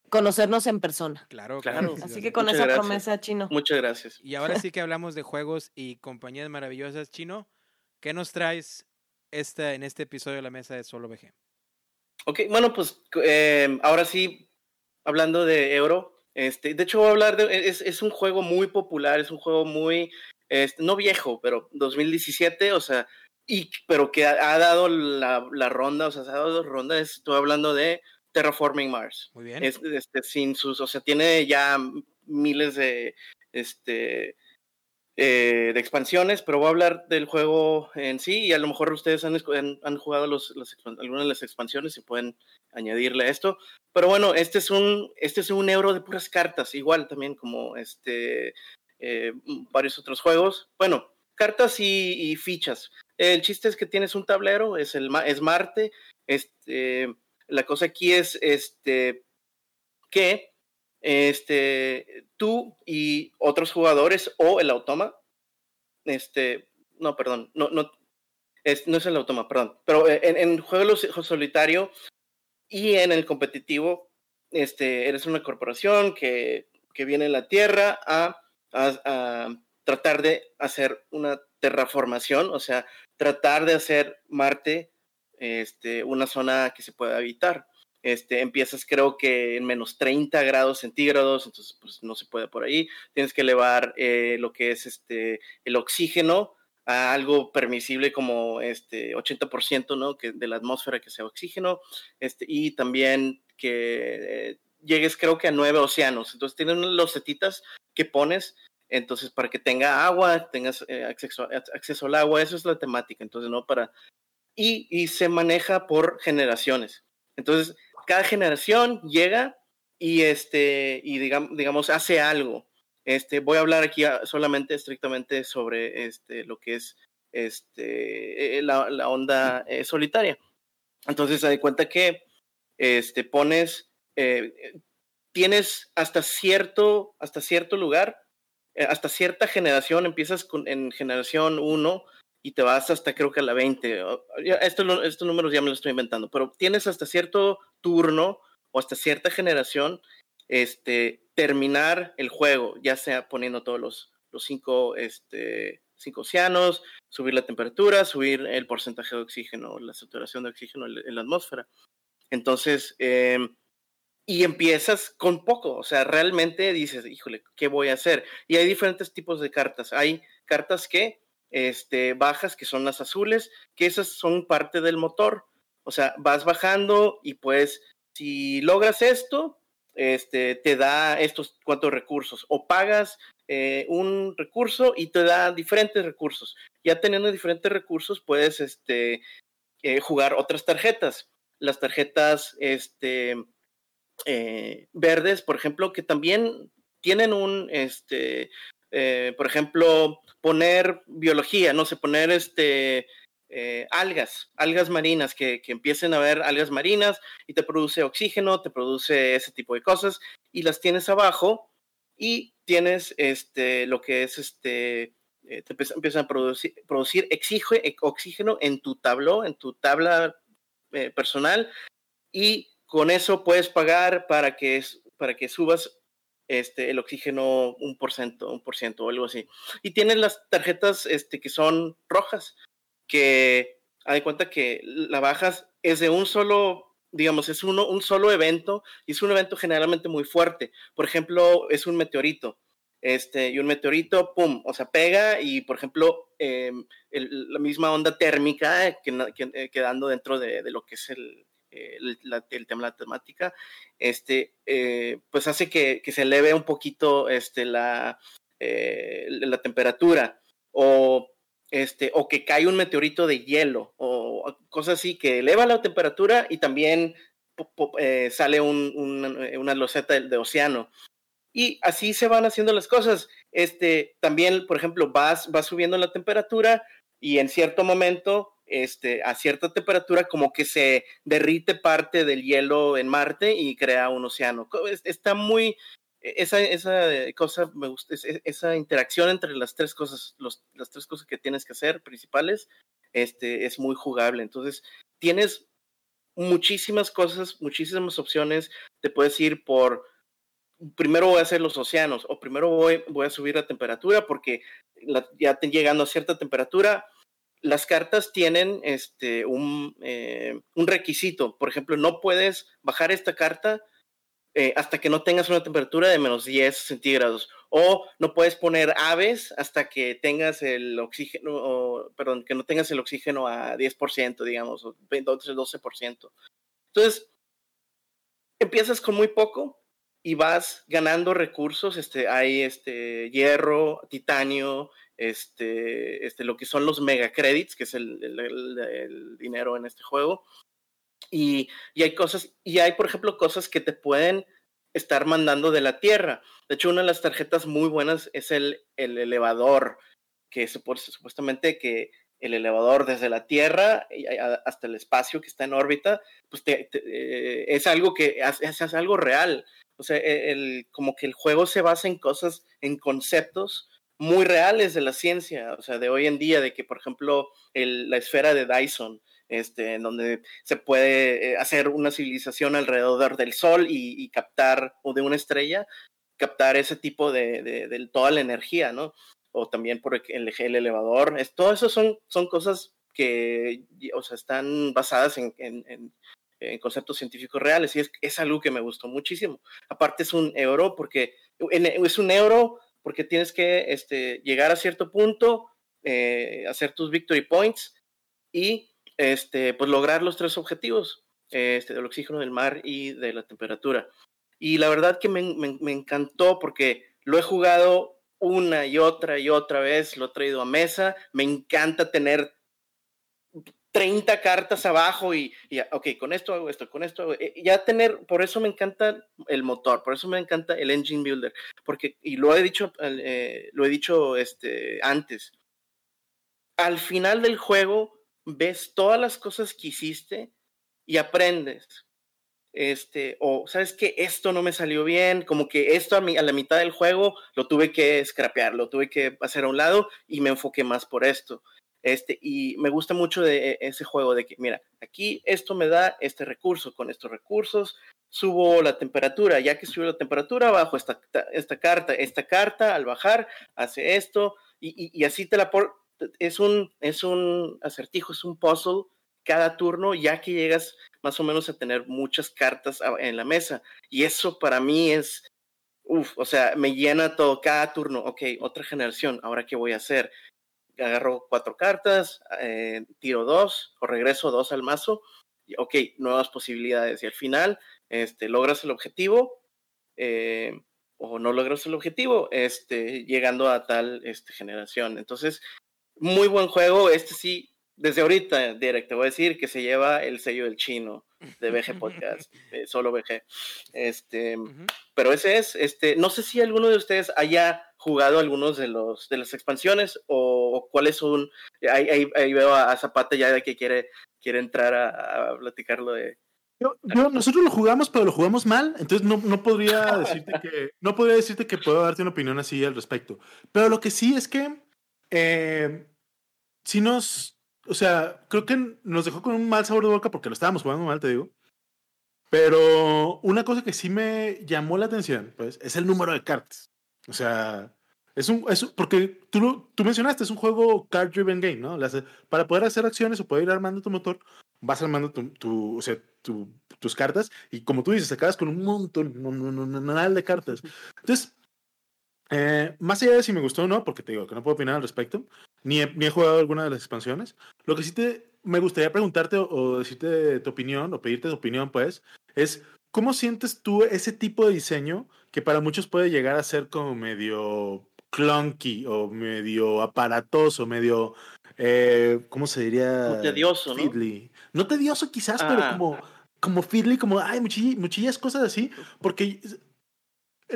conocernos en persona. Claro, claro. Así que con esa promesa, Chino. Muchas gracias. Y ahora sí que hablamos de juegos y compañías maravillosas, Chino. ¿Qué nos traes esta, en este episodio de la mesa de Solo VG? Ok, bueno, pues em, ahora sí, hablando de Euro, este, de hecho voy a hablar de, es, es un juego muy popular, es un juego muy este, no viejo, pero 2017, o sea, y, pero que ha, dado la, la, ronda, o sea, se ha dado dos rondas, estoy hablando de Terraforming Mars. Muy bien. Este, sin sus, o sea, tiene ya miles de, este, eh, de expansiones, pero voy a hablar del juego en sí y a lo mejor ustedes han, han, jugado los, algunas de las expansiones y pueden añadirle a esto. Pero bueno, este es un, este es un euro de puras cartas, igual también como este eh, varios otros juegos. Bueno, cartas y, fichas. El chiste es que tienes un tablero, es, el, es Marte. Este, la cosa aquí es este, que este, tú y otros jugadores o el automa, este, no, perdón, no, no, es, no es el automa, perdón, pero en, en juego solitario y en el competitivo, este, eres una corporación que, que viene a la Tierra a a, tratar de hacer una terraformación, o sea, tratar de hacer Marte este, una zona que se pueda habitar. Este, empiezas creo que en menos 30 grados centígrados, entonces pues no se puede por ahí. Tienes que elevar eh, lo que es este, el oxígeno a algo permisible como este 80% ¿no? que, de la atmósfera que sea oxígeno, este, y también que eh, llegues creo que a nueve océanos. Entonces tienen los setitas que pones, entonces para que tenga agua, tengas eh, acceso, acceso al agua, eso es la temática, entonces no para... Y, y se maneja por generaciones. Entonces, cada generación llega y, este, y digamos, digamos, hace algo. Este, voy a hablar aquí solamente estrictamente sobre este, lo que es este, eh, la, la onda eh, solitaria. Entonces, se da cuenta que este, pones tienes hasta cierto, hasta cierto lugar, eh, hasta cierta generación, empiezas con, en generación 1 y te vas hasta creo que a la 20. Esto, estos números ya me los estoy inventando, pero tienes hasta cierto turno o hasta cierta generación este, terminar el juego, ya sea poniendo todos los, los cinco, este, cinco océanos, subir la temperatura, subir el porcentaje de oxígeno, la saturación de oxígeno en, la atmósfera. Entonces, eh, y empiezas con poco, o sea, realmente dices, híjole, ¿qué voy a hacer? Y hay diferentes tipos de cartas. Hay cartas que este, bajas, que son las azules, que esas son parte del motor. O sea, vas bajando y pues si logras esto, este, te da estos cuantos recursos. O pagas eh, un recurso y te da diferentes recursos. Ya teniendo diferentes recursos, puedes este, eh, jugar otras tarjetas. Las tarjetas este, eh, verdes, por ejemplo, que también tienen un, este, por ejemplo, poner biología, no sé, poner este, algas, algas marinas, que, que, empiecen a ver algas marinas y te produce oxígeno, te produce ese tipo de cosas y las tienes abajo y tienes este, lo que es este, eh, te empiezan a producir, producir oxígeno en tu tabló, en tu tabla eh, personal y con eso puedes pagar para que, para que subas este, el oxígeno un por ciento, un por o algo así. Y tienes las tarjetas este, que son rojas, que hay cuenta que la bajas es de un solo digamos, es uno, un solo evento y es un evento generalmente muy fuerte. Por ejemplo, es un meteorito. Este, y un meteorito, pum, o sea, pega y, por ejemplo, em, la misma onda térmica que, eh, quedando dentro de, lo que es el, el, tema la temática, este, eh, pues hace que, se eleve un poquito este, la, eh, la temperatura. O este, o que cae un meteorito de hielo, o cosas así que eleva la temperatura y también eh, sale una loseta de, océano. Y así se van haciendo las cosas. Este, también, por ejemplo, vas, vas subiendo la temperatura y en cierto momento, este, a cierta temperatura, como que se derrite parte del hielo en Marte y crea un océano. Está muy, esa, esa cosa me gusta, esa interacción entre las tres cosas, las tres cosas que tienes que hacer principales, este, es muy jugable. Entonces, tienes muchísimas cosas, muchísimas opciones. Te puedes ir por, primero voy a hacer los océanos, o primero voy, voy a subir la temperatura, porque ya llegando a cierta temperatura, las cartas tienen este, un, eh, un requisito. Por ejemplo, no puedes bajar esta carta eh, hasta que no tengas una temperatura de menos 10 centígrados. O no puedes poner aves hasta que tengas el oxígeno, perdón, que no tengas el oxígeno a 10%, digamos, o 12%. Entonces, empiezas con muy poco y vas ganando recursos. Este, hay este hierro, titanio, este, este, lo que son los mega credits, que es el dinero en este juego. Y, hay cosas, y hay, por ejemplo, cosas que te pueden estar mandando de la Tierra. De hecho, una de las tarjetas muy buenas es el, el elevador, que supuestamente que el elevador desde la Tierra hasta el espacio que está en órbita, pues eh, es algo que es, algo real. O sea, e, el, como que el juego se basa en cosas, en conceptos muy reales de la ciencia, o sea, de hoy en día, de que, por ejemplo, la esfera de Dyson, este, en donde se puede eh, hacer una civilización alrededor del Sol y, captar, o de una estrella, captar ese tipo de, de, toda la energía, ¿no? O también por el, el elevador. Es, todo eso son, son cosas que, o sea, están basadas en, en, en conceptos científicos reales y es, es, algo que me gustó muchísimo. Aparte es un euro porque es un euro porque tienes que este, llegar a cierto punto, eh, hacer tus victory points y este, pues lograr los tres objetivos, este, del oxígeno, del mar y de la temperatura. Y la verdad que me, me, encantó porque lo he jugado una y otra y otra vez, lo he traído a mesa, me encanta tener 30 cartas abajo y, y, ok, con esto hago esto, con esto hago, eh, ya tener, por eso me encanta el motor, por eso me encanta el engine builder, porque, y lo he dicho, eh, lo he dicho este, antes, al final del juego ves todas las cosas que hiciste y aprendes. Este, o sabes que esto no me salió bien, como que esto a, a la mitad del juego lo tuve que scrapear, lo tuve que hacer a un lado y me enfoqué más por esto. Este, y me gusta mucho de e, ese juego de que, mira, aquí esto me da este recurso, con estos recursos subo la temperatura, ya que subo la temperatura, bajo esta, esta carta, esta carta al bajar hace esto, y, así te la, por, es un, es un acertijo, es un puzzle cada turno, ya que llegas más o menos a tener muchas cartas en la mesa. Y eso para mí es, uff, o sea, me llena todo cada turno. Ok, otra generación, ahora qué voy a hacer. Agarro cuatro cartas, eh, tiro dos o regreso dos al mazo. Y, ok, nuevas posibilidades. Y al final, este, logras el objetivo. Eh, o no logras el objetivo, este, llegando a tal este, generación. Entonces, muy buen juego. Este sí, desde ahorita, Derek, te voy a decir que se lleva el sello del chino de BG [LAUGHS] Podcast, solo BG. Este, pero ese es, este, no sé si alguno de ustedes haya jugado algunos de los de las expansiones o, cuáles son. Ahí, ahí, veo a, Zapata ya de que quiere, quiere entrar a, a platicarlo de, yo, nosotros lo jugamos, pero lo jugamos mal, entonces no, no podría decirte [LAUGHS] que no podría decirte que puedo darte una opinión así al respecto. Pero lo que sí es que eh, si nos, o sea, creo que nos dejó con un mal sabor de boca porque lo estábamos jugando mal, te digo. Pero una cosa que sí me llamó la atención, pues, es el número de cartas. O sea, es un, es, porque tú, tú mencionaste, es un juego card driven game, ¿no? para poder hacer acciones o poder ir armando tu motor, vas armando tu, o sea, tus cartas y como tú dices, acabas con un montón, un de cartas. Entonces, eh, más allá de si me gustó o no, porque te digo que no puedo opinar al respecto, ni he, ni he jugado alguna de las expansiones, lo que sí te me gustaría preguntarte o, decirte tu opinión o pedirte tu opinión, pues, es ¿cómo sientes tú ese tipo de diseño que para muchos puede llegar a ser como medio clunky o medio aparatoso, medio eh, ¿cómo se diría? tedioso, ¿no? No tedioso quizás, pero como, como fiddly, como, hay muchillas, cosas así, porque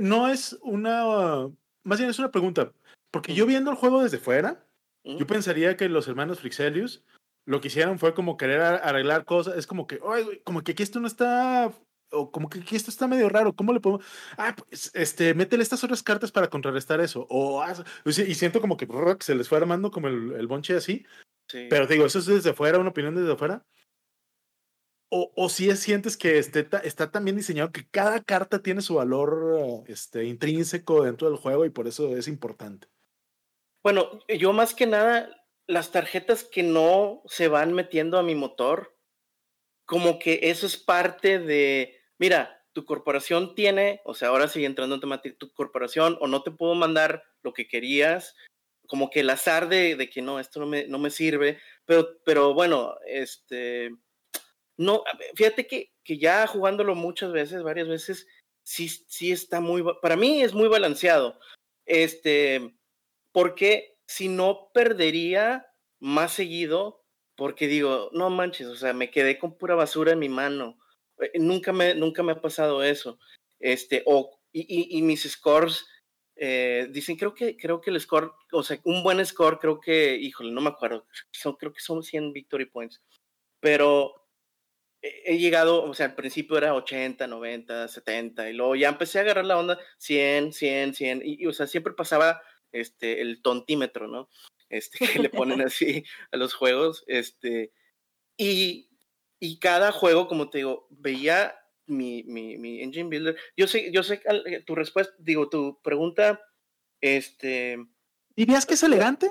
no es una, más bien es una pregunta, porque yo viendo el juego desde fuera, yo pensaría que los hermanos Frixelius lo que hicieron fue como querer arreglar cosas, es como que, como que aquí esto no está o como que, esto está medio raro, ¿cómo le podemos? Ah, pues, este, métele estas otras cartas para contrarrestar eso. O, y siento como que se les fue armando como el, el bonche así. Pero digo, eso es desde fuera, una opinión desde fuera. O, o si es, sientes que este, está también diseñado que cada carta tiene su valor este, intrínseco dentro del juego y por eso es importante. Bueno, yo más que nada, las tarjetas que no se van metiendo a mi motor, como que eso es parte de, mira, tu corporación tiene, o sea, ahora sigue entrando en temática, tu corporación o no te puedo mandar lo que querías, como que el azar de, de que no, esto no me, no me, sirve, pero, pero bueno, este, no, fíjate que, que ya jugándolo muchas veces, varias veces, sí, sí está muy, para mí es muy balanceado, este, porque si no perdería más seguido, porque digo, no manches, o sea, me quedé con pura basura en mi mano, nunca me, nunca me ha pasado eso. Este, o, y, y, mis scores, eh, dicen, creo que, creo que el score, o sea, un buen score, creo que, híjole, no me acuerdo, son, creo que son 100 victory points, pero he llegado, o sea, al principio era 80, 90, 70, y luego ya empecé a agarrar la onda 100, 100, 100, y, o sea, siempre pasaba este, el tontímetro, ¿no? Este, [LAUGHS] que le ponen [LAUGHS] así a los juegos, este, y y cada juego, como te digo, veía mi, mi, mi engine builder. Yo sé, yo sé eh, tu respuesta, digo, tu pregunta, este. ¿Dirías que es elegante?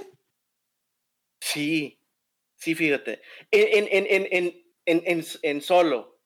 Sí, sí, fíjate. En, en, en, en, en solo.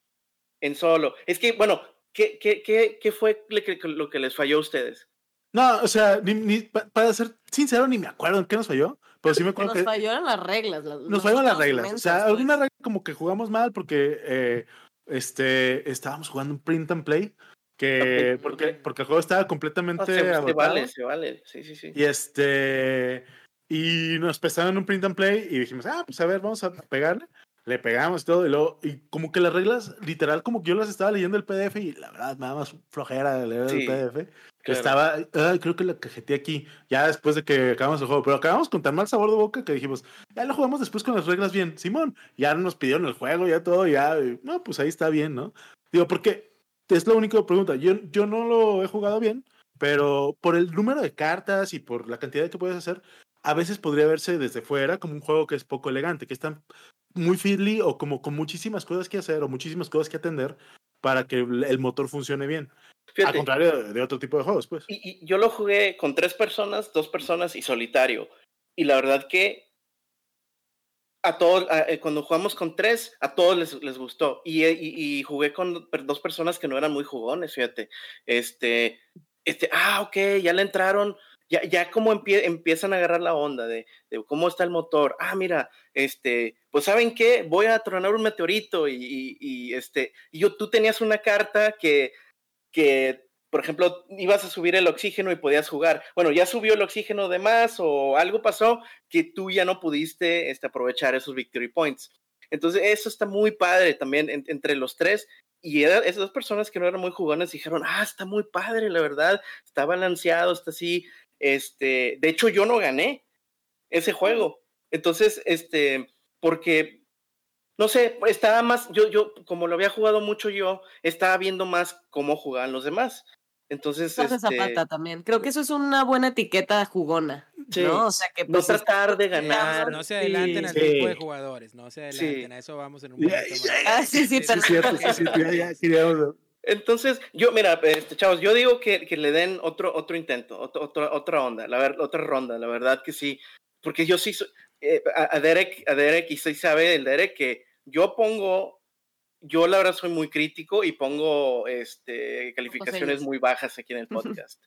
En solo. Es que, bueno, ¿qué, qué, qué, qué fue lo que les falló a ustedes? No, o sea, ni, para ser sincero, ni me acuerdo en qué nos falló. Pero sí me [LAUGHS] acuerdo nos fallaron las reglas. nos fallaron las reglas. o sea, pues. alguna regla como que jugamos mal porque eh, este, estábamos jugando un print and play. Que, porque, porque el juego estaba completamente. se, vale, se vale. Sí, sí, sí. Y este. Y nos prestaron un print and play y dijimos, ah, pues a ver, vamos a pegarle. Le pegamos todo y luego, y como que las reglas, literal, como que yo las estaba leyendo el PDF y la verdad, nada más flojera de leer el PDF. Que estaba, creo que la cajeté aquí, ya después de que acabamos el juego, pero acabamos con tan mal sabor de boca que dijimos, ya lo jugamos después con las reglas bien. Simón, ya nos pidieron el juego, ya todo, ya, no, pues ahí está bien, ¿no? Digo, porque es la única pregunta. Yo, yo no lo he jugado bien, pero por el número de cartas y por la cantidad que puedes hacer, a veces podría verse desde fuera como un juego que es poco elegante, que está muy fiddly o como con muchísimas cosas que hacer o muchísimas cosas que atender para que el motor funcione bien. Al contrario de, otro tipo de juegos, pues. Y, yo lo jugué con tres personas, dos personas y solitario. Y la verdad que a todos, eh, cuando jugamos con tres, a todos les, les gustó. Y, y, jugué con dos personas que no eran muy jugones, fíjate. Este, este, ah, ok, ya le entraron ya, ya como empiezan a agarrar la onda de, cómo está el motor. Ah, mira, este, pues saben qué, voy a tronar un meteorito y, y, este, y yo, tú tenías una carta que, que por ejemplo, ibas a subir el oxígeno y podías jugar. Bueno, ya subió el oxígeno de más o algo pasó que tú ya no pudiste este, aprovechar esos victory points. Entonces, eso está muy padre también entre los tres. Y esas dos personas que no eran muy jugones dijeron, ah, está muy padre, la verdad, está balanceado, está así. Este, de hecho, yo no gané ese juego. Entonces, este, porque no sé, estaba más, yo, yo, como lo había jugado mucho yo, estaba viendo más cómo jugaban los demás. Entonces, este... Zapata también. Creo que eso es una buena etiqueta jugona. ¿no? O sea, que no pues, tratar de ganar. No se adelanten al tipo de jugadores, no se adelanten, a eso vamos en un momento Ah, sí, sí, perfecto. Entonces, yo, mira, este, chavos, yo digo que, que le den otro, otro intento, otro, otra, otra onda, la ver, otra ronda, la verdad que sí, porque yo sí, eh, a, Derek, a Derek, y sí sabe el Derek que yo pongo yo la verdad soy muy crítico y pongo este, calificaciones muy bajas aquí en el podcast.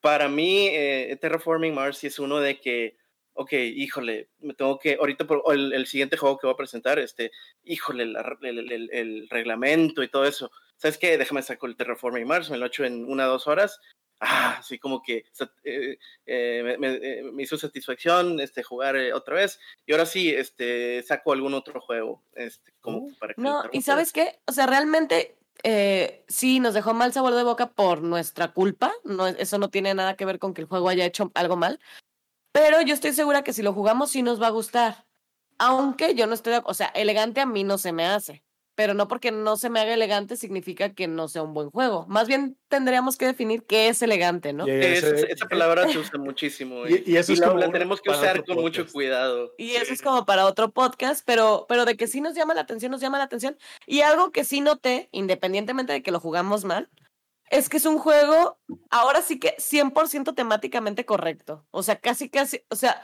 Para mí, eh, Terraforming Mars es uno de que, ok, híjole, me tengo que, ahorita por, el, siguiente juego que voy a presentar, este, híjole, el, el, reglamento y todo eso. ¿Sabes qué? Déjame sacar el Terraforming Mars, me lo echo en una o dos horas ah, así como que eh, eh, eh, me, hizo satisfacción este, jugar otra vez. Y ahora sí, este, saco algún otro juego. Este, como para no, y sabes qué, o sea, realmente sí nos dejó mal sabor de boca por nuestra culpa. No, eso no tiene nada que ver con que el juego haya hecho algo mal. Pero yo estoy segura que si lo jugamos sí nos va a gustar. Aunque yo no estoy, o sea, elegante a mí no se me hace pero no porque no se me haga elegante significa que no sea un buen juego. Más bien tendríamos que definir qué es elegante, ¿no? esa, palabra se [LAUGHS] usa muchísimo. Y, eso es la, la tenemos que usar con mucho cuidado. Y eso es como para otro podcast, pero, pero de que sí nos llama la atención, nos llama la atención. Y algo que sí noté, independientemente de que lo jugamos mal, es que es un juego, ahora sí que 100% temáticamente correcto. O sea, casi, casi, o sea,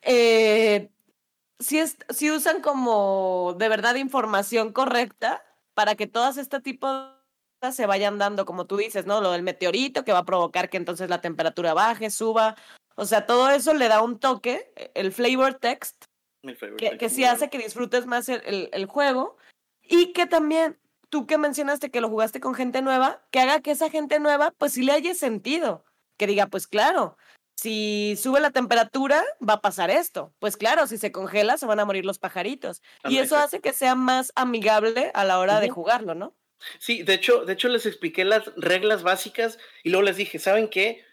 eh, si, usan como de verdad información correcta para que todas este tipo de se vayan dando, como tú dices, ¿no? Lo del meteorito que va a provocar que entonces la temperatura baje, suba. O sea, todo eso le da un toque, e, el flavor text, que, que sí hace que disfrutes más el, el, juego. Y que también, tú que mencionaste que lo jugaste con gente nueva, que haga que esa gente nueva, pues sí le haya sentido. Que diga, pues claro, si sube la temperatura, va a pasar esto. Pues claro, si se congela, se van a morir los pajaritos. y eso hace que sea más amigable a la hora de jugarlo, ¿no? Sí, de hecho, de hecho les expliqué las reglas básicas y luego les dije, ¿saben qué?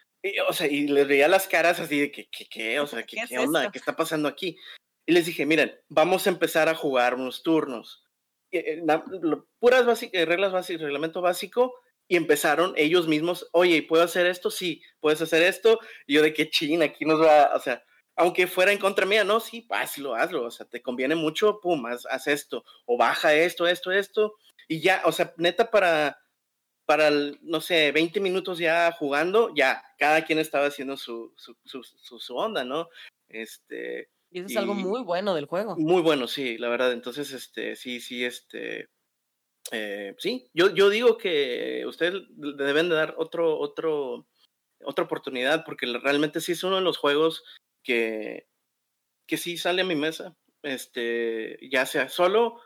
o sea, y les veía las caras así de que, ¿qué, qué? O sea, ¿qué, ¿qué, onda? ¿Qué está pasando aquí? Y les dije, miren, vamos a empezar a jugar unos turnos. Eh, eh, puras reglas básicas, reglamento básico, y empezaron ellos mismos, oye, ¿puedo hacer esto? Sí, puedes hacer esto. Y yo de qué ching, aquí nos va, o sea, aunque fuera en contra mía, no, sí, hazlo, hazlo, o sea, te conviene mucho, pum, haz, esto, o baja esto, esto, esto, y ya, o sea, neta para, para, no sé, 20 minutos ya jugando, ya, cada quien estaba haciendo su, su, su, su, onda, ¿no? Este... Y eso es algo muy bueno del juego. Muy bueno, sí, la verdad, entonces, este, sí, sí, este, eh, sí, yo, yo digo que ustedes deben de dar otro, otro, otra oportunidad porque realmente sí es uno de los juegos que, que sí sale a mi mesa, este, ya sea solo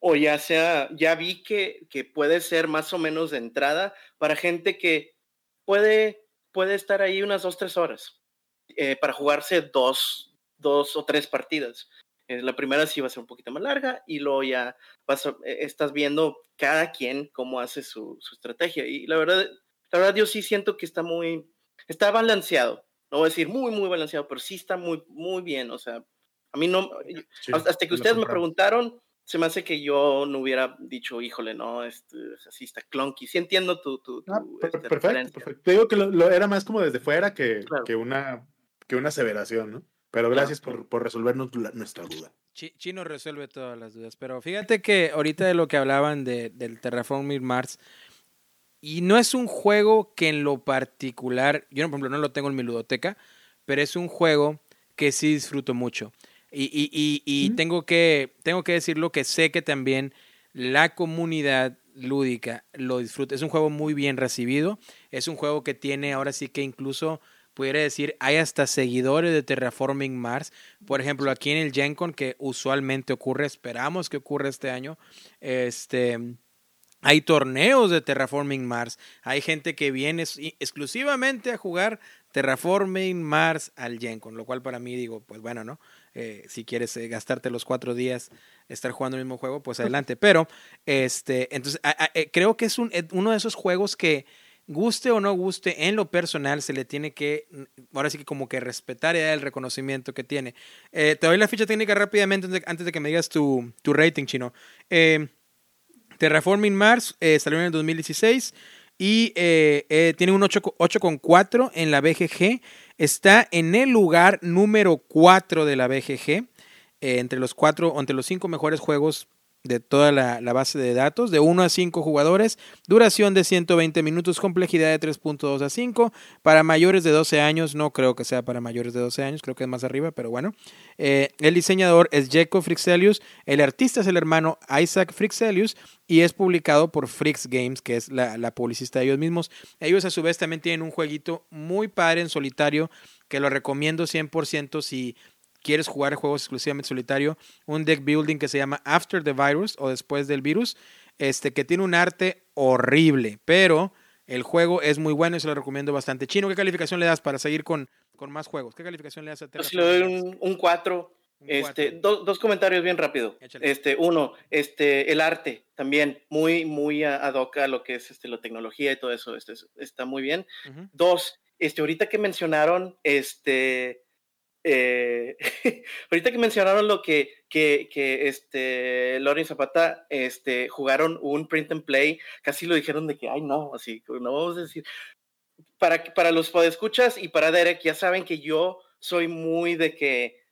o ya sea, ya vi que, que puede ser más o menos de entrada para gente que puede, puede estar ahí unas dos, tres horas eh, para jugarse dos, dos o tres partidas. Eh, la primera sí va a ser un poquito más larga y luego ya vas eh, estás viendo cada quien cómo hace su, estrategia. Y la verdad, la verdad yo sí siento que está muy, está balanceado. No voy a decir muy, muy balanceado, pero sí está muy, muy bien. O sea, a mí no, hasta que ustedes me preguntaron, se me hace que yo no hubiera dicho, híjole, no, este, así está clunky. Sí entiendo tu, tu, ah, este, perfecto, Te digo que lo, era más como desde fuera que, que, una, que una aseveración, ¿no? Pero gracias por, por resolvernos nuestra duda. Chino resuelve todas las dudas. Pero fíjate que ahorita de lo que hablaban de, del Terraforming Mars, y no es un juego que en lo particular, yo por ejemplo no lo tengo en mi ludoteca, pero es un juego que sí disfruto mucho. Y, y, y, y tengo, que, tengo que decirlo que sé que también la comunidad lúdica lo disfruta. Es un juego muy bien recibido. Es un juego que tiene ahora sí que incluso pudiera decir, hay hasta seguidores de Terraforming Mars. Por ejemplo, aquí en el GenCon, que usualmente ocurre, esperamos que ocurra este año, este, Hay torneos de Terraforming Mars. Hay gente que viene exclusivamente a jugar Terraforming Mars al Gen, lo cual para mí digo, pues bueno, ¿no? Eh, si quieres eh, gastarte los cuatro días estar jugando el mismo juego, pues adelante. Pero, este, entonces, eh, creo que es un, uno de esos juegos que, guste o no guste, en lo personal se le tiene que, mm, ahora sí que como que respetar el reconocimiento que tiene. te doy la ficha técnica rápidamente antes de que me digas tu, tu rating, chino. Terraforming Mars salió en el 2016 y tiene un 8,4 en la BGG. Está en el lugar número 4 de la BGG, eh, entre los cuatro, entre los cinco mejores juegos de toda la, base de datos, de 1 a 5 jugadores, duración de 120 minutos, complejidad de 3.2 a 5, para mayores de 12 años, no creo que sea para mayores de 12 años, creo que es más arriba, pero bueno. Eh, el diseñador es Jacob Frixelius, el artista es el hermano Isaac Frixelius y es publicado por Frix Games, que es la, la publicista de ellos mismos. Ellos a su vez también tienen un jueguito muy padre en solitario que lo recomiendo 100% si quieres jugar juegos exclusivamente solitario, un deck building que se llama After the Virus o después del virus, este que tiene un arte horrible, pero el juego es muy bueno y se lo recomiendo bastante. Chino, ¿qué calificación le das para seguir con, con más juegos? ¿Qué calificación le das a Yo le doy un 4. Este, dos comentarios bien rápido. Este, uno, este, el arte también muy, muy ad hoc a lo que es este, la tecnología y todo eso, este, está muy bien. Dos, este, ahorita que mencionaron, este, eh, [LAUGHS] ahorita que mencionaron lo que, que, que este, Loren Zapata este, jugaron un print and play, casi lo dijeron de que, ay, no, así, no vamos a decir. Para, para los podescuchas y para Derek, ya saben que yo soy muy de que,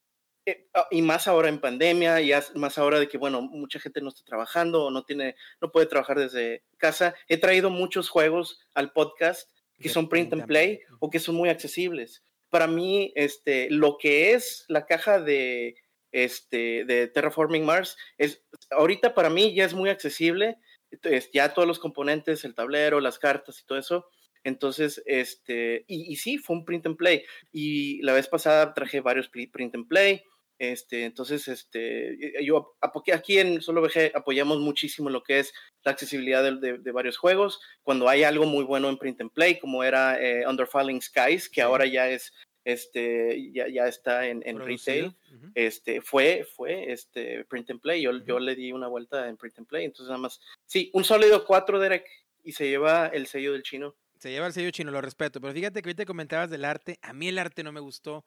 eh, ah, y más ahora en pandemia, y más ahora de que, bueno, mucha gente no está trabajando o no tiene, no puede trabajar desde casa. He traído muchos juegos al podcast que son print and play o que son muy accesibles para mí, este, lo que es la caja de, este, de Terraforming Mars, es, ahorita para mí ya es muy accesible, entonces, ya todos los componentes, el tablero, las cartas y todo eso. Entonces, este, y, y, sí, fue un print and play. Y la vez pasada traje varios print and play. Este, entonces, este, yo aquí en Solo VG apoyamos muchísimo lo que es la accesibilidad de, de, varios juegos. Cuando hay algo muy bueno en print and play, como era eh, Under Falling Skies, que ahora ya es este, ya, ya está en, en retail, este, fue, fue este, print and play, yo, yo le di una vuelta en print and play, entonces nada más, sí, un sólido 4, Derek, y se lleva el sello del chino. Se lleva el sello chino, lo respeto, pero fíjate que ahorita comentabas del arte, a mí el arte no me gustó.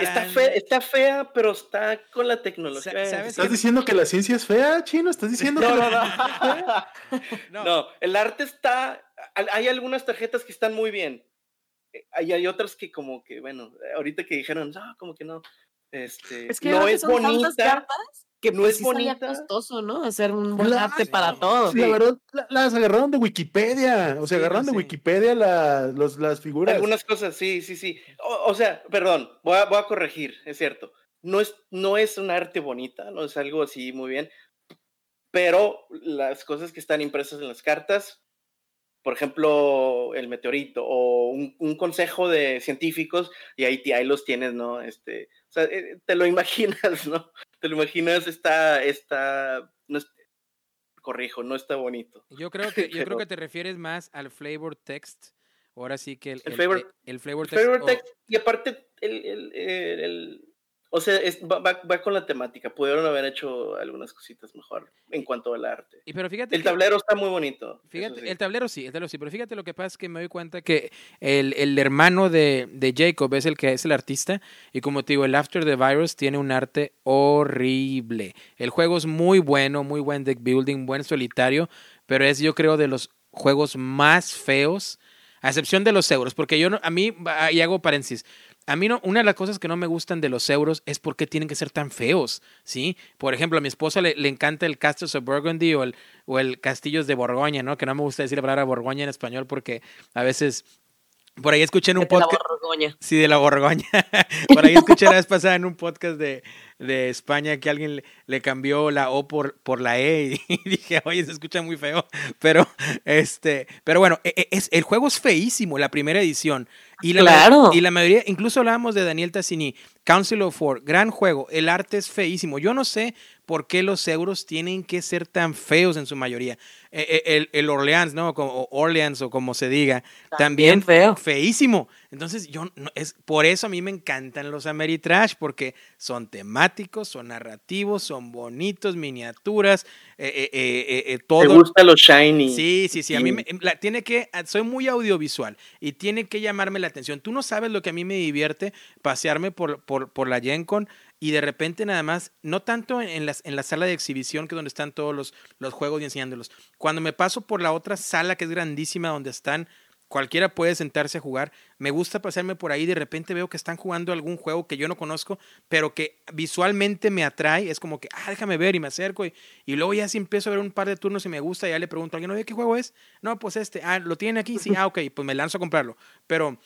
Está, fea, está fea, pero está con la tecnología. ¿Estás diciendo que la ciencia es fea, chino? ¿Estás diciendo no, que no, no. [LAUGHS] no, el arte está. Hay algunas tarjetas que están muy bien, hay, hay otras que como que, bueno, ahorita que dijeron, no, como que no, este, es que no es bonita. Cartas que no pues es bonita. costoso, ¿no? Hacer un buen arte para todos. Sí. las agarraron de Wikipedia, o sea, agarraron de Wikipedia los, las figuras. Algunas cosas, sí, sí, sí. O, sea, perdón, voy a, voy a, corregir, es cierto. No es, no es un arte bonita, no es algo así muy bien, pero las cosas que están impresas en las cartas por ejemplo, el meteorito o un, consejo de científicos y ahí, ahí los tienes, ¿no? Este, o sea, eh, te lo [LAUGHS] imaginas, ¿no? Te lo imaginas, está, está, no corrijo, no está bonito. Yo creo [LAUGHS] que, yo creo que te refieres más al flavor text. Ahora sí que el, el, flavor, el, flavor text. y aparte el, el o sea, va, con la temática. Pudieron haber hecho algunas cositas mejor en cuanto al arte. Y pero fíjate el tablero está muy bonito. Fíjate, el tablero sí, el tablero sí. Pero fíjate lo que pasa es que me doy cuenta que el, el hermano de, de, Jacob es el que es el artista. Y como te digo, el After the Virus tiene un arte horrible. El juego es muy bueno, muy buen deck building, buen solitario. Pero es, yo creo, de los juegos más feos. A excepción de los euros, porque yo no, a mí, y hago paréntesis, a mí no, una de las cosas que no me gustan de los euros es por qué tienen que ser tan feos, ¿sí? Por ejemplo, a mi esposa le, encanta el Castles of Burgundy o el, o el Castillos de Borgoña, ¿no? Que no me gusta decir la palabra Borgoña en español porque a veces por ahí escuché en un podcast. De la Borgoña. Sí, de la Borgoña. [LAUGHS] por ahí escuché la vez pasada en un podcast de, de España que alguien le, cambió la O por, por la E y, [LAUGHS] dije, oye, se escucha muy feo. [LAUGHS] Pero, este, pero bueno, e, e, es, el juego es feísimo, la primera edición. Y la, Claro. Y la mayoría, incluso hablábamos de Daniel Tassini, Council of War, gran juego, el arte es feísimo. Yo no sé por qué los euros tienen que ser tan feos en su mayoría. Eh, eh, el, el Orleans, ¿no? Como, o Orleans o como se diga, también, También feo. feísimo. Entonces, yo no, es por eso a mí me encantan los Ameritrash, porque son temáticos, son narrativos, son bonitos, miniaturas, eh, eh, eh, eh, eh, todo. Me gusta los shiny. Sí, sí, sí. A mí me, la- tiene que, soy muy audiovisual y tiene que llamarme la atención. Tú no sabes lo que a mí me divierte pasearme por, por, por la Gen Con y de repente nada más, no tanto en, las, en la sala de exhibición que donde están todos los, los juegos y enseñándolos. Cuando me paso por la otra sala que es grandísima donde están, cualquiera puede sentarse a jugar. Me gusta pasearme por ahí, de repente veo que están jugando algún juego que yo no conozco, pero que visualmente me atrae. Es como que, ah, déjame ver y me acerco y, y luego ya si empiezo a ver un par de turnos y me gusta, ya le pregunto a alguien, oye, ¿qué juego es? No, pues este, ah, ¿lo tiene aquí? Sí, ah, ok, pues me lanzo a comprarlo. Pero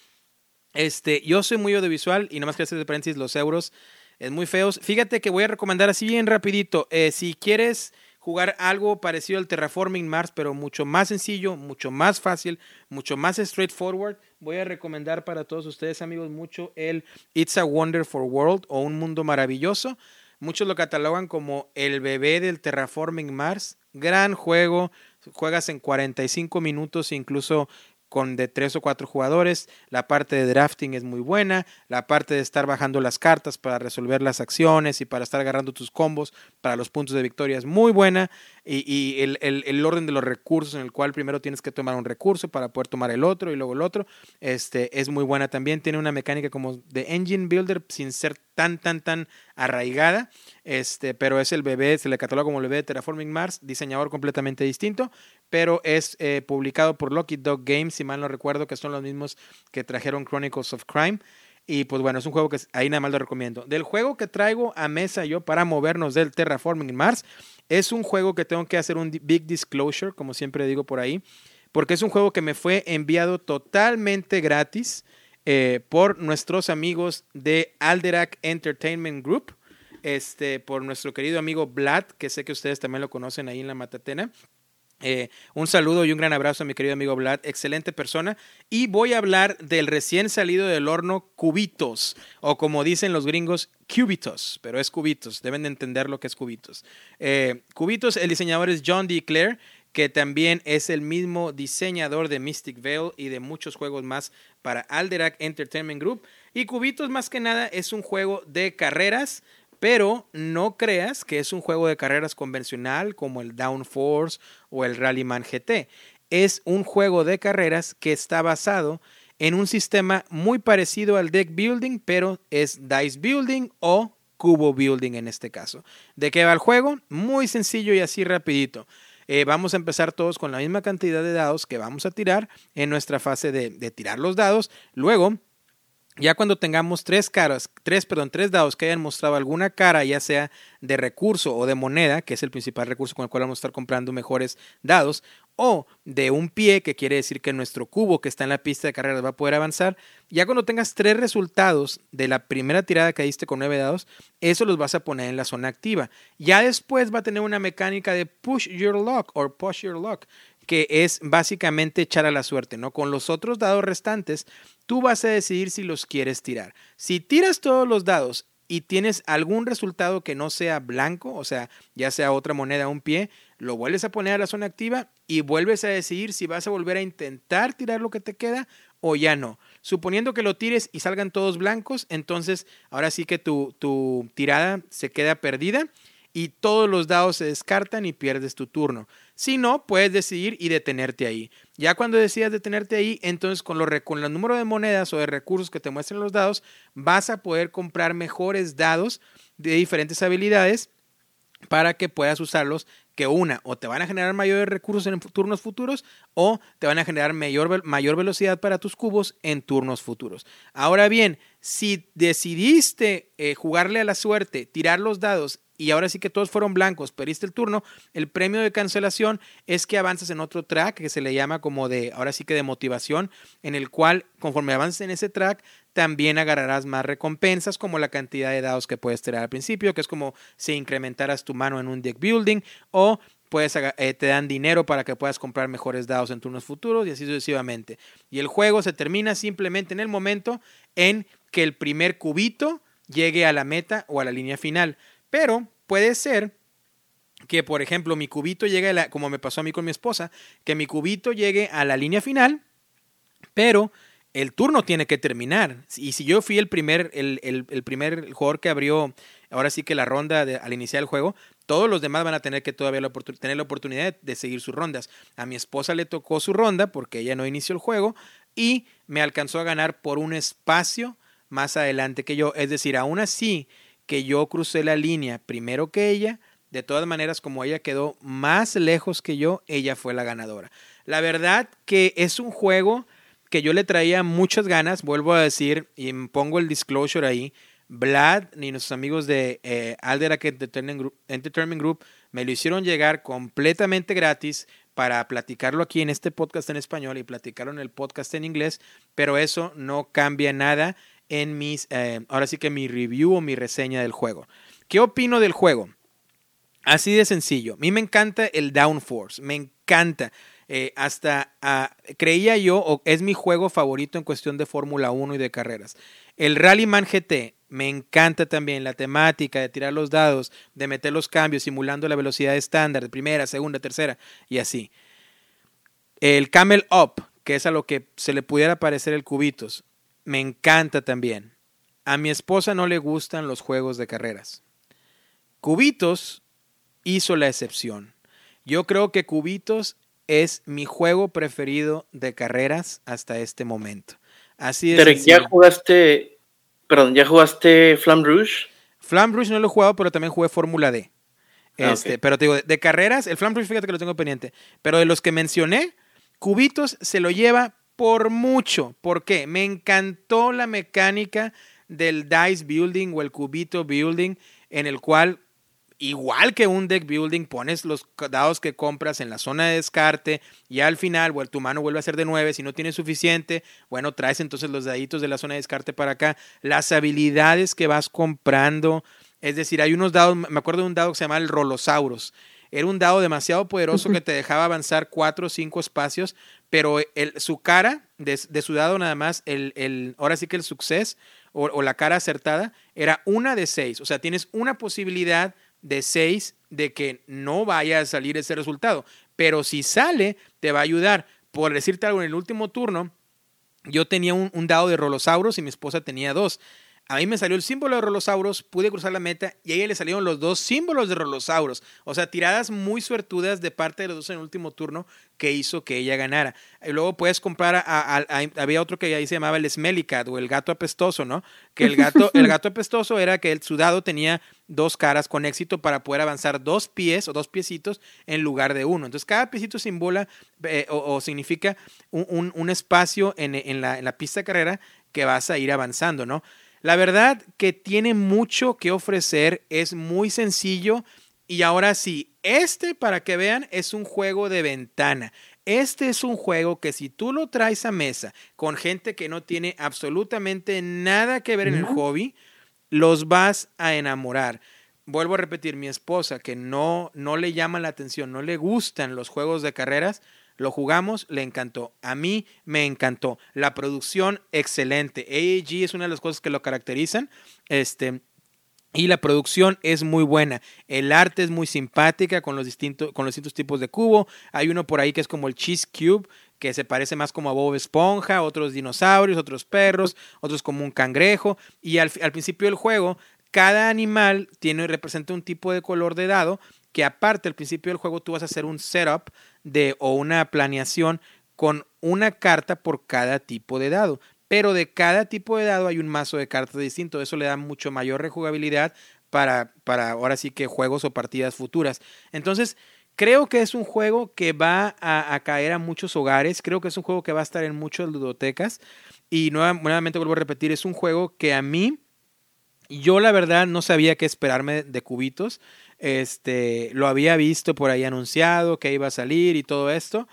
este, yo soy muy audiovisual y nomás que hacer de paréntesis, los euros es muy feos. Fíjate que voy a recomendar así bien rapidito. eh, si quieres jugar algo parecido al Terraforming Mars, pero mucho más sencillo, mucho más fácil, mucho más straightforward, voy a recomendar para todos ustedes, amigos, mucho el It's a Wonderful World o Un Mundo Maravilloso. Muchos lo catalogan como el bebé del Terraforming Mars. Gran juego. Juegas en 45 minutos, incluso con de tres o cuatro jugadores. La parte de drafting es muy buena. La parte de estar bajando las cartas para resolver las acciones y para estar agarrando tus combos para los puntos de victoria es muy buena. Y, el, el- el orden de los recursos en el cual primero tienes que tomar un recurso para poder tomar el otro y luego el otro, este, es muy buena también. Tiene una mecánica como de engine builder sin ser tan, tan, tan arraigada. Este, pero es el bebé, se le cataloga como el bebé de Terraforming Mars, diseñador completamente distinto, pero es eh, publicado por Lucky Dog Games, si mal no recuerdo, que son los mismos que trajeron Chronicles of Crime. Y pues bueno, es un juego que ahí nada más lo recomiendo. Del juego que traigo a mesa yo para movernos del Terraforming Mars, es un juego que tengo que hacer un big disclosure, como siempre digo por ahí, porque es un juego que me fue enviado totalmente gratis eh, por nuestros amigos de Alderac Entertainment Group, este, por nuestro querido amigo Vlad, que sé que ustedes también lo conocen ahí en la Matatena. Eh, un saludo y un gran abrazo a mi querido amigo Vlad, excelente persona. Y voy a hablar del recién salido del horno Cubitos, o como dicen los gringos, Cubitos, pero es Cubitos, deben de entender lo que es Cubitos. Eh, Cubitos, el diseñador es John D. Clare, que también es el mismo diseñador de Mystic Veil y de muchos juegos más para Alderac Entertainment Group. Y Cubitos más que nada es un juego de carreras, pero no creas que es un juego de carreras convencional como el Downforce o el Rallyman GT. Es un juego de carreras que está basado en un sistema muy parecido al deck building, pero es dice building o cubo building en este caso. ¿De qué va el juego? Muy sencillo y así rapidito. Eh, vamos a empezar todos con la misma cantidad de dados que vamos a tirar en nuestra fase de, de tirar los dados. Luego, ya cuando tengamos tres caras, tres, perdón, tres dados que hayan mostrado alguna cara, ya sea de recurso o de moneda, que es el principal recurso con el cual vamos a estar comprando mejores dados, o de un pie, que quiere decir que nuestro cubo que está en la pista de carreras va a poder avanzar, ya cuando tengas tres resultados de la primera tirada que diste con nueve dados, eso los vas a poner en la zona activa. Ya después va a tener una mecánica de push your luck o push your luck, que es básicamente echar a la suerte, ¿no? Con los otros dados restantes, tú vas a decidir si los quieres tirar. Si tiras todos los dados y tienes algún resultado que no sea blanco, o sea, ya sea otra moneda un pie, lo vuelves a poner a la zona activa y vuelves a decidir si vas a volver a intentar tirar lo que te queda o ya no. Suponiendo que lo tires y salgan todos blancos, entonces ahora sí que tu, tu tirada se queda perdida y todos los dados se descartan y pierdes tu turno. Si no, puedes decidir y detenerte ahí. Ya cuando decidas detenerte ahí, entonces con, los, con el número de monedas o de recursos que te muestren los dados, vas a poder comprar mejores dados de diferentes habilidades para que puedas usarlos que una o te van a generar mayores recursos en turnos futuros o te van a generar mayor, mayor velocidad para tus cubos en turnos futuros. Ahora bien, si decidiste eh, jugarle a la suerte, tirar los dados y ahora sí que todos fueron blancos, perdiste el turno, el premio de cancelación es que avanzas en otro track que se le llama como de, ahora sí que de motivación, en el cual conforme avances en ese track, también agarrarás más recompensas como la cantidad de dados que puedes tirar al principio, que es como si incrementaras tu mano en un deck building o puedes, eh, te dan dinero para que puedas comprar mejores dados en turnos futuros y así sucesivamente. Y el juego se termina simplemente en el momento en que el primer cubito llegue a la meta o a la línea final. Pero puede ser que, por ejemplo, mi cubito llegue, a la, como me pasó a mí con mi esposa, que mi cubito llegue a la línea final, pero el turno tiene que terminar. Y si yo fui el primer, el, el, primer jugador que abrió, ahora sí que la ronda al iniciar el juego, todos los demás van a tener que todavía tener la oportunidad de seguir sus rondas. A mi esposa le tocó su ronda porque ella no inició el juego y me alcanzó a ganar por un espacio más adelante que yo. Es decir, aún así que yo crucé la línea primero que ella, de todas maneras, como ella quedó más lejos que yo, ella fue la ganadora. La verdad que es un juego que yo le traía muchas ganas, vuelvo a decir, y pongo el disclosure ahí, Vlad ni nuestros amigos de eh, Alderac Entertainment Group me lo hicieron llegar completamente gratis para platicarlo aquí en este podcast en español y platicarlo en el podcast en inglés, pero eso no cambia nada en mis, eh, ahora sí que mi review o mi reseña del juego. ¿Qué opino del juego? Así de sencillo. A mí me encanta el Downforce, me encanta. Eh, hasta ah, creía yo, o es mi juego favorito en cuestión de Fórmula 1 y de carreras. El Rallyman GT me encanta también la temática de tirar los dados, de meter los cambios simulando la velocidad estándar primera, segunda, tercera y así. El Camel Up, que es a lo que se le pudiera parecer el Cubitos, me encanta también. A mi esposa no le gustan los juegos de carreras. Cubitos hizo la excepción. Yo creo que Cubitos es mi juego preferido de carreras hasta este momento. Así Pero ya jugaste, perdón, ¿ya jugaste Flam Rouge? Flam Rouge no lo he jugado, pero también jugué Fórmula D. Ah, este, Pero te digo, de, carreras, el Flam Rouge, fíjate que lo tengo pendiente. Pero de los que mencioné, Cubitos se lo lleva por mucho. ¿Por qué? Me encantó la mecánica del dice building o el cubito building, en el cual igual que un deck building, pones los dados que compras en la zona de descarte y al final, tu mano vuelve a ser de 9, si no tienes suficiente, bueno, traes entonces los daditos de la zona de descarte para acá, las habilidades que vas comprando, es decir, hay unos dados, me acuerdo de un dado que se llama el Rolosauros, era un dado demasiado poderoso que te dejaba avanzar cuatro o cinco espacios, pero el, su cara de, su dado nada más, el, el, ahora sí que el success o, o la cara acertada era una de seis, o sea, tienes una posibilidad de 6 de que no vaya a salir ese resultado. Pero si sale, te va a ayudar. Por decirte algo, en el último turno, yo tenía un, un dado de Rolosauros y mi esposa tenía dos. A mí me salió el símbolo de Rolosauros, pude cruzar la meta y a ella le salieron los dos símbolos de Rolosauros. O sea, tiradas muy suertudas de parte de los dos en el último turno que hizo que ella ganara. Y luego puedes comprar, a, había otro que ahí se llamaba el Smellycat o el gato apestoso, ¿no? Que el gato, el gato apestoso era que el sudado tenía dos caras con éxito para poder avanzar dos pies o dos piecitos en lugar de uno. Entonces, cada piecito simbula eh, o, significa un, espacio en, en, la, en la pista de carrera que vas a ir avanzando, ¿no? La verdad que tiene mucho que ofrecer, es muy sencillo y ahora sí, este para que vean es un juego de ventana. Este es un juego que si tú lo traes a mesa con gente que no tiene absolutamente nada que ver en el hobby, los vas a enamorar. Vuelvo a repetir, mi esposa que no no le llama la atención, no le gustan los juegos de carreras, lo jugamos, le encantó. A mí me encantó. La producción, excelente. AAG es una de las cosas que lo caracterizan. Este, y la producción es muy buena. El arte es muy simpática con los, distintos, con los distintos tipos de cubo. Hay uno por ahí que es como el Cheese Cube, que se parece más como a Bob Esponja, otros dinosaurios, otros perros, otros como un cangrejo. Y al, principio del juego, cada animal tiene representa un tipo de color de dado que aparte al principio del juego tú vas a hacer un setup de o una planeación con una carta por cada tipo de dado. Pero de cada tipo de dado hay un mazo de cartas distinto. Eso le da mucho mayor rejugabilidad para, para ahora sí que juegos o partidas futuras. Entonces, creo que es un juego que va a, caer a muchos hogares. Creo que es un juego que va a estar en muchas ludotecas. Y nuevamente vuelvo a repetir, es un juego que a mí, yo la verdad no sabía qué esperarme de cubitos. Este, lo había visto por ahí anunciado que iba a salir y todo esto.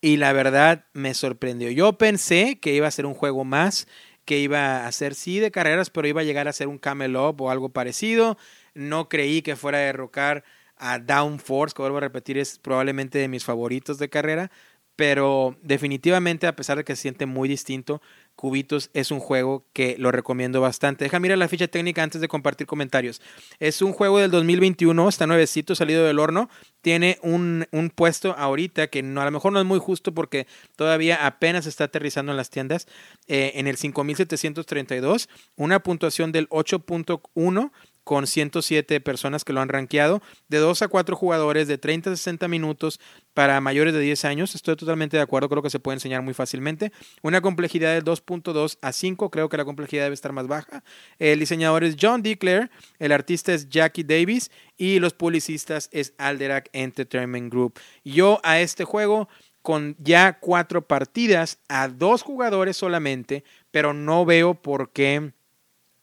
Y la verdad me sorprendió. Yo pensé que iba a ser un juego más, que iba a ser sí de carreras, pero iba a llegar a ser un Camel Up o algo parecido. No creí que fuera a derrocar a Downforce, que vuelvo a repetir, es probablemente de mis favoritos de carrera, pero definitivamente a pesar de que se siente muy distinto, Cubitos es un juego que lo recomiendo bastante. Deja mirar la ficha técnica antes de compartir comentarios. Es un juego del 2021, está nuevecito, salido del horno. Tiene un, puesto ahorita que no, a lo mejor no es muy justo porque todavía apenas está aterrizando en las tiendas. Eh, en el 5732, una puntuación del 8.1 con 107 personas que lo han rankeado, de 2 a 4 jugadores de 30 a 60 minutos para mayores de 10 años. Estoy totalmente de acuerdo, creo que se puede enseñar muy fácilmente. Una complejidad de 2.2 a 5, creo que la complejidad debe estar más baja. El diseñador es John Declare, el artista es Jackie Davis y los publicistas es Alderac Entertainment Group. Yo a este juego con ya cuatro partidas a dos jugadores solamente, pero no veo por qué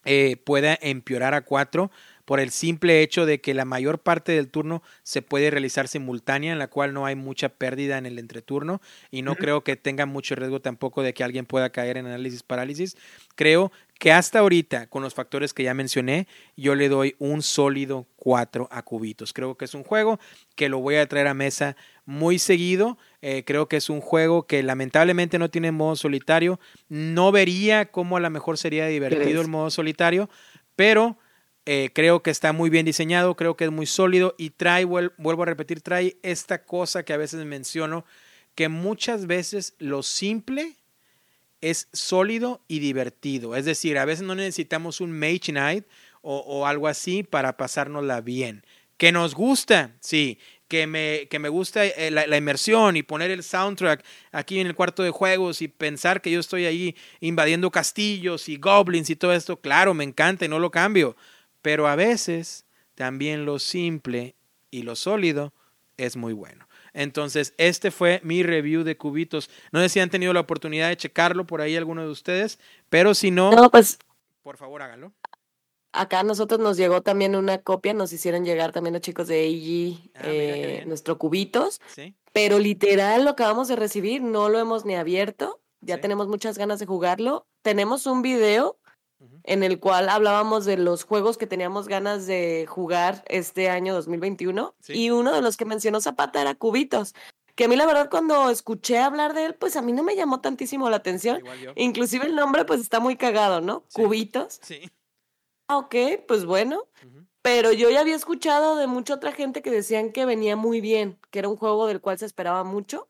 eh, pueda empeorar a cuatro por el simple hecho de que la mayor parte del turno se puede realizar simultánea, en la cual no hay mucha pérdida en el entreturno y no creo que tenga mucho riesgo tampoco de que alguien pueda caer en análisis parálisis. Creo que hasta ahorita, con los factores que ya mencioné, yo le doy un sólido 4 a cubitos. Creo que es un juego que lo voy a traer a mesa muy seguido. Eh, creo que es un juego que lamentablemente no tiene modo solitario. No vería cómo a lo mejor sería divertido el modo solitario, pero eh, creo que está muy bien diseñado, creo que es muy sólido y trae, vuelvo a repetir, trae esta cosa que a veces menciono, que muchas veces lo simple es sólido y divertido. Es decir, a veces no necesitamos un Mage Night o, algo así para pasárnosla bien. Que nos gusta, sí. Que me, que me gusta eh, la, la, inmersión y poner el soundtrack aquí en el cuarto de juegos y pensar que yo estoy ahí invadiendo castillos y goblins y todo esto. Claro, me encanta y no lo cambio. Pero a veces también lo simple y lo sólido es muy bueno. Entonces, este fue mi review de cubitos. No sé si han tenido la oportunidad de checarlo por ahí alguno de ustedes, pero si no, pues, por favor háganlo. Acá a nosotros nos llegó también una copia, nos hicieron llegar también los chicos de AG ah, eh, nuestro cubitos, pero literal lo acabamos de recibir, no lo hemos ni abierto, ya tenemos muchas ganas de jugarlo. Tenemos un video en el cual hablábamos de los juegos que teníamos ganas de jugar este año 2021. Y uno de los que mencionó Zapata era Cubitos. Que a mí la verdad cuando escuché hablar de él, pues a mí no me llamó tantísimo la atención. Inclusive el nombre pues está muy cagado, ¿no? Cubitos. Sí. Ah, ok, pues bueno. Pero yo ya había escuchado de mucha otra gente que decían que venía muy bien, que era un juego del cual se esperaba mucho.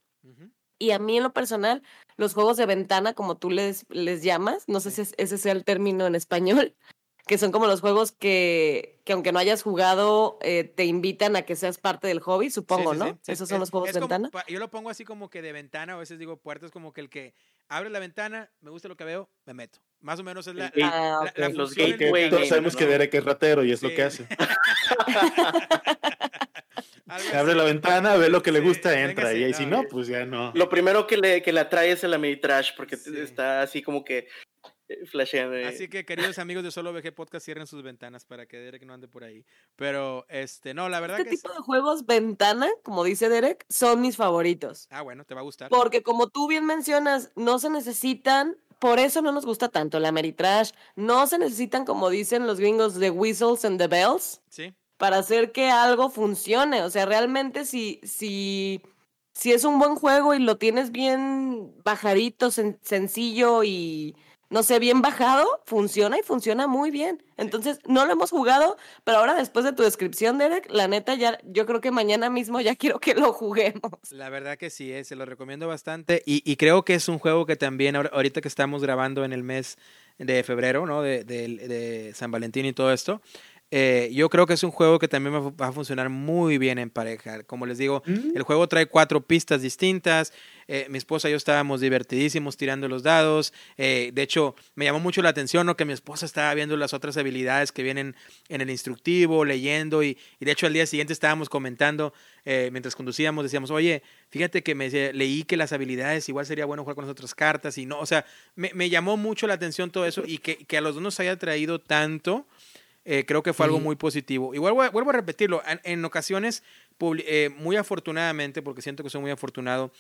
Y a mí en lo personal los juegos de ventana, como tú les, les llamas, no sé si ese sea el término en español, [LAUGHS] que son como los juegos que, que aunque no hayas jugado, eh, te invitan a que seas parte del hobby, supongo, ¿no? Esos son los juegos de ventana. Yo lo pongo así como que de ventana, a veces digo puertas, como que el que abre la ventana, me gusta lo que veo, me meto. Más o menos es la, ah, los Todos sabemos que Derek es ratero y es lo que hace. [LAUGHS] [LAUGHS] abre la ventana, ve lo que le gusta, entra. y ahí si no, pues ya no. Lo primero que le, que le atrae es el Ameritrash, porque está así como que eh, flasheando. Así que, queridos amigos de Solo VG Podcast, cierren sus ventanas para que Derek no ande por ahí. Pero, este, no, la verdad este que. tipo de juegos ventana, como dice Derek, son mis favoritos. Ah, bueno, te va a gustar. Porque, como tú bien mencionas, no se necesitan por eso no nos gusta tanto la Ameritrash. No se necesitan, como dicen los gringos, de whistles and the bells. Sí para hacer que algo funcione. O sea, realmente si, si, si es un buen juego y lo tienes bien bajadito, sencillo y no sé, bien bajado, funciona y funciona muy bien. Entonces, no lo hemos jugado, pero ahora después de tu descripción, Derek, la neta, ya, yo creo que mañana mismo ya [LAUGHS] quiero que lo juguemos. La verdad que sí, eh, se lo recomiendo bastante y, creo que es un juego que también, ahorita que estamos grabando en el mes de febrero, ¿no? De, de San Valentín y todo esto, eh, yo creo que es un juego que también va a funcionar muy bien en pareja. Como les digo, mm. el juego trae cuatro pistas distintas. Eh, mi esposa y yo estábamos divertidísimos tirando los dados. Eh, de hecho, me llamó mucho la atención ¿no? que mi esposa estaba viendo las otras habilidades que vienen en el instructivo, leyendo. Y, de hecho, al día siguiente estábamos comentando, mientras conducíamos, decíamos, oye, fíjate que me leí que las habilidades igual sería bueno jugar con las otras cartas. Y no, o sea, me, me llamó mucho la atención todo eso y que, que a los dos nos haya traído tanto. Eh, creo que fue algo muy positivo. Y vuelvo, a repetirlo, en, ocasiones, eh, muy afortunadamente, porque siento que soy muy afortunado,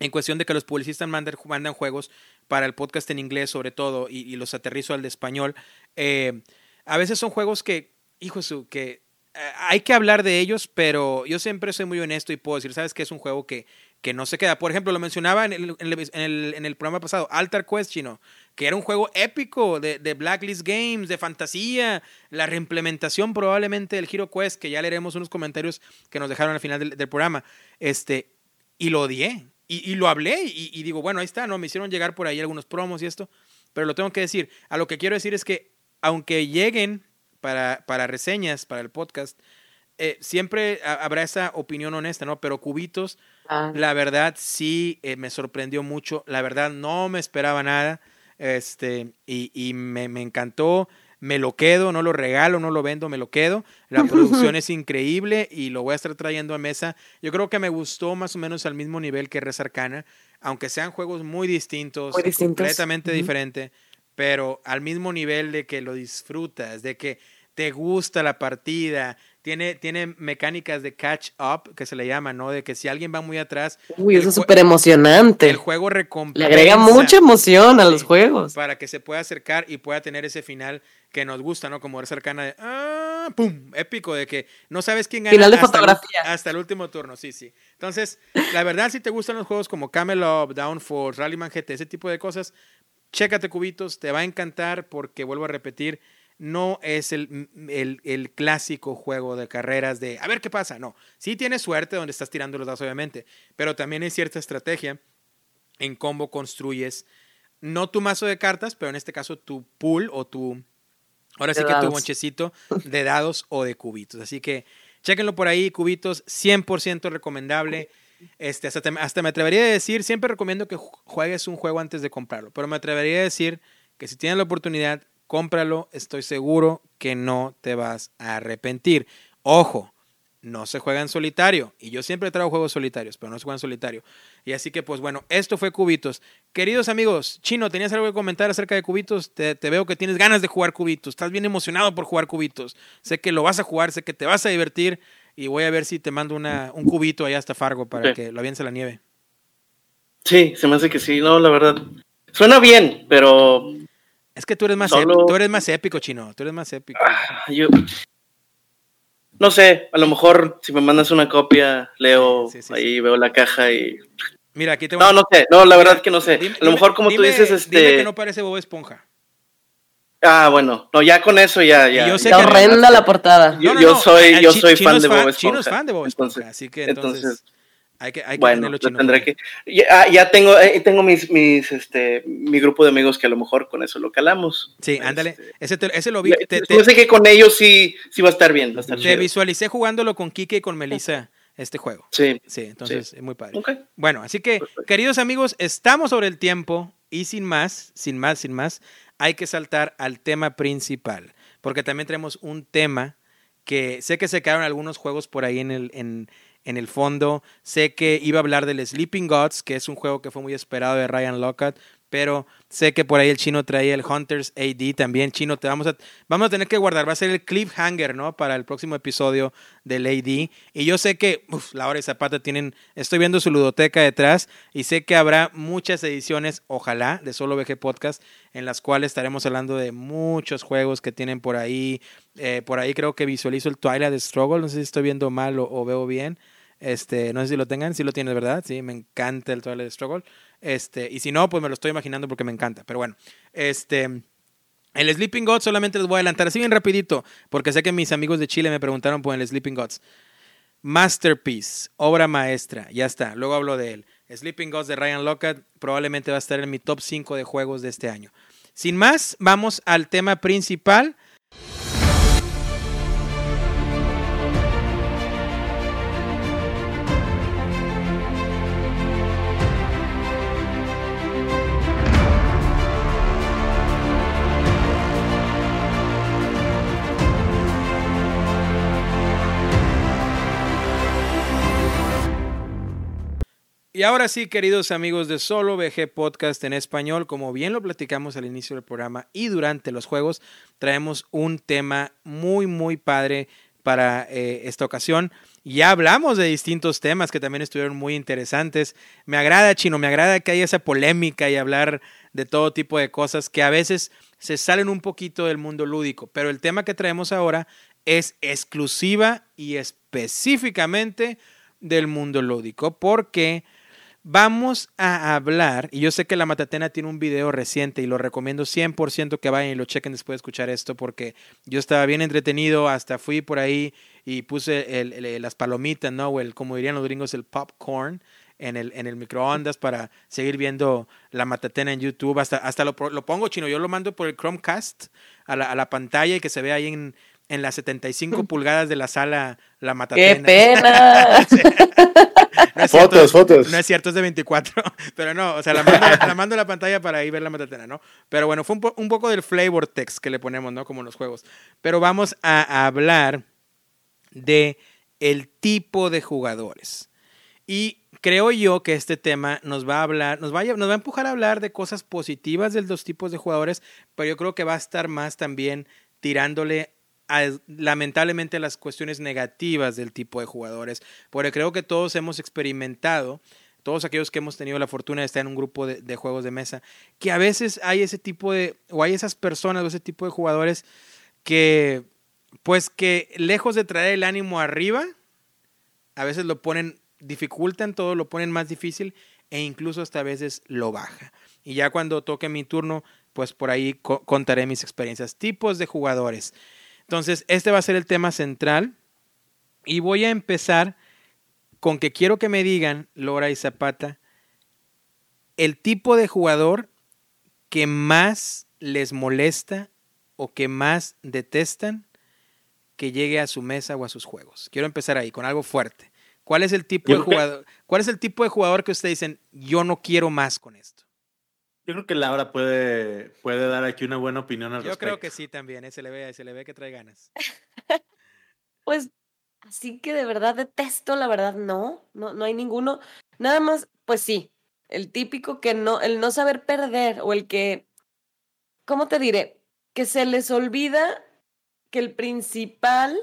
en cuestión de que los publicistas mandan, mandan juegos para el podcast en inglés sobre todo y, los aterrizo al de español, eh, a veces son juegos que, hijo su, que hay que hablar de ellos, pero yo siempre soy muy honesto y puedo decir, ¿sabes qué? Es un juego que, que no se queda. Por ejemplo, lo mencionaba en el, en el, programa pasado, Altar Quest, chino, que era un juego épico de, de, Blacklist Games, de fantasía, la reimplementación probablemente del Hero Quest, que ya leeremos unos comentarios que nos dejaron al final del, del programa, este, y lo odié, y, y lo hablé, y, y, digo, bueno, ahí está, ¿no? Me hicieron llegar por ahí algunos promos y esto, pero lo tengo que decir. A lo que quiero decir es que, aunque lleguen para, para reseñas, para el podcast, eh, siempre habrá esa opinión honesta, ¿no? Pero Cubitos, ah. la verdad sí eh, me sorprendió mucho, la verdad no me esperaba nada, este, y, y me, me, encantó, me lo quedo, no lo regalo, no lo vendo, me lo quedo. La [LAUGHS] producción es increíble y lo voy a estar trayendo a mesa. Yo creo que me gustó más o menos al mismo nivel que Res Arcana, aunque sean juegos muy distintos, completamente diferentes, pero al mismo nivel de que lo disfrutas, de que te gusta la partida, tiene, tiene mecánicas de catch up, que se le llama, ¿no? De que si alguien va muy atrás. Uy, eso es súper emocionante. El juego recompensa. Le agrega mucha emoción a los juegos. Para que se pueda acercar y pueda tener ese final que nos gusta, ¿no? Como ver cercana de. ¡Ah! ¡Pum! Épico, de que no sabes quién gana. Final de fotografía. hasta el último turno, sí, sí. Entonces, la verdad, si te gustan los juegos como Camelot, Downforce, Rallyman GT, ese tipo de cosas, chécate cubitos, te va a encantar porque vuelvo a repetir no es el, el, clásico juego de carreras de a ver qué pasa. No, sí tienes suerte donde estás tirando los dados, obviamente, pero también hay cierta estrategia en cómo construyes no tu mazo de cartas, pero en este caso tu pool o tu. Ahora sí que tu bonchecito [LAUGHS] de dados o de cubitos. Así que chéquenlo por ahí, cubitos, 100% recomendable. Este, hasta, hasta me atrevería a decir, siempre recomiendo que juegues un juego antes de comprarlo, pero me atrevería a decir que si tienes la oportunidad, cómpralo, estoy seguro que no te vas a arrepentir. Ojo, no se juega en solitario. Y yo siempre traigo juegos solitarios, pero no se juega en solitario. Y así que, pues bueno, esto fue Cubitos. Queridos amigos, Chino, ¿tenías algo que comentar acerca de Cubitos? Te, veo que tienes ganas de jugar Cubitos. Estás bien emocionado por jugar Cubitos. Sé que lo vas a jugar, sé que te vas a divertir. Y voy a ver si te mando una, un cubito allá hasta Fargo para que lo avience la nieve. Sí, se me hace que sí, no, la verdad. Suena bien, pero es que tú eres más, épico, tú eres más épico, chino. Tú eres más épico. Ah, yo... No sé, a lo mejor si me mandas una copia, leo ahí, veo la caja y. Mira, aquí te No, no sé, no, la verdad que no sé. a lo mejor, como tú dices, este. Dime que no parece Bob Esponja. Ah, bueno, no, ya con eso ya, ya. Yo sé que horrenda la portada. Yo, yo soy, yo soy fan de Bob Esponja. Chino es fan de Bob Esponja, así que entonces hay que, hay que bueno, tendré que. Ya, ya, tengo, eh, tengo mis, mis, este, mi grupo de amigos que a lo mejor con eso lo calamos. Sí, ándale. Ese, ese lo vi. yo sé que con ellos sí, sí va a estar bien. Va a estar te visualicé jugándolo con Kike y con Melissa este juego. Sí. Sí, entonces es muy padre. Bueno, así que, queridos amigos, estamos sobre el tiempo y sin más, sin más, sin más, hay que saltar al tema principal. Porque también tenemos un tema que sé que se quedaron algunos juegos por ahí en el, en, en el fondo. Sé que iba a hablar del Sleeping Gods, que es un juego que fue muy esperado de Ryan Lockhart, pero sé que por ahí el chino traía el Hunters AD también. Chino, te vamos a, vamos a tener que guardar, va a ser el cliffhanger, ¿no? Para el próximo episodio del AD. Y yo sé que uf, La Hora y Zapata tienen, estoy viendo su ludoteca detrás y sé que habrá muchas ediciones, ojalá, de Solo VG Podcast, en las cuales estaremos hablando de muchos juegos que tienen por ahí. Eh, por ahí creo que visualizo el Twilight Struggle, no sé si estoy viendo mal o veo bien. Este, no sé si lo tengan, si lo tienes, ¿verdad? Sí, me encanta el Twilight Struggle. Este, y si no, pues me lo estoy imaginando porque me encanta. Pero bueno, este, el Sleeping Gods solamente les voy a adelantar así bien rapidito, porque sé que mis amigos de Chile me preguntaron por el Sleeping Gods. Masterpiece, obra maestra, ya está, luego hablo de él. Sleeping Gods de Ryan Lockhart probablemente va a estar en mi top 5 de juegos de este año. Sin más, vamos al tema principal Y ahora sí, queridos amigos de Solo VG Podcast en español, como bien lo platicamos al inicio del programa y durante los juegos, traemos un tema muy, muy padre para eh, esta ocasión. Ya hablamos de distintos temas que también estuvieron muy interesantes. Me agrada, Chino, me agrada que haya esa polémica y hablar de todo tipo de cosas que a veces se salen un poquito del mundo lúdico. Pero el tema que traemos ahora es exclusiva y específicamente del mundo lúdico, porque vamos a hablar, y yo sé que la Matatena tiene un video reciente y lo recomiendo 100% que vayan y lo chequen después de escuchar esto, porque yo estaba bien entretenido, hasta fui por ahí y puse las palomitas, ¿no? O el, como dirían los gringos, el popcorn en el, en el microondas para seguir viendo la matatena en YouTube. Hasta, hasta lo, lo pongo chino, yo lo mando por el Chromecast a la, a la pantalla y que se ve ahí en, en las 75 pulgadas de la sala la matatena. ¡Qué pena! [LAUGHS] no fotos, fotos. No es cierto, es de 24. [LAUGHS] Pero no, o sea, la mando, la mando a la pantalla para ahí ver la matatena, ¿no? Pero bueno, fue un, un, poco del flavor text que le ponemos, ¿no? Como en los juegos. Pero vamos a hablar de el tipo de jugadores. Y creo yo que este tema nos va a hablar, nos va a, nos va a empujar a hablar de cosas positivas de los tipos de jugadores, pero yo creo que va a estar más también tirándole lamentablemente las cuestiones negativas del tipo de jugadores, porque creo que todos hemos experimentado, todos aquellos que hemos tenido la fortuna de estar en un grupo de, de juegos de mesa, que a veces hay ese tipo de, o hay esas personas o ese tipo de jugadores que, pues que lejos de traer el ánimo arriba, a veces lo ponen dificultan todo, lo ponen más difícil e incluso hasta a veces lo baja. Y ya cuando toque mi turno, pues por ahí contaré mis experiencias. Tipos de jugadores. Entonces, este va a ser el tema central. Y voy a empezar con que quiero que me digan, Lora y Zapata, el tipo de jugador que más les molesta o que más detestan que llegue a su mesa o a sus juegos. Quiero empezar ahí, con algo fuerte. ¿Cuál es el tipo de jugador? ¿Cuál es el tipo de jugador que ustedes dicen, yo no quiero más con esto? Yo creo que Laura puede, puede dar aquí una buena opinión al Yo creo que sí también, ¿eh? se le ve, se le ve que trae ganas. [LAUGHS] pues así que de verdad detesto, la verdad no, no, no hay ninguno. Nada más, pues sí, el típico que no, el no saber perder o el que, ¿cómo te diré? Que se les olvida que el principal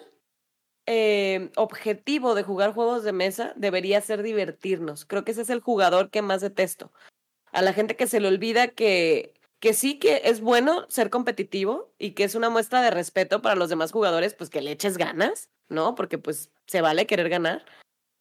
eh, objetivo de jugar juegos de mesa debería ser divertirnos. Creo que ese es el jugador que más detesto. A la gente que se le olvida que, que sí que es bueno ser competitivo y que es una muestra de respeto para los demás jugadores, pues que le eches ganas, ¿no? Porque pues se vale querer ganar,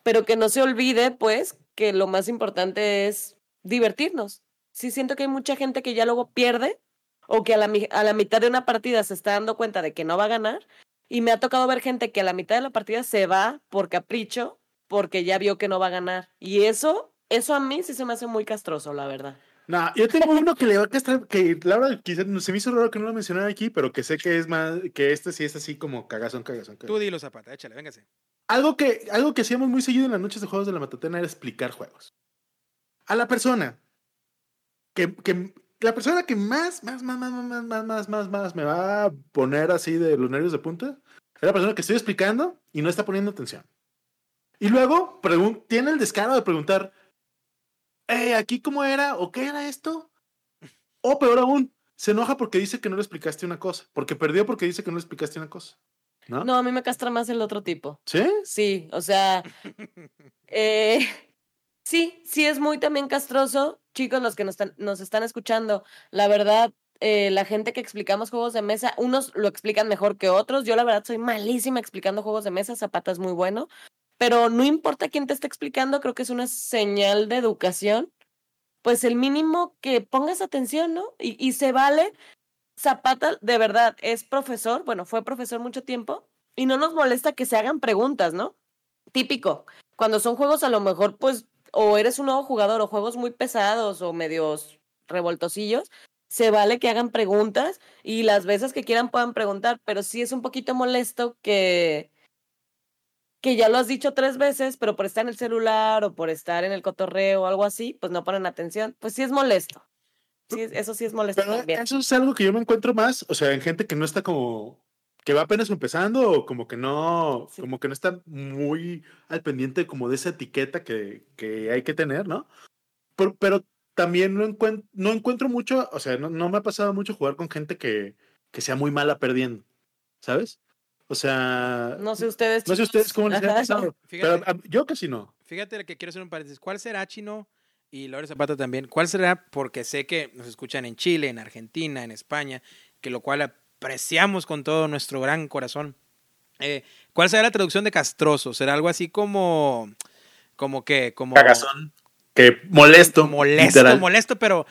pero que no se olvide pues que lo más importante es divertirnos. Sí siento que hay mucha gente que ya luego pierde o que a la, a la mitad de una partida se está dando cuenta de que no va a ganar y me ha tocado ver gente que a la mitad de la partida se va por capricho, porque ya vio que no va a ganar. Y eso, eso a mí sí se me hace muy castroso, la verdad. No, yo tengo uno que le va a castrar, que Laura quizás se me hizo raro que no lo mencionara aquí, pero que sé que es más, que este sí es así como cagazón, cagazón. cagazón. Tú dilo, Zapata, échale, véngase. Algo que, algo que hacíamos muy seguido en las noches de juegos de la Matatena era explicar juegos. A la persona que, que la persona que más, más, más, más, más, más, más, más, más me va a poner así de los nervios de punta es la persona que estoy explicando y no está poniendo atención. Y luego tiene el descaro de preguntar, hey, ¿aquí cómo era? ¿O qué era esto? O peor aún, se enoja porque dice que no le explicaste una cosa. Porque perdió porque dice que no le explicaste una cosa. ¿No? No, a mí me castra más el otro tipo. ¿Sí? Sí, o sea, eh, Sí, sí es muy también castroso. Chicos, los que nos están, nos están escuchando, la verdad, eh, la gente que explicamos juegos de mesa, unos lo explican mejor que otros. Yo la verdad soy malísima explicando juegos de mesa, Zapata es muy bueno. Pero no importa quién te esté explicando, creo que es una señal de educación. Pues el mínimo que pongas atención, ¿no? Y, y se vale. Zapata, de verdad, es profesor, bueno, fue profesor mucho tiempo, y no nos molesta que se hagan preguntas, ¿no? Típico. Cuando son juegos a lo mejor, pues o eres un nuevo jugador o juegos muy pesados o medios revoltosillos, se vale que hagan preguntas y las veces que quieran puedan preguntar, pero sí es un poquito molesto que que ya lo has dicho tres veces, pero por estar en el celular o por estar en el cotorreo o algo así, pues no ponen atención. Pues sí es molesto. Sí, eso sí es molesto. también. eso es algo que yo me encuentro más, o sea, en gente que no está como que va apenas empezando o como que no, como que no está muy al pendiente como de esa etiqueta que, que hay que tener, ¿no? Pero, pero también no, encuentro, no encuentro mucho, o sea, no, no, me ha pasado mucho jugar con gente que, que sea muy mala perdiendo, ¿sabes? O sea... No sé ustedes. No sé ustedes cómo les ha pasado. pero yo casi no. Fíjate que quiero hacer un paréntesis. ¿Cuál será, Chino? Y Lore Zapata también. ¿Cuál será? Porque sé que nos escuchan en Chile, en Argentina, en España, que lo cual apreciamos con todo nuestro gran corazón. Eh, ¿Cuál será la traducción de castroso? ¿Será algo así como, como que, como... Cagazón. Que molesto. Molesto, molesto, pero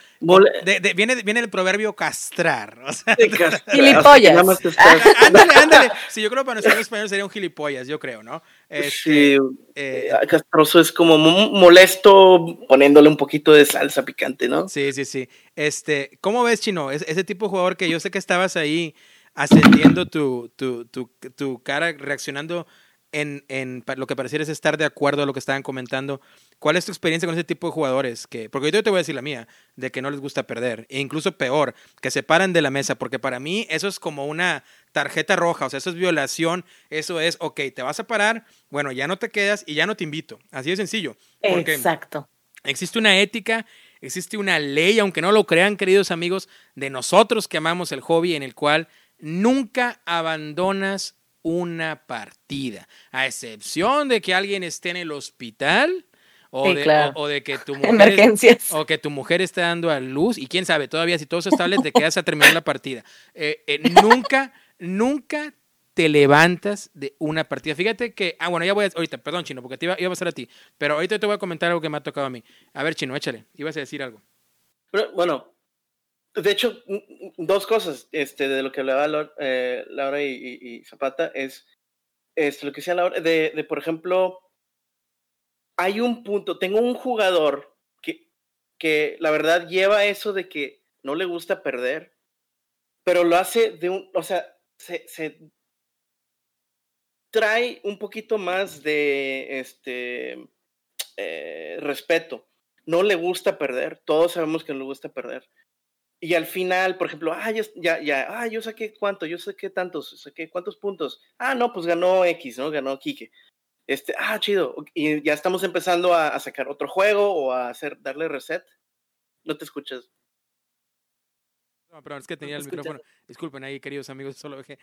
viene, viene el proverbio castrar. O sea, [LAUGHS] gilipollas. Ándale, ándale. Sí, yo creo que para nosotros español sería un gilipollas, yo creo, ¿no? Este, sí, eh, eh, castroso es como molesto poniéndole un poquito de salsa picante, ¿no? Sí, sí, sí. Este, ¿Cómo ves, Chino? ese tipo de jugador que yo sé que estabas ahí ascendiendo tu, tu, tu, tu cara, reaccionando en, en, lo que pareciera es estar de acuerdo a lo que estaban comentando. ¿Cuál es tu experiencia con ese tipo de jugadores? Que, porque yo te voy a decir la mía, de que no les gusta perder. E incluso peor, que se paran de la mesa, porque para mí eso es como una tarjeta roja, o sea, eso es violación, eso es, ok, te vas a parar, bueno, ya no te quedas y ya no te invito. Así de sencillo. Exacto. Existe una ética, existe una ley, aunque no lo crean, queridos amigos, de nosotros que amamos el hobby, en el cual nunca abandonas una partida, a excepción de que alguien esté en el hospital. O, de, que tu [LAUGHS] mujer o que tu mujer esté dando a luz y quién sabe todavía si todo eso está te quedas a terminar la partida. Eh, eh, nunca nunca te levantas de una partida. Fíjate que ah bueno ya voy a, ahorita perdón chino porque te iba, iba a pasar a ti pero ahorita te voy a comentar algo que me ha tocado a mí. A ver chino échale ibas a decir algo. Bueno de hecho, dos cosas este, de lo que hablaba eh, Laura, y, Zapata es, es, lo que decía Laura, de, de, por ejemplo, hay un punto, tengo un jugador que, que la verdad lleva eso de que no le gusta perder, pero lo hace de un, o sea, se, se trae un poquito más de este eh, respeto. No le gusta perder, todos sabemos que no le gusta perder y al final, por ejemplo, ah, ya, ya, ah, yo saqué cuánto, yo saqué tantos, saqué cuántos puntos. Ah, no, pues ganó X, ¿no? Ganó Kike. Este, ah, chido. Y ya estamos empezando a, sacar otro juego o a hacer, darle reset. No te escuchas. No, pero es que tenía el micrófono. Disculpen ahí, queridos amigos, solo dije.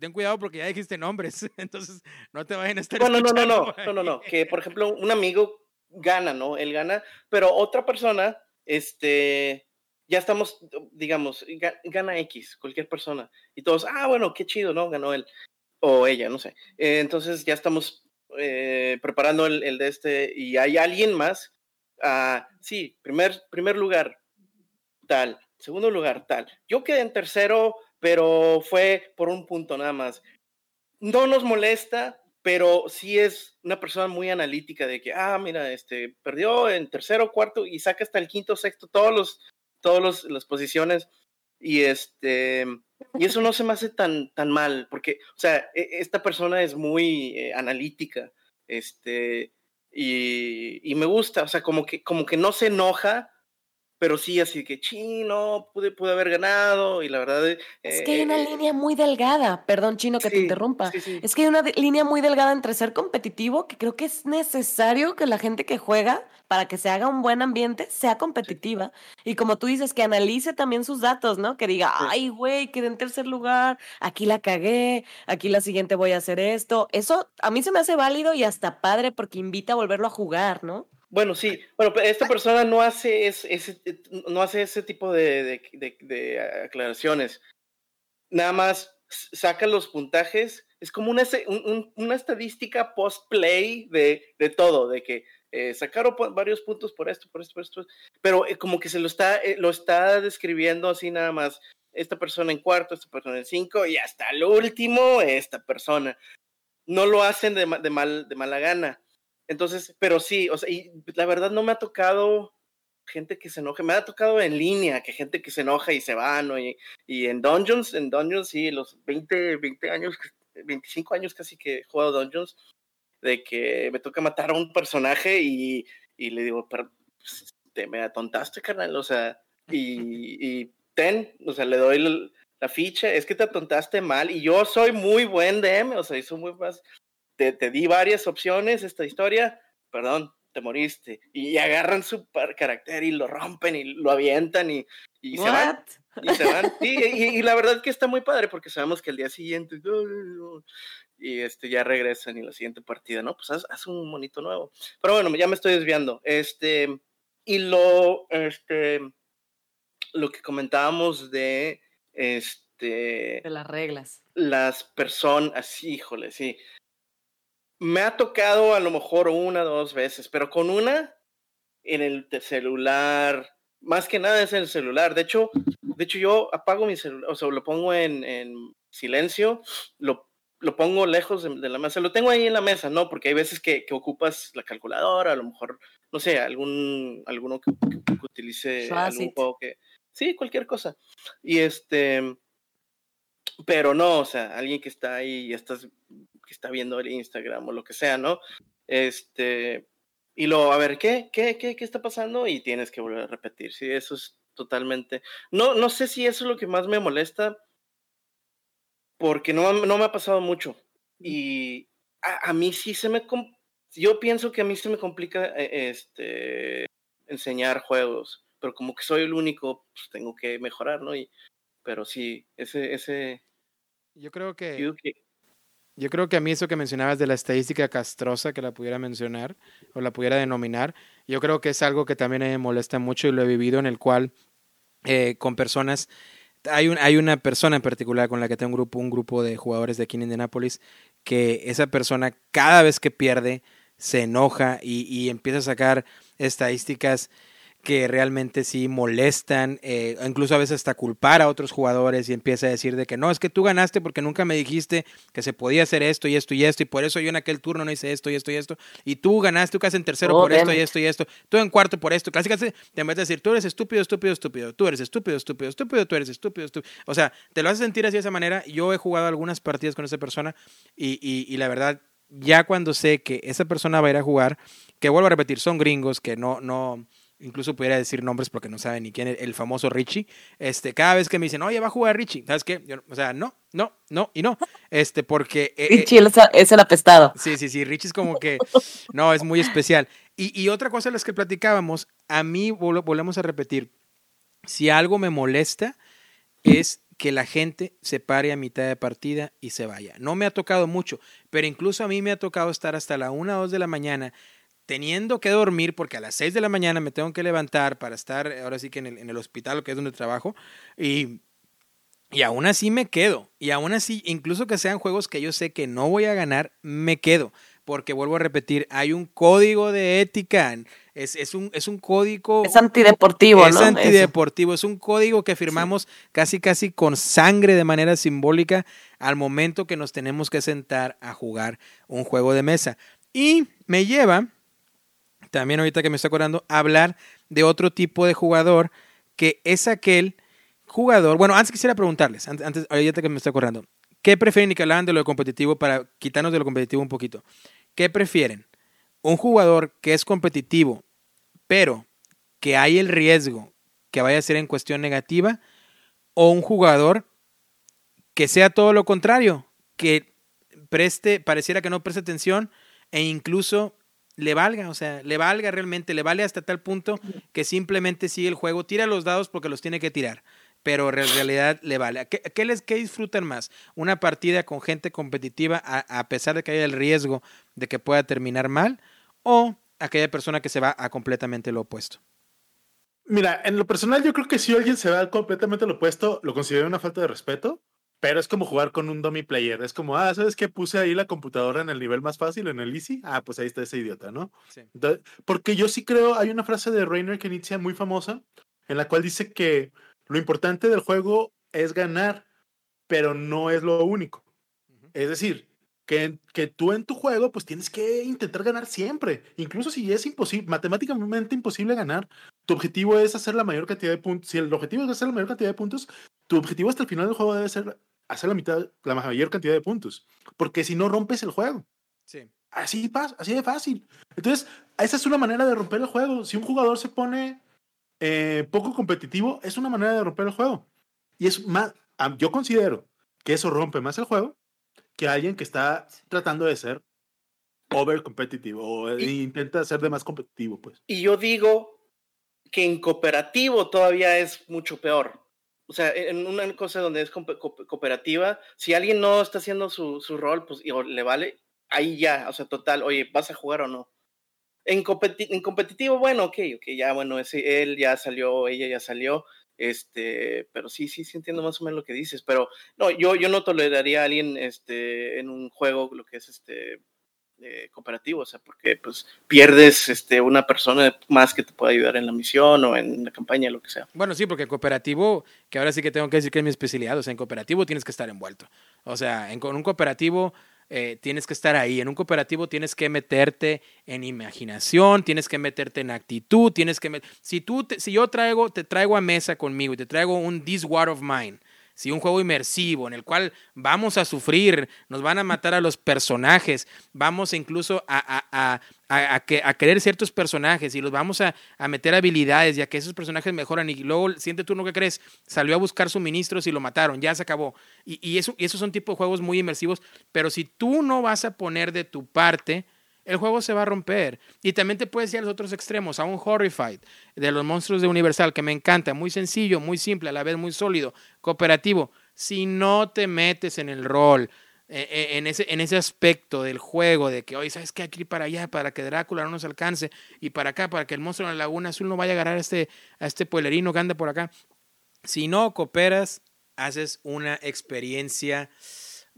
Ten cuidado porque ya dijiste nombres, [LAUGHS] entonces no te vayan a estar. Bueno, no, no, no, no, no, no. Que por ejemplo, un amigo gana, ¿no? Él gana, pero otra persona, este ya estamos, digamos, gana X, cualquier persona. Y todos, ah, bueno, qué chido, ¿no? Ganó él o ella, no sé. Eh, entonces ya estamos eh, preparando el, de este y hay alguien más. Ah, sí, primer, primer lugar, tal. Segundo lugar, tal. Yo quedé en tercero, pero fue por un punto nada más. No nos molesta, pero sí es una persona muy analítica de que, ah, mira, este, perdió en tercero, cuarto y saca hasta el quinto, sexto, todos los todas las posiciones y este y eso no se me hace tan tan mal porque o sea e, esta persona es muy eh, analítica este y, y, me gusta o sea como que como que no se enoja pero sí, así que, chino, pude, pude haber ganado, y la verdad... es que hay una eh, línea muy delgada, perdón, chino, que te interrumpa. Es que hay una línea muy delgada entre ser competitivo, que creo que es necesario que la gente que juega, para que se haga un buen ambiente, sea competitiva. Y como tú dices, que analice también sus datos, ¿no? Que diga, ay, güey, quedé en tercer lugar, aquí la cagué, aquí la siguiente voy a hacer esto. Eso a mí se me hace válido y hasta padre porque invita a volverlo a jugar, ¿no? Bueno, sí. Bueno, esta persona no hace ese, eh, no hace ese tipo de, aclaraciones. Nada más saca los puntajes. Es como una, una estadística post-play de, todo, de que eh, sacaron varios puntos por esto, por esto, por esto. Pero eh, como que se lo está, lo está describiendo así nada más. Esta persona en cuarto, esta persona en cinco, y hasta el último, esta persona. No lo hacen de, de, mal, de mala gana entonces, pero sí, o sea, y la verdad no me ha tocado gente que se enoje, me ha tocado en línea, que gente que se enoja y se va, ¿no? Y, y en Dungeons, en Dungeons, sí, los 20, 20 años, [LAUGHS] 25 años casi que he jugado Dungeons, de que me toca matar a un personaje y, y le digo, pero pues, te me atontaste, carnal, o sea, y, [LAUGHS] y ten, o sea, le doy la, la, ficha, es que te atontaste mal, y yo soy muy buen DM, o sea, y soy muy más, te, di varias opciones esta historia, perdón, te moriste. Y agarran su carácter y lo rompen y lo avientan y, y se van. Y se van. y, la verdad que está muy padre porque sabemos que el día siguiente y este ya regresan y la siguiente partida, ¿no? Pues haz, un monito nuevo. Pero bueno, ya me estoy desviando. Este, y lo, este, lo que comentábamos de, este, este... De las reglas. Las personas, híjole, sí. Me ha tocado a lo mejor una o dos veces, pero con una en el celular, más que nada es en el celular. De hecho, de hecho yo apago mi celular, o sea, lo pongo en, en silencio, lo, lo pongo lejos de, la mesa, lo tengo ahí en la mesa, ¿no? Porque hay veces que, que ocupas la calculadora, a lo mejor, no sé, algún, alguno que, que utilice algún juego que... Sí, cualquier cosa. Y este, pero no, o sea, alguien que está ahí y estás, que está viendo el Instagram o lo que sea, ¿no? Este, y luego, a ver, ¿qué, qué, qué, qué está pasando? Y tienes que volver a repetir, sí, eso es totalmente, no, no sé si eso es lo que más me molesta, porque no, no me ha pasado mucho. Y a, mí sí se me, yo pienso que a mí se me complica eh, este, enseñar juegos, pero como que soy el único, pues tengo que mejorar, ¿no? Y, pero sí, ese, ese, yo creo que, yo creo que a mí eso que mencionabas de la estadística castrosa, que la pudiera mencionar o la pudiera denominar, yo creo que es algo que también me molesta mucho y lo he vivido en el cual eh, con personas, hay, un, hay una persona en particular con la que tengo un grupo, un grupo de jugadores de aquí en Indianapolis, que esa persona cada vez que pierde se enoja y, y empieza a sacar estadísticas que realmente sí molestan, eh, incluso a veces hasta culpar a otros jugadores y empieza a decir de que no, es que tú ganaste porque nunca me dijiste que se podía hacer esto y esto y esto y por eso yo en aquel turno no hice esto y esto y esto y tú ganaste, tú casi en tercero por esto y esto y esto, tú en cuarto por esto, casi casi te metes a decir tú eres estúpido, estúpido, estúpido, tú eres estúpido, estúpido, estúpido, tú eres estúpido, estúpido, o sea, te lo haces sentir así de esa manera, yo he jugado algunas partidas con esa persona y, y, y la verdad ya cuando sé que esa persona va a ir a jugar, que vuelvo a repetir, son gringos que no, no, incluso pudiera decir nombres porque no saben ni quién es el famoso Richie. Este, cada vez que me dicen, oye, va a jugar Richie, ¿sabes qué? o sea, no, no, no y no. Este, porque. Eh, Richie es el apestado. Sí, sí, sí. Richie es como que. No, es muy especial. Y, y otra cosa de las que platicábamos, a mí volvemos a repetir. Si algo me molesta, es que la gente se pare a mitad de partida y se vaya. No me ha tocado mucho, pero incluso a mí me ha tocado estar hasta la 1 o 2 de la mañana teniendo que dormir porque a las 6 de la mañana me tengo que levantar para estar ahora sí que en el, en el hospital, que es donde trabajo, y, y aún así me quedo. Y aún así, incluso que sean juegos que yo sé que no voy a ganar, me quedo. Porque vuelvo a repetir, hay un código de ética. Es, es, un, es un código. Es antideportivo, es ¿no? Es antideportivo. Es un código que firmamos casi, casi con sangre de manera simbólica al momento que nos tenemos que sentar a jugar un juego de mesa. Y me lleva también ahorita que me estoy acordando, hablar de otro tipo de jugador que es aquel jugador. Bueno, antes quisiera preguntarles, antes, ahorita que me estoy acordando, ¿qué prefieren y que de lo competitivo para quitarnos de lo competitivo un poquito? ¿Qué prefieren? ¿Un jugador que es competitivo, pero que hay el riesgo que vaya a ser en cuestión negativa? ¿O un jugador que sea todo lo contrario, que preste, pareciera que no preste atención e incluso le valga, o sea, le valga realmente, le vale hasta tal punto que simplemente sigue el juego, tira los dados porque los tiene que tirar, pero en realidad le vale. ¿Qué, les, qué disfrutan más? ¿Una partida con gente competitiva a, pesar de que haya el riesgo de que pueda terminar mal? ¿O aquella persona que se va a completamente lo opuesto? Mira, en lo personal yo creo que si alguien se va completamente lo opuesto, lo considero una falta de respeto. Pero es como jugar con un dummy player. Es como, ah, ¿sabes qué? Puse ahí la computadora en el nivel más fácil, en el easy. Ah, pues ahí está ese idiota, ¿no? Sí. porque yo sí creo, hay una frase de Rainer inicia muy famosa, en la cual dice que lo importante del juego es ganar, pero no es lo único. Es decir, que, que, tú en tu juego, pues tienes que intentar ganar siempre. Incluso si es imposible, matemáticamente imposible ganar, tu objetivo es hacer la mayor cantidad de puntos. Si el objetivo es hacer la mayor cantidad de puntos, tu objetivo hasta el final del juego debe ser hacer la mitad, la mayor cantidad de puntos. Porque si no rompes el juego. Sí. Así pasa, así de fácil. Entonces, esa es una manera de romper el juego. Si un jugador se pone eh, poco competitivo, es una manera de romper el juego. Y es más, yo considero que eso rompe más el juego que alguien que está tratando de ser over competitivo o intenta ser de más competitivo, pues. Y yo digo que en cooperativo todavía es mucho peor o sea, en una cosa donde es cooperativa, si alguien no está haciendo su, su rol, pues le vale, ahí ya, o sea, total, oye, ¿vas a jugar o no? En, en competitivo, bueno, ok, ok, ya, bueno, ese, él ya salió, ella ya salió, Este, pero sí, sí, sí entiendo más o menos lo que dices, pero no, yo, yo no toleraría a alguien este, en un juego lo que es este eh, cooperativo, o sea, porque pues pierdes este, una persona más que te pueda ayudar en la misión o en la campaña, lo que sea. Bueno, sí, porque cooperativo, que ahora sí que tengo que decir que es mi especialidad, o sea, en cooperativo tienes que estar envuelto. O sea, en, con un cooperativo eh, tienes que estar ahí. En un cooperativo tienes que meterte en imaginación, tienes que meterte en actitud, tienes que... Si, tú si yo traigo, te traigo a mesa conmigo y te traigo un This War of Mine, si un juego inmersivo en el cual vamos a sufrir, nos van a matar a los personajes, vamos incluso a, a, querer ciertos personajes y los vamos a, meter habilidades y a que esos personajes mejoran y luego siente tú no que crees, salió a buscar suministros y lo mataron, ya se acabó. Y, y, eso, y esos son tipos de juegos muy inmersivos, pero si tú no vas a poner de tu parte, el juego se va a romper. Y también te puedes ir a los otros extremos, a un Horrified de los monstruos de Universal, que me encanta, muy sencillo, muy simple, a la vez muy sólido, cooperativo. Si no te metes en el rol, e, e, en ese, en ese aspecto del juego, de que, hoy ¿sabes qué? Aquí para allá, para que Drácula no nos alcance, y para acá, para que el monstruo de la Laguna Azul no vaya a agarrar a este, a este pueblerino que anda por acá. Si no cooperas, haces una experiencia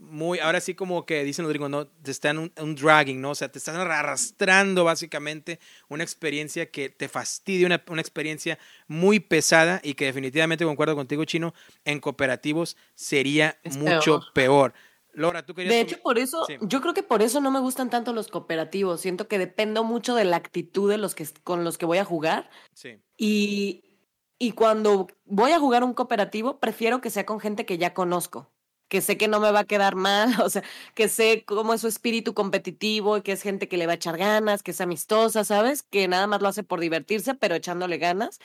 muy, ahora sí como que dicen los gringos, ¿no? Te están un, dragging, ¿no? O sea, te están arrastrando básicamente una experiencia que te fastidia, una, una, experiencia muy pesada y que definitivamente concuerdo contigo, Chino, en cooperativos sería mucho peor. Laura, tú querías... De hecho, por eso, yo creo que por eso no me gustan tanto los cooperativos. Siento que dependo mucho de la actitud de los que, con los que voy a jugar. Sí. Y, y cuando voy a jugar un cooperativo, prefiero que sea con gente que ya conozco que sé que no me va a quedar mal, [LAUGHS] o sea, que sé cómo es su espíritu competitivo y que es gente que le va a echar ganas, que es amistosa, ¿sabes? Que nada más lo hace por divertirse, pero echándole ganas.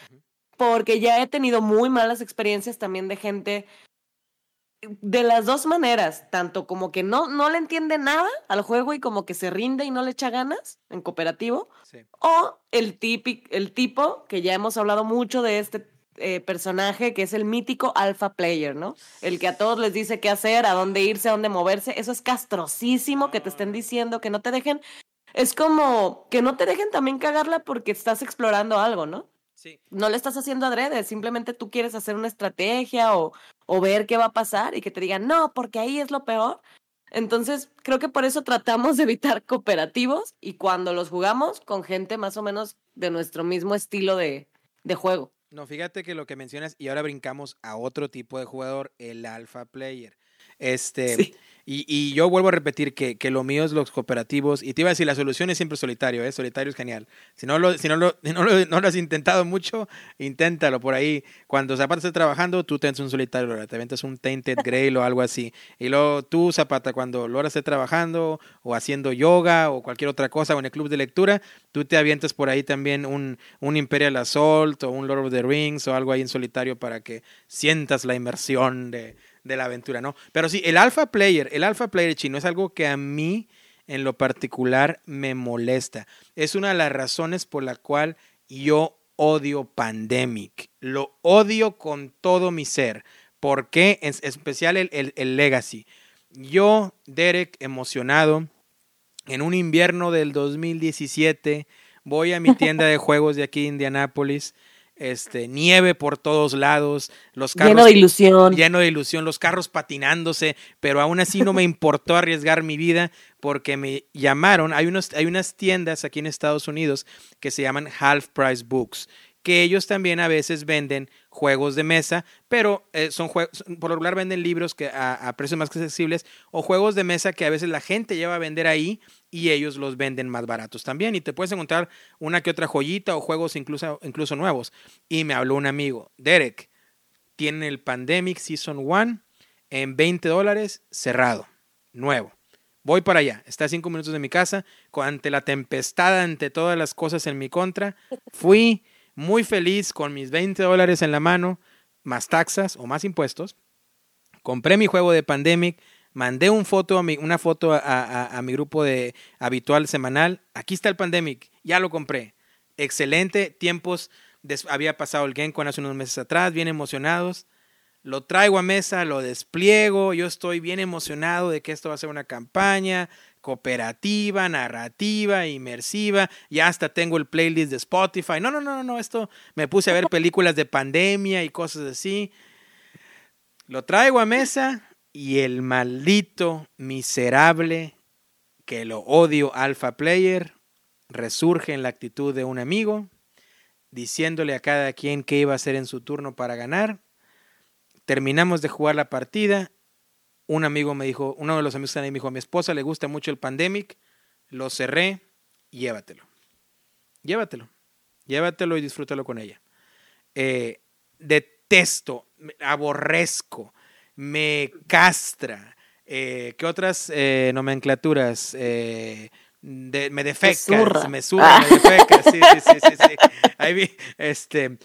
Porque ya he tenido muy malas experiencias también de gente de las dos maneras, tanto como que no, no le entiende nada al juego y como que se rinde y no le echa ganas en cooperativo, o el, el tipo, que ya hemos hablado mucho de este eh, personaje que es el mítico alpha player, ¿no? El que a todos les dice qué hacer, a dónde irse, a dónde moverse. Eso es castrosísimo que te estén diciendo, que no te dejen. Es como que no te dejen también cagarla porque estás explorando algo, ¿no? Sí. No le estás haciendo adrede, simplemente tú quieres hacer una estrategia o, o ver qué va a pasar y que te digan, no, porque ahí es lo peor. Entonces, creo que por eso tratamos de evitar cooperativos y cuando los jugamos con gente más o menos de nuestro mismo estilo de, de juego. No, fíjate que lo que mencionas, y ahora brincamos a otro tipo de jugador, el alpha player. Este, y, y, yo vuelvo a repetir que, que, lo mío es los cooperativos. Y te iba a decir, la solución es siempre solitario, ¿eh? Solitario es genial. Si no lo, si no lo, [LAUGHS] no lo, no lo has intentado mucho, inténtalo por ahí. Cuando Zapata esté trabajando, tú tienes un solitario, te aventas un Tainted [LAUGHS] Grail o algo así. Y luego tú, Zapata, cuando Lora esté trabajando o haciendo yoga o cualquier otra cosa o en el club de lectura, tú te avientas por ahí también un, un Imperial Assault o un Lord of the Rings o algo ahí en solitario para que sientas la inmersión de de la aventura, ¿no? Pero sí, el alpha player, el alpha player chino es algo que a mí en lo particular me molesta. Es una de las razones por la cual yo odio Pandemic. Lo odio con todo mi ser. ¿Por qué? En especial el, el, el Legacy. Yo, Derek, emocionado, en un invierno del 2017, voy a mi tienda de juegos de aquí, Indianápolis, este, nieve por todos lados, los carros lleno de ilusión, lleno de ilusión, los carros patinándose, pero aún así no me importó arriesgar mi vida porque me llamaron, hay unos, hay unas tiendas aquí en Estados Unidos que se llaman Half Price Books que ellos también a veces venden juegos de mesa, pero eh, son por lo regular venden libros que a, precios más accesibles o juegos de mesa que a veces la gente lleva a vender ahí y ellos los venden más baratos también. Y te puedes encontrar una que otra joyita o juegos incluso, incluso nuevos. Y me habló un amigo, Derek, tiene el Pandemic Season 1 en 20 dólares cerrado, nuevo. Voy para allá, está a cinco minutos de mi casa, ante la tempestad, ante todas las cosas en mi contra, fui muy feliz con mis 20 dólares en la mano, más taxas o más impuestos. Compré mi juego de Pandemic, mandé una foto a, mi grupo de habitual semanal. Aquí está el Pandemic, ya lo compré. Excelente, tiempos, había pasado el Gencon hace unos meses atrás, bien emocionados. lo traigo a mesa, lo despliego, yo estoy bien emocionado de que esto va a ser una campaña cooperativa, narrativa, inmersiva, ya hasta tengo el playlist de Spotify. No, no, no, no, esto me puse a ver [LAUGHS] películas de pandemia y cosas así. Lo traigo a mesa y el maldito, miserable, que lo odio Alpha Player, resurge en la actitud de un amigo, diciéndole a cada quien qué iba a hacer en su turno para ganar. Terminamos de jugar la partida. Un amigo me dijo, uno de los amigos me dijo, a mi esposa le gusta mucho el Pandemic, lo cerré, llévatelo. Llévatelo. Llévatelo y disfrútalo con ella. Eh, detesto, aborrezco, me castra. Eh, ¿Qué otras eh, nomenclaturas? Me defecas, me surra, me defecas, sí, sí, sí, sí, sí. [LAUGHS] Ahí vi, este,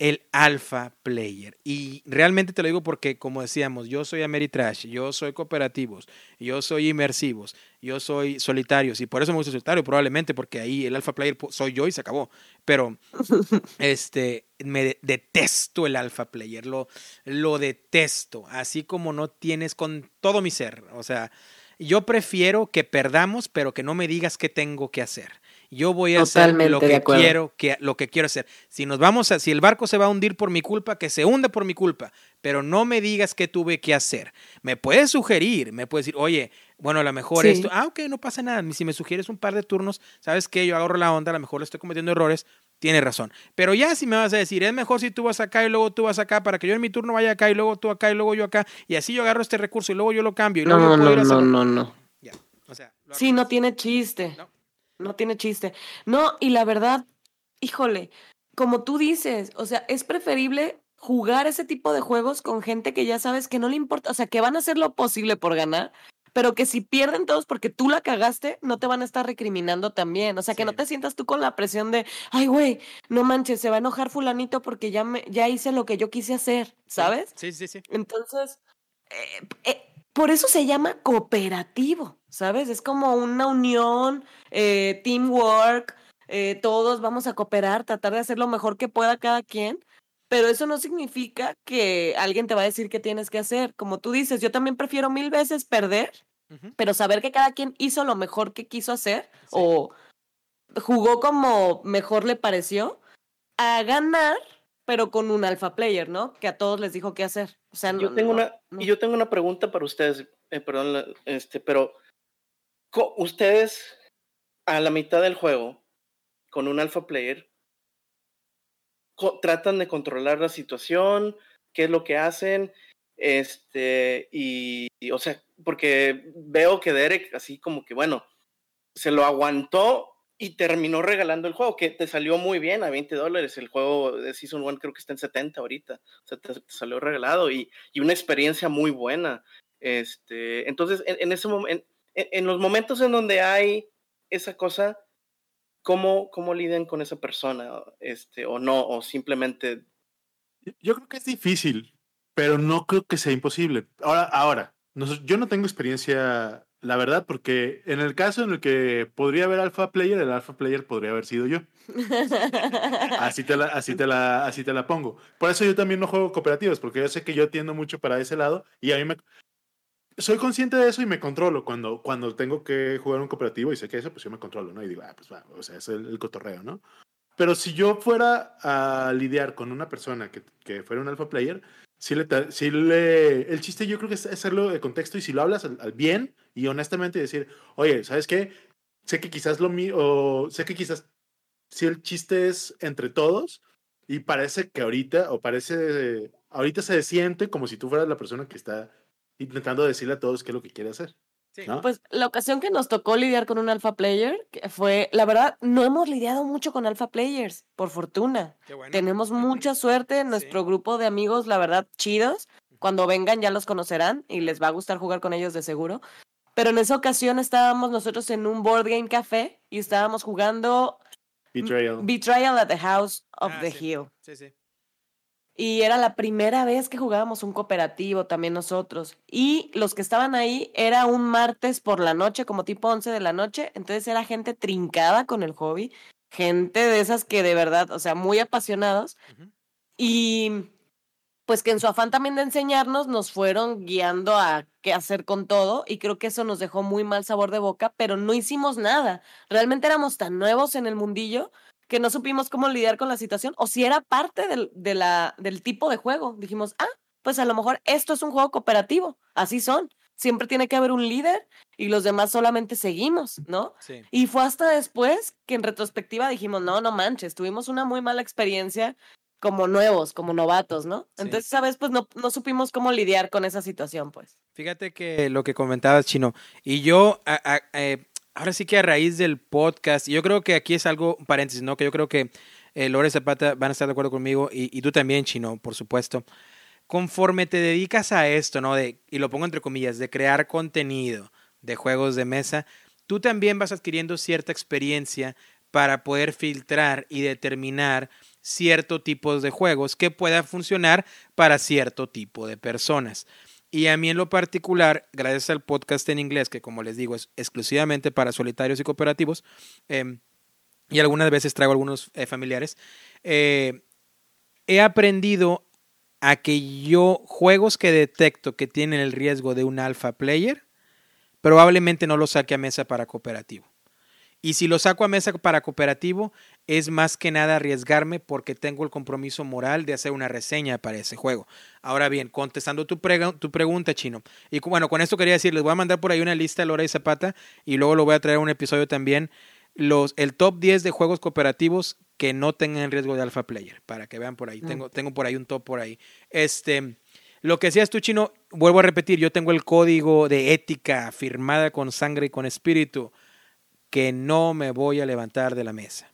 el alpha player. Y realmente te lo digo porque, como decíamos, yo soy Ameritrash, yo soy cooperativos, yo soy inmersivos, yo soy solitarios, y por eso me gusta solitario, probablemente porque ahí el alpha player soy yo y se acabó. Pero [LAUGHS] este, me detesto el alpha player, lo, lo detesto, así como no tienes con todo mi ser. O sea, yo prefiero que perdamos, pero que no me digas qué tengo que hacer. Yo voy a hacer lo que quiero, que, lo que quiero hacer. Si nos vamos a, si el barco se va a hundir por mi culpa, que se hunda por mi culpa, pero no me digas qué tuve que hacer. Me puedes sugerir, me puedes decir, oye, bueno, a lo mejor esto, ah, ok, no pasa nada. Si me sugieres un par de turnos, sabes que yo agarro la onda, a lo mejor estoy cometiendo errores, tienes razón. Pero ya si me vas a decir, es mejor si tú vas acá y luego tú vas acá, para que yo en mi turno vaya acá y luego tú acá y luego yo acá, y así yo agarro este recurso y luego yo lo cambio. Y luego no, no, no, no, no, Ya, o sea. Sí, no tiene chiste. No. No tiene chiste. No, y la verdad, híjole, como tú dices, o sea, es preferible jugar ese tipo de juegos con gente que ya sabes que no le importa, o sea, que van a hacer lo posible por ganar, pero que si pierden todos porque tú la cagaste, no te van a estar recriminando también. O sea, que no te sientas tú con la presión de, ay, güey, no manches, se va a enojar fulanito porque ya, me, ya hice lo que yo quise hacer, ¿sabes? Sí, sí, sí. Entonces, eh, eh, por eso se llama cooperativo, ¿sabes? Es como una unión, eh, teamwork, eh, todos vamos a cooperar, tratar de hacer lo mejor que pueda cada quien, pero eso no significa que alguien te va a decir qué tienes que hacer. Como tú dices, yo también prefiero mil veces perder, pero saber que cada quien hizo lo mejor que quiso hacer o jugó como mejor le pareció, a ganar pero con un alpha player, ¿no? Que a todos les dijo qué hacer. O sea, yo tengo una y yo tengo una pregunta para ustedes, eh, perdón, este, pero ustedes a la mitad del juego con un alpha player tratan de controlar la situación, qué es lo que hacen, este y, y, o sea, porque veo que Derek así como que bueno, se lo aguantó y terminó regalando el juego, que te salió muy bien a 20 dólares. El juego de Season 1 creo que está en 70 ahorita. O sea, te, salió regalado y, y, una experiencia muy buena. Este, entonces, en, en ese momento, en, los momentos en donde hay esa cosa, ¿cómo, cómo lidian con esa persona? Este, o no, o simplemente. Yo creo que es difícil, pero no creo que sea imposible. Ahora, ahora, yo no tengo experiencia la verdad, porque en el caso en el que podría haber alpha player, el alpha player podría haber sido yo. Así te la, así te la, así te la pongo. Por eso yo también no juego cooperativas, porque yo sé que yo tiendo mucho para ese lado y a mí me soy consciente de eso y me controlo cuando, cuando tengo que jugar un cooperativo y sé que eso, pues yo me controlo, ¿no? Y digo, ah, pues va, o sea, es el, cotorreo, ¿no? Pero si yo fuera a lidiar con una persona que, que fuera un alpha player, sí le, le, el chiste yo creo que es hacerlo de contexto y si lo hablas al, bien y honestamente decir, oye, ¿sabes qué? Sé que quizás lo mío, sé que quizás si el chiste es entre todos y parece que ahorita, o parece, ahorita se siente como si tú fueras la persona que está intentando decirle a todos qué es lo que quiere hacer. Pues la ocasión que nos tocó lidiar con un alpha player fue, la verdad, no hemos lidiado mucho con alpha players, por fortuna. Tenemos mucha suerte en nuestro grupo de amigos, la verdad, chidos. Cuando vengan ya los conocerán y les va a gustar jugar con ellos de seguro. Pero en esa ocasión estábamos nosotros en un board game café y estábamos jugando Betrayal, Betrayal at the House of ah, the Hill. Sí, sí. Y era la primera vez que jugábamos un cooperativo también nosotros. Y los que estaban ahí era un martes por la noche, como tipo 11 de la noche. Entonces era gente trincada con el hobby. Gente de esas que de verdad, o sea, muy apasionados. Y pues que en su afán también de enseñarnos nos fueron guiando a qué hacer con todo y creo que eso nos dejó muy mal sabor de boca, pero no hicimos nada. Realmente éramos tan nuevos en el mundillo que no supimos cómo lidiar con la situación o si era parte del, de la, del tipo de juego. Dijimos, ah, pues a lo mejor esto es un juego cooperativo, así son. Siempre tiene que haber un líder y los demás solamente seguimos, ¿no? Sí. Y fue hasta después que en retrospectiva dijimos, no, no manches, tuvimos una muy mala experiencia como nuevos, como novatos, ¿no? Entonces, ¿sabes? Pues no, no supimos cómo lidiar con esa situación, pues. Fíjate que lo que comentabas, Chino, y yo, eh, ahora sí que a raíz del podcast, yo creo que aquí es algo, paréntesis, ¿no? Que yo creo que eh, Lore Zapata van a estar de acuerdo conmigo, y, y tú también, Chino, por supuesto. Conforme te dedicas a esto, ¿no? De, y lo pongo entre comillas, de crear contenido de juegos de mesa, tú también vas adquiriendo cierta experiencia para poder filtrar y determinar cierto tipo de juegos que pueda funcionar para cierto tipo de personas. Y a mí en lo particular, gracias al podcast en inglés, que como les digo es exclusivamente para solitarios y cooperativos, em, y algunas veces traigo algunos eh, familiares, eh, he aprendido a que yo juegos que detecto que tienen el riesgo de un alpha player, probablemente no los saque a mesa para cooperativo. Y si lo saco a mesa para cooperativo, es más que nada arriesgarme porque tengo el compromiso moral de hacer una reseña para ese juego. Ahora bien, contestando tu, tu pregunta, Chino. Y bueno, con esto quería decir, les voy a mandar por ahí una lista de Lora y Zapata y luego lo voy a traer a un episodio también. Los, el top 10 de juegos cooperativos que no tengan riesgo de alpha player, para que vean por ahí. Mm. Tengo, tengo por ahí un top por ahí. Este, lo que decías tú, Chino, vuelvo a repetir, yo tengo el código de ética firmada con sangre y con espíritu que no me voy a levantar de la mesa.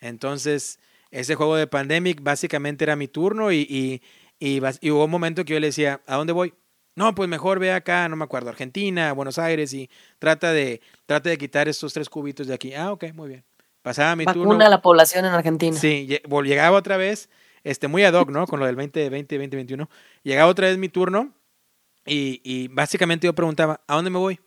Entonces, ese juego de Pandemic básicamente era mi turno y, y, hubo un momento que yo le decía, ¿a dónde voy? No, pues mejor ve acá, no me acuerdo, Argentina, Buenos Aires y trata de, trata de quitar estos tres cubitos de aquí. Ah, ok, muy bien. Pasaba mi turno. Vacuna a la población en Argentina. Sí, llegaba otra vez, este, muy ad hoc, ¿no? Con lo del 2020, 2021. Llegaba otra vez mi turno y, y básicamente yo preguntaba, ¿a dónde me voy?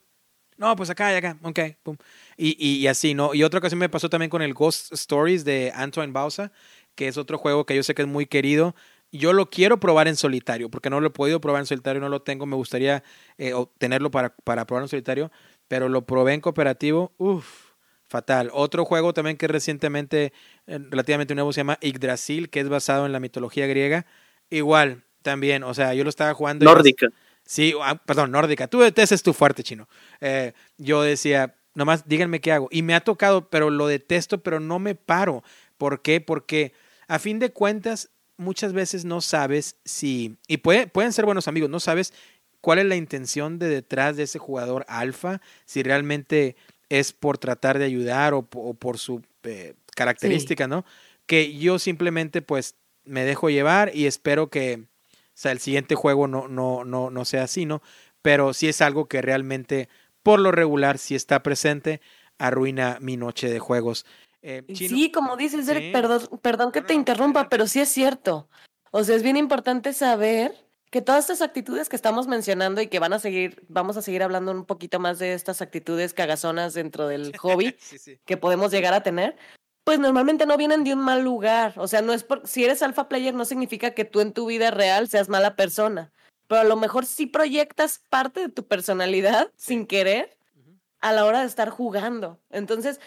No, pues acá y acá, ok, pum. Y, y, así, ¿no? Y otra ocasión me pasó también con el Ghost Stories de Antoine Bausa, que es otro juego que yo sé que es muy querido. Yo lo quiero probar en solitario, porque no lo he podido probar en solitario, no lo tengo. Me gustaría eh, tenerlo para, para probar en solitario, pero lo probé en cooperativo. Uf, fatal. Otro juego también que recientemente, eh, relativamente nuevo, se llama Yggdrasil, que es basado en la mitología griega. Igual, también, o sea, yo lo estaba jugando. Nórdica. Sí, ah, perdón, nórdica. Tú detestas tu fuerte, chino. Eh, yo decía, nomás díganme qué hago. Y me ha tocado, pero lo detesto, pero no me paro. ¿Por qué? Porque a fin de cuentas, muchas veces no sabes si, y puede, pueden ser buenos amigos, no sabes cuál es la intención de detrás de ese jugador alfa, si realmente es por tratar de ayudar o, por su eh, característica, ¿no? Que yo simplemente pues me dejo llevar y espero que, o sea, el siguiente juego no, no, no, no sea así, ¿no? Pero si es algo que realmente, por lo regular, si está presente, arruina mi noche de juegos. Eh, sí, como dices, perdón, perdón que te interrumpa, pero sí es cierto. O sea, es bien importante saber que todas estas actitudes que estamos mencionando y que van a seguir, vamos a seguir hablando un poquito más de estas actitudes cagazonas dentro del [LAUGHS] hobby que podemos llegar a tener, pues normalmente no vienen de un mal lugar. O sea, no es por, si eres alfa player no significa que tú en tu vida real seas mala persona. Pero a lo mejor sí proyectas parte de tu personalidad sin querer a la hora de estar jugando. Entonces,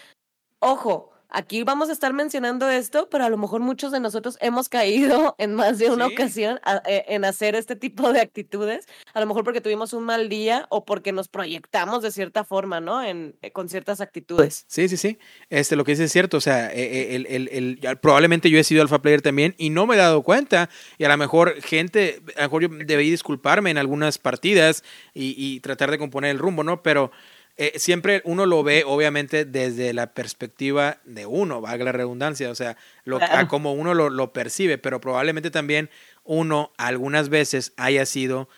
ojo, aquí vamos a estar mencionando esto, pero a lo mejor muchos de nosotros hemos caído [LAUGHS] en más de una ocasión eh, en hacer este tipo de actitudes, a lo mejor porque tuvimos un mal día o porque nos proyectamos de cierta forma, ¿no? En, eh, con ciertas actitudes. Sí, sí, sí. Este, lo que dice es cierto, o sea, eh, el, el, el, probablemente yo he sido alfa player también y no me he dado cuenta y a lo mejor gente, a lo mejor yo debí disculparme en algunas partidas y, y tratar de componer el rumbo, ¿no? Pero eh, siempre uno lo ve, obviamente, desde la perspectiva de uno, valga la redundancia, o sea, lo, a como uno lo, lo, percibe, pero probablemente también uno algunas veces haya sido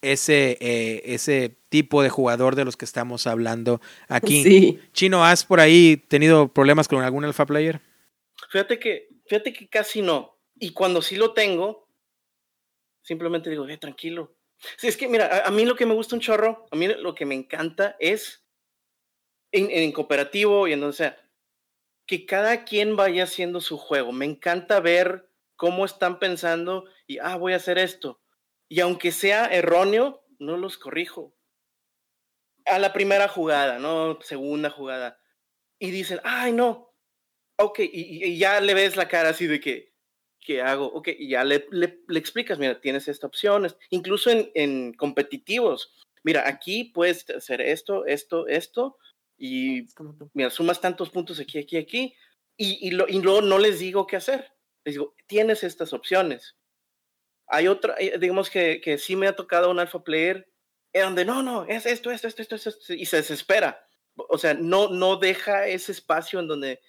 ese, eh, ese tipo de jugador de los que estamos hablando aquí. Sí. Chino, ¿has por ahí tenido problemas con algún alfa player? Fíjate que, fíjate que casi no. Y cuando sí lo tengo, simplemente digo, eh, tranquilo. Sí, es que, mira, a, a, mí lo que me gusta un chorro, a mí lo que me encanta es en, cooperativo y en donde sea, que cada quien vaya haciendo su juego. Me encanta ver cómo están pensando y, ah, voy a hacer esto. Y aunque sea erróneo, no los corrijo. A la primera jugada, ¿no? Segunda jugada. Y dicen, ay, no. Ok, y, ya le ves la cara así de que, ¿qué hago? Ok, y ya le, le, explicas, mira, tienes esta opción. Incluso en, en competitivos. Mira, aquí puedes hacer esto, esto, esto. Y mira, sumas tantos puntos aquí, aquí, aquí. Y, y, lo, y luego no les digo qué hacer. Les digo, tienes estas opciones. Hay otra, eh, digamos que, que sí me ha tocado un alpha player en donde no, no, es esto, esto, esto, esto, esto, y se desespera. O sea, no, no deja ese espacio en donde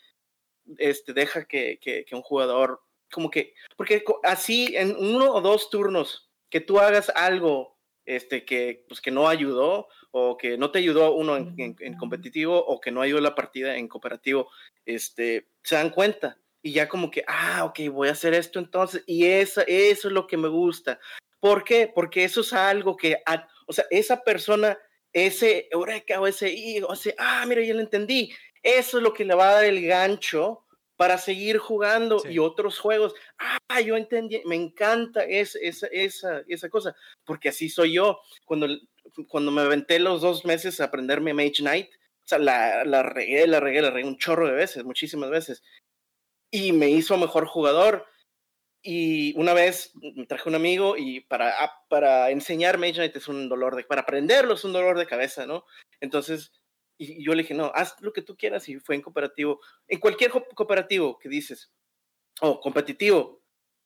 este, deja que, que, un jugador, como que, porque así en uno o dos turnos que tú hagas algo este, que, pues, que no ayudó o que no te ayudó uno en, en, competitivo o que no ayudó la partida en cooperativo, este, se dan cuenta y ya como que, ah, ok, voy a hacer esto entonces, y eso, eso es lo que me gusta. ¿Por qué? Porque eso es algo que, o sea, esa persona, ese eureka o ese, o ese, ah, mira, ya lo entendí, eso es lo que le va a dar el gancho para seguir jugando y otros juegos. Ah, yo entendí, me encanta esa, esa, esa cosa, porque así soy yo. Cuando, cuando me aventé los dos meses a aprenderme Mage Knight, o sea, la, la regué, la regué, la regué un chorro de veces, muchísimas veces y me hizo mejor jugador. Y una vez me traje un amigo y para, para enseñar Mage Knight es un dolor de, para aprenderlo es un dolor de cabeza, ¿no? Entonces, y yo le dije, no, haz lo que tú quieras y fue en cooperativo. En cualquier cooperativo que dices, o competitivo,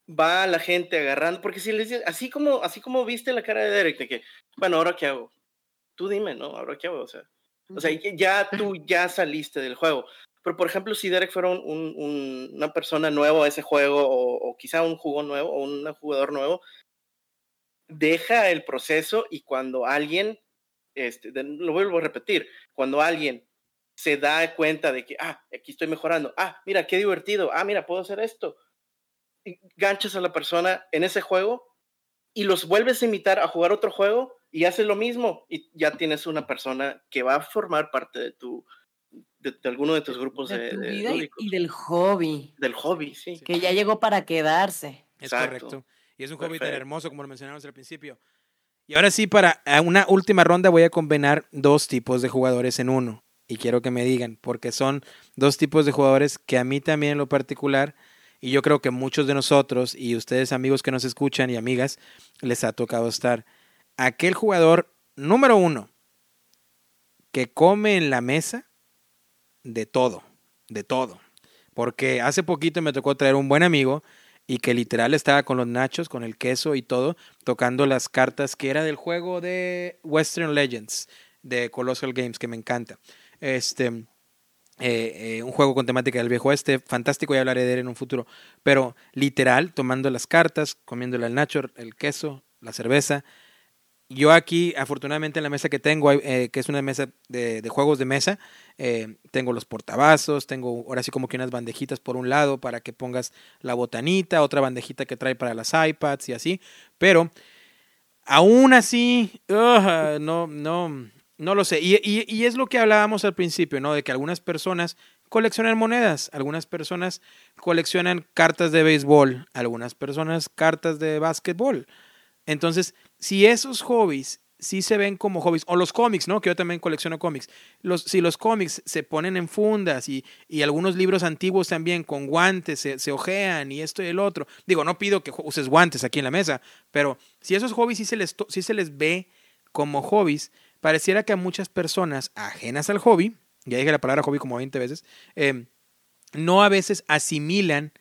va la gente agarrando, porque si les dices, así como, así como viste la cara de Derek, de que, bueno, ahora qué hago, tú dime, ¿no? Ahora qué hago, o sea, o sea, ya tú ya saliste del juego. Pero, por ejemplo, si Derek fuera un, una persona nueva a ese juego, o, quizá un jugador nuevo, o un jugador nuevo, deja el proceso y cuando alguien, este, lo vuelvo a repetir, cuando alguien se da cuenta de que, ah, aquí estoy mejorando, ah, mira, qué divertido, ah, mira, puedo hacer esto, ganchas a la persona en ese juego y los vuelves a invitar a jugar otro juego y haces lo mismo y ya tienes una persona que va a formar parte de tu, de, alguno de tus grupos de, vida y, del hobby. Del hobby, sí. Que ya llegó para quedarse. Es correcto. Y es un hobby tan hermoso como lo mencionamos al principio. Y ahora sí, para una última ronda voy a combinar dos tipos de jugadores en uno. Y quiero que me digan, porque son dos tipos de jugadores que a mí también en lo particular, y yo creo que muchos de nosotros y ustedes amigos que nos escuchan y amigas, les ha tocado estar. Aquel jugador número uno que come en la mesa de todo, de todo. Porque hace poquito me tocó traer un buen amigo y que literal estaba con los nachos, con el queso y todo, tocando las cartas que era del juego de Western Legends de Colossal Games, que me encanta. Este, eh, eh, un juego con temática del viejo este, fantástico, y hablaré de él en un futuro. Pero literal, tomando las cartas, comiéndole el nacho, el queso, la cerveza, yo aquí, afortunadamente, en la mesa que tengo, eh, que es una mesa de, juegos de mesa, eh, tengo los portavasos, tengo ahora sí como que unas bandejitas por un lado para que pongas la botanita, otra bandejita que trae para las iPads y así, pero aún así, no, no, no lo sé. Y, y, es lo que hablábamos al principio, ¿no? De que algunas personas coleccionan monedas, algunas personas coleccionan cartas de béisbol, algunas personas cartas de básquetbol. Entonces, si esos hobbies sí se ven como hobbies, o los cómics, ¿no? Que yo también colecciono cómics. Si los cómics se ponen en fundas y, y algunos libros antiguos también con guantes se, se, ojean y esto y el otro. Digo, no pido que uses guantes aquí en la mesa, pero si esos hobbies sí se les, sí se les ve como hobbies, pareciera que a muchas personas ajenas al hobby, ya dije la palabra hobby como 20 veces, eh, no a veces asimilan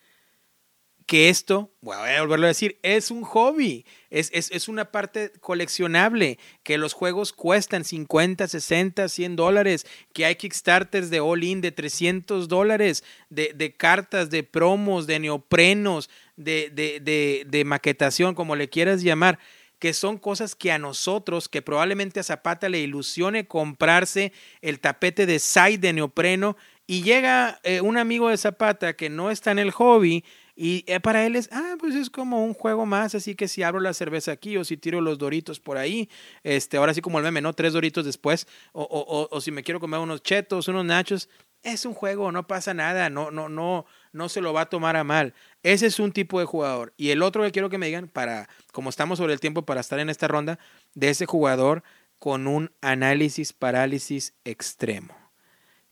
que esto, voy a volverlo a decir, es un hobby, es, es, es, una parte coleccionable, que los juegos cuestan 50, 60, 100 dólares, que hay Kickstarters de all-in de 300 dólares, de, de, cartas, de promos, de neoprenos, de, de, de, maquetación, como le quieras llamar que son cosas que a nosotros, que probablemente a Zapata le ilusione comprarse el tapete de side de neopreno y llega eh, un amigo de Zapata que no está en el hobby y eh, para él es, ah, pues es como un juego más, así que si abro la cerveza aquí o si tiro los doritos por ahí, este, ahora sí como el meme, ¿no? Tres doritos después, o, o, o, si me quiero comer unos chetos, unos nachos, es un juego, no pasa nada, no, no, no, no se lo va a tomar a mal. Ese es un tipo de jugador. Y el otro que quiero que me digan, para, como estamos sobre el tiempo para estar en esta ronda, de ese jugador con un análisis parálisis extremo.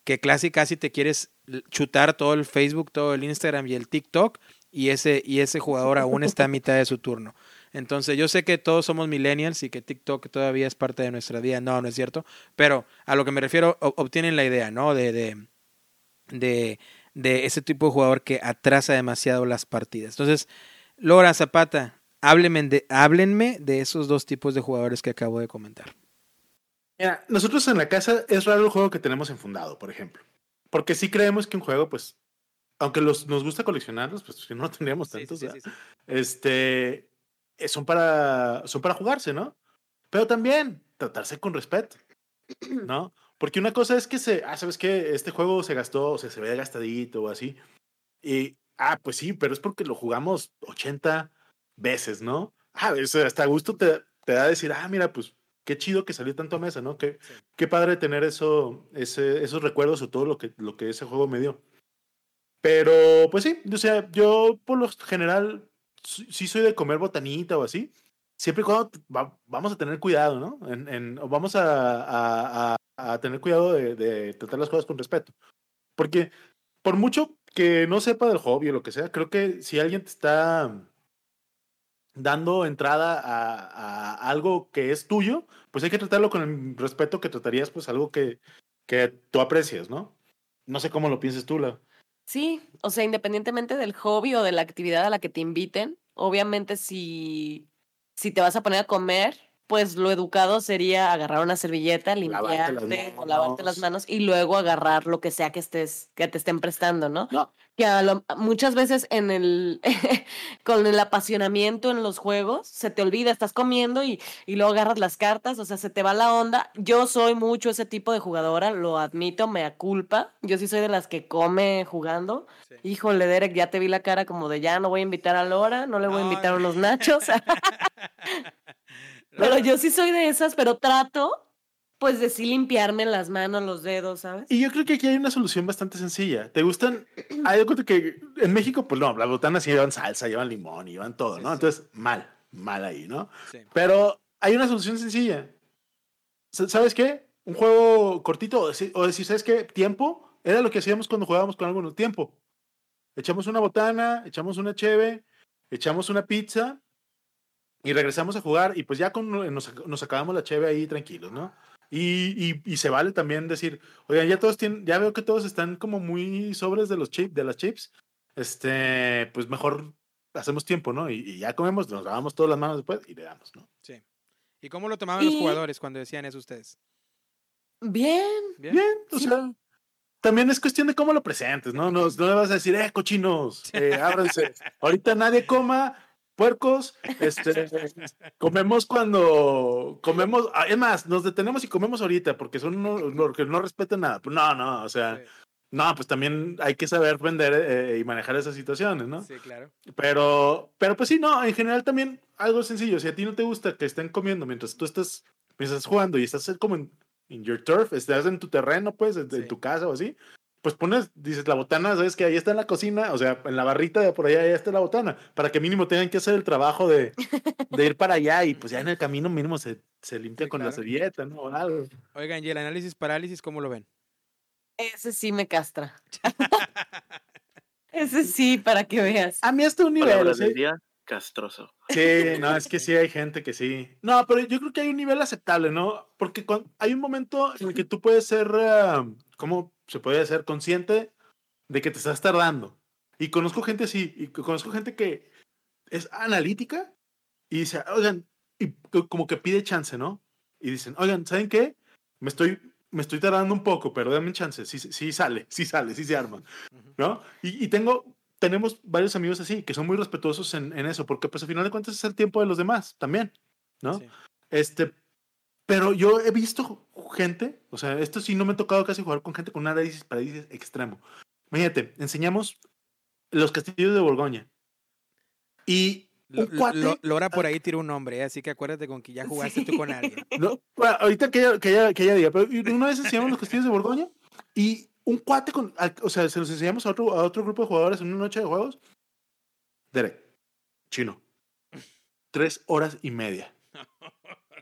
Que casi casi te quieres chutar todo el Facebook, todo el Instagram y el TikTok y ese, y ese jugador aún está a mitad de su turno. Entonces yo sé que todos somos millennials y que TikTok todavía es parte de nuestra vida. No, no es cierto. Pero a lo que me refiero, obtienen la idea, ¿no? De, de, de, ese tipo de jugador que atrasa demasiado las partidas. Entonces, Laura Zapata, háblenme de, háblenme de esos dos tipos de jugadores que acabo de comentar. Mira, nosotros en la casa es raro el juego que tenemos enfundado, por ejemplo. Porque sí creemos que un juego, pues, aunque los, nos gusta coleccionarlos, pues si no tendríamos tantos. este, eh, son para, son para jugarse, ¿no? Pero también tratarse con respeto, [CLEARS THROAT] ¿no? Porque una cosa es que se, ah, ¿sabes qué? Este juego se gastó, o sea, se ve gastadito o así. Y, ah, pues sí, pero es porque lo jugamos 80 veces, ¿no? Ah, eso hasta gusto te, te da a decir, ah, mira, pues qué chido que salió tanto a mesa, ¿no? Qué, qué padre tener eso, ese, esos recuerdos o todo lo que, lo que ese juego me dio. Pero, pues sí, o sea, yo por lo general sí soy de comer botanita o así. Siempre y cuando vamos a tener cuidado, ¿no? En, vamos a, a, tener cuidado de, tratar las cosas con respeto. Porque por mucho que no sepa del hobby o lo que sea, creo que si alguien te está dando entrada a, a, algo que es tuyo, pues hay que tratarlo con el respeto que tratarías pues algo que, que tú aprecias, ¿no? No sé cómo lo pienses tú, la. Sí, o sea, independientemente del hobby o de la actividad a la que te inviten, obviamente si, si te vas a poner a comer, pues lo educado sería agarrar una servilleta, limpiarte o lavarte las manos y luego agarrar lo que sea que estés que te estén prestando, ¿no? No. Que muchas veces en el [LAUGHS] con el apasionamiento en los juegos se te olvida, estás comiendo y, y luego agarras las cartas, o sea, se te va la onda. Yo soy mucho ese tipo de jugadora, lo admito, me culpa. Yo sí soy de las que come jugando. Híjole, Derek, ya te vi la cara como de ya no voy a invitar a Lora, no le voy a invitar a unos nachos. [LAUGHS] [LAUGHS] Pero yo sí soy de esas, pero trato, pues, de sí limpiarme las manos, los dedos, ¿sabes? Y yo creo que aquí hay una solución bastante sencilla. ¿Te gustan? Hay algo que en México, pues no, las botanas sí llevan salsa, llevan limón, llevan todo, ¿no? Entonces, mal, mal ahí, ¿no? Pero hay una solución sencilla. ¿Sabes qué? Un juego cortito, o decir, ¿sabes qué? Tiempo, era lo que hacíamos cuando jugábamos con algo en el tiempo. Echamos una botana, echamos una cheve, echamos una pizza y regresamos a jugar y pues ya con, nos, nos acabamos la cheve ahí tranquilos, ¿no? Y, y, y, se vale también decir, oigan, ya todos tienen, ya veo que todos están como muy sobres de los chips, de las chips, este, pues mejor hacemos tiempo, ¿no? Y, ya comemos, nos lavamos todas las manos después y le damos, ¿no? Sí. ¿Y cómo lo tomaban los jugadores cuando decían eso ustedes? Bien. Bien, o sea, también es cuestión de cómo lo presentes, ¿no? No, no le vas a decir, eh, cochinos, [LAUGHS] eh, ábranse. Ahorita nadie coma, puercos, este, comemos cuando comemos, ah, es más, nos detenemos y comemos ahorita porque son unos que no respetan nada. Pues no, no, o sea, no, pues también hay que saber vender eh, y manejar esas situaciones, ¿no? Sí, claro. Pero, pero pues sí, no, en general también algo sencillo. Si a ti no te gusta que estén comiendo mientras tú estás, mientras estás jugando y estás como en, your turf, estás en tu terreno, pues, en tu casa o así, pues pones, dices, la botana, sabes que ahí está en la cocina, o sea, en la barrita de por allá, ahí está la botana, para que mínimo tengan que hacer el trabajo de, [LAUGHS] de ir para allá y pues ya en el camino mínimo se, se limpia con la servilleta, ¿no? O algo. Oigan, ¿y el análisis parálisis cómo lo ven? Ese sí me castra. [LAUGHS] Ese sí, para que veas. A mí hasta un nivel. ¿sí? castroso. Sí, no, es que sí hay gente que sí. No, pero yo creo que hay un nivel aceptable, ¿no? Porque hay un momento en el que [LAUGHS] tú puedes ser, uh, ¿cómo se puede ser consciente de que te estás tardando. Y conozco gente así, y conozco gente que es analítica y dice, oigan, y como que pide chance, ¿no? Y dicen, oigan, ¿saben qué? Me estoy, me estoy tardando un poco, pero denme chance, sí, sí sale, sí sale, sí se arman, ¿no? Y, y, tengo, tenemos varios amigos así, que son muy respetuosos en, en, eso, porque pues al final de cuentas es el tiempo de los demás también, ¿no? Este, pero yo he visto gente, o sea, esto sí no me ha tocado casi jugar con gente con un análisis parálisis extremo. Imagínate, enseñamos los castillos de Borgoña. Y un cuate, Lora por ahí tira un nombre, ¿eh? así que acuérdate con que ya jugaste tú con alguien. [LAUGHS] No, ahorita que ella, que, ella, que ella diga, pero una vez enseñamos los castillos de Borgoña y un cuate con, o sea, se los enseñamos a otro, a otro grupo de jugadores en una noche de juegos. Derek, chino, tres horas y media.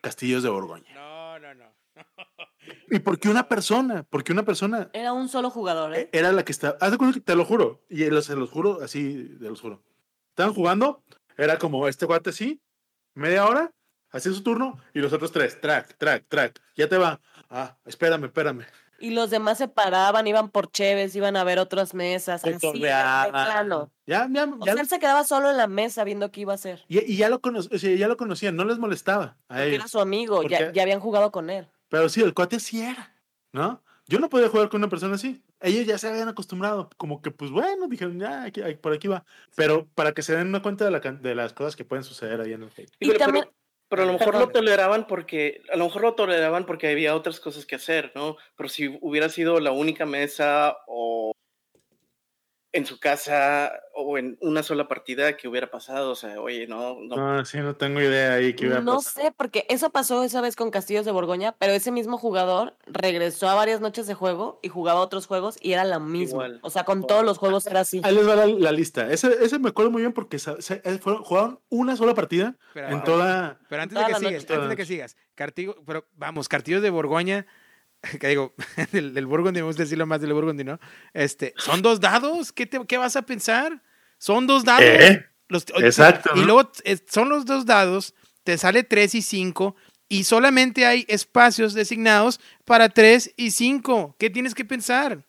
Castillos de Borgoña. No, no, no. [LAUGHS] ¿Y por qué una persona? Porque una persona. Era un solo jugador, ¿eh? Era la que estaba. te lo juro. Y se los juro, así, te los juro. Estaban jugando, era como este guate así, media hora, hacía su turno, y los otros tres, track, track, track. Ya te va. Ah, espérame, espérame. Y los demás se paraban, iban por Cheves, iban a ver otras mesas. Así, plano. Ya, ya, o sea, él se quedaba solo en la mesa viendo qué iba a hacer. Y, ya, lo ya lo conocían, no les molestaba. A Era su amigo, ya, ya habían jugado con él. Pero sí, el cuate sí era, ¿no? Yo no podía jugar con una persona así. Ellos ya se habían acostumbrado, como que, pues bueno, dijeron, ya, aquí, por aquí va. Pero para que se den una cuenta de, la, de las cosas que pueden suceder ahí en el hate. Y también, pero a lo mejor lo toleraban porque, a lo mejor lo toleraban porque había otras cosas que hacer, ¿no? Pero si hubiera sido la única mesa o en su casa o en una sola partida que hubiera pasado, o sea, oye, no, no. No, sí, no tengo idea ahí que hubiera No sé, porque eso pasó esa vez con Castillos de Borgoña, pero ese mismo jugador regresó a varias noches de juego y jugaba otros juegos y era la misma. O sea, con todos los juegos era así. Ahí les va la, lista. Ese, ese me acuerdo muy bien porque eh, fueron, jugaron una sola partida en toda. Pero antes de que sigas, antes de que sigas, Cartigo, pero vamos, Castillos de Borgoña [LAUGHS] que digo, [LAUGHS] del, del Burgundy, me gusta decirlo más del Burgundy, ¿no? Este, son dos dados, ¿qué, te, qué vas a pensar? Son dos dados. ¿Eh? Exacto. Y luego eh, son los dos dados, te sale 3 y 5 y solamente hay espacios designados para 3 y 5. ¿Qué tienes que pensar?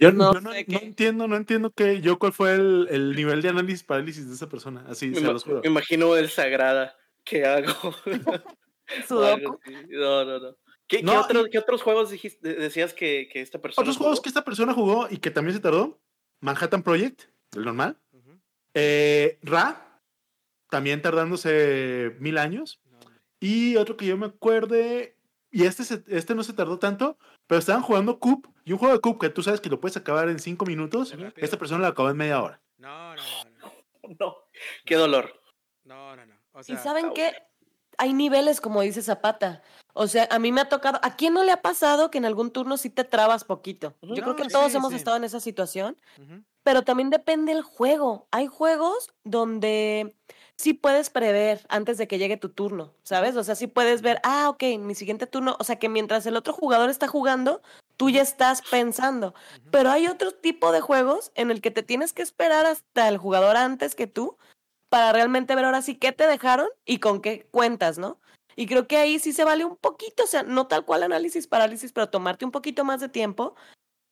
Yo no, no, entiendo, no entiendo que yo cuál fue el, el, nivel de análisis parálisis de esa persona. Así me, se los juro. Me imagino el sagrada que hago. [LAUGHS] no, no, no. ¿Qué, otros, juegos decías que, esta persona Otros juegos que esta persona jugó y que también se tardó. Manhattan Project, el normal. Eh, Ra, también tardándose mil años. Y otro que yo me acuerde, y este, este no se tardó tanto, pero estaban jugando Coop, y un juego de Coop que tú sabes que lo puedes acabar en cinco minutos, esta persona lo acabó en media hora. No, no, no. No, [LAUGHS] qué dolor. No, no, no. ¿Y saben qué? Hay niveles, como dice Zapata. O sea, a mí me ha tocado, ¿a quién no le ha pasado que en algún turno sí te trabas poquito? Yo creo que todos hemos estado en esa situación, pero también depende el juego. Hay juegos donde sí puedes prever antes de que llegue tu turno, ¿sabes? O sea, sí puedes ver, ah, ok, mi siguiente turno, o sea, que mientras el otro jugador está jugando, tú ya estás pensando. Pero hay otro tipo de juegos en el que te tienes que esperar hasta el jugador antes que tú para realmente ver ahora sí qué te dejaron y con qué cuentas, ¿no? Y creo que ahí sí se vale un poquito, o sea, no tal cual análisis, parálisis, pero tomarte un poquito más de tiempo,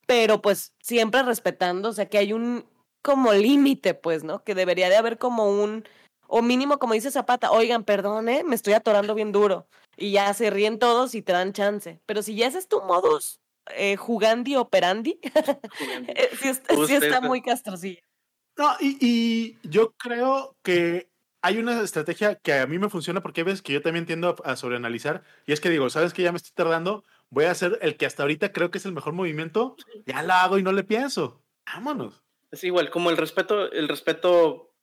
pero pues siempre respetando, o sea, que hay un como límite, pues, ¿no? Que debería de haber como un, o mínimo, como dice Zapata, oigan, perdone, me estoy atorando bien duro. Y ya se ríen todos y te dan chance. Pero si ya ese es tu modus eh, jugandi operandi, [LAUGHS] eh, sí, está, muy castrocillo. No, y, y yo creo que hay una estrategia que a mí me funciona porque ves que yo también tiendo a, sobreanalizar y es que digo, ¿sabes que ya me estoy tardando? Voy a hacer el que hasta ahorita creo que es el mejor movimiento, ya lo hago y no le pienso. Vámonos. Es igual, como el respeto, el respeto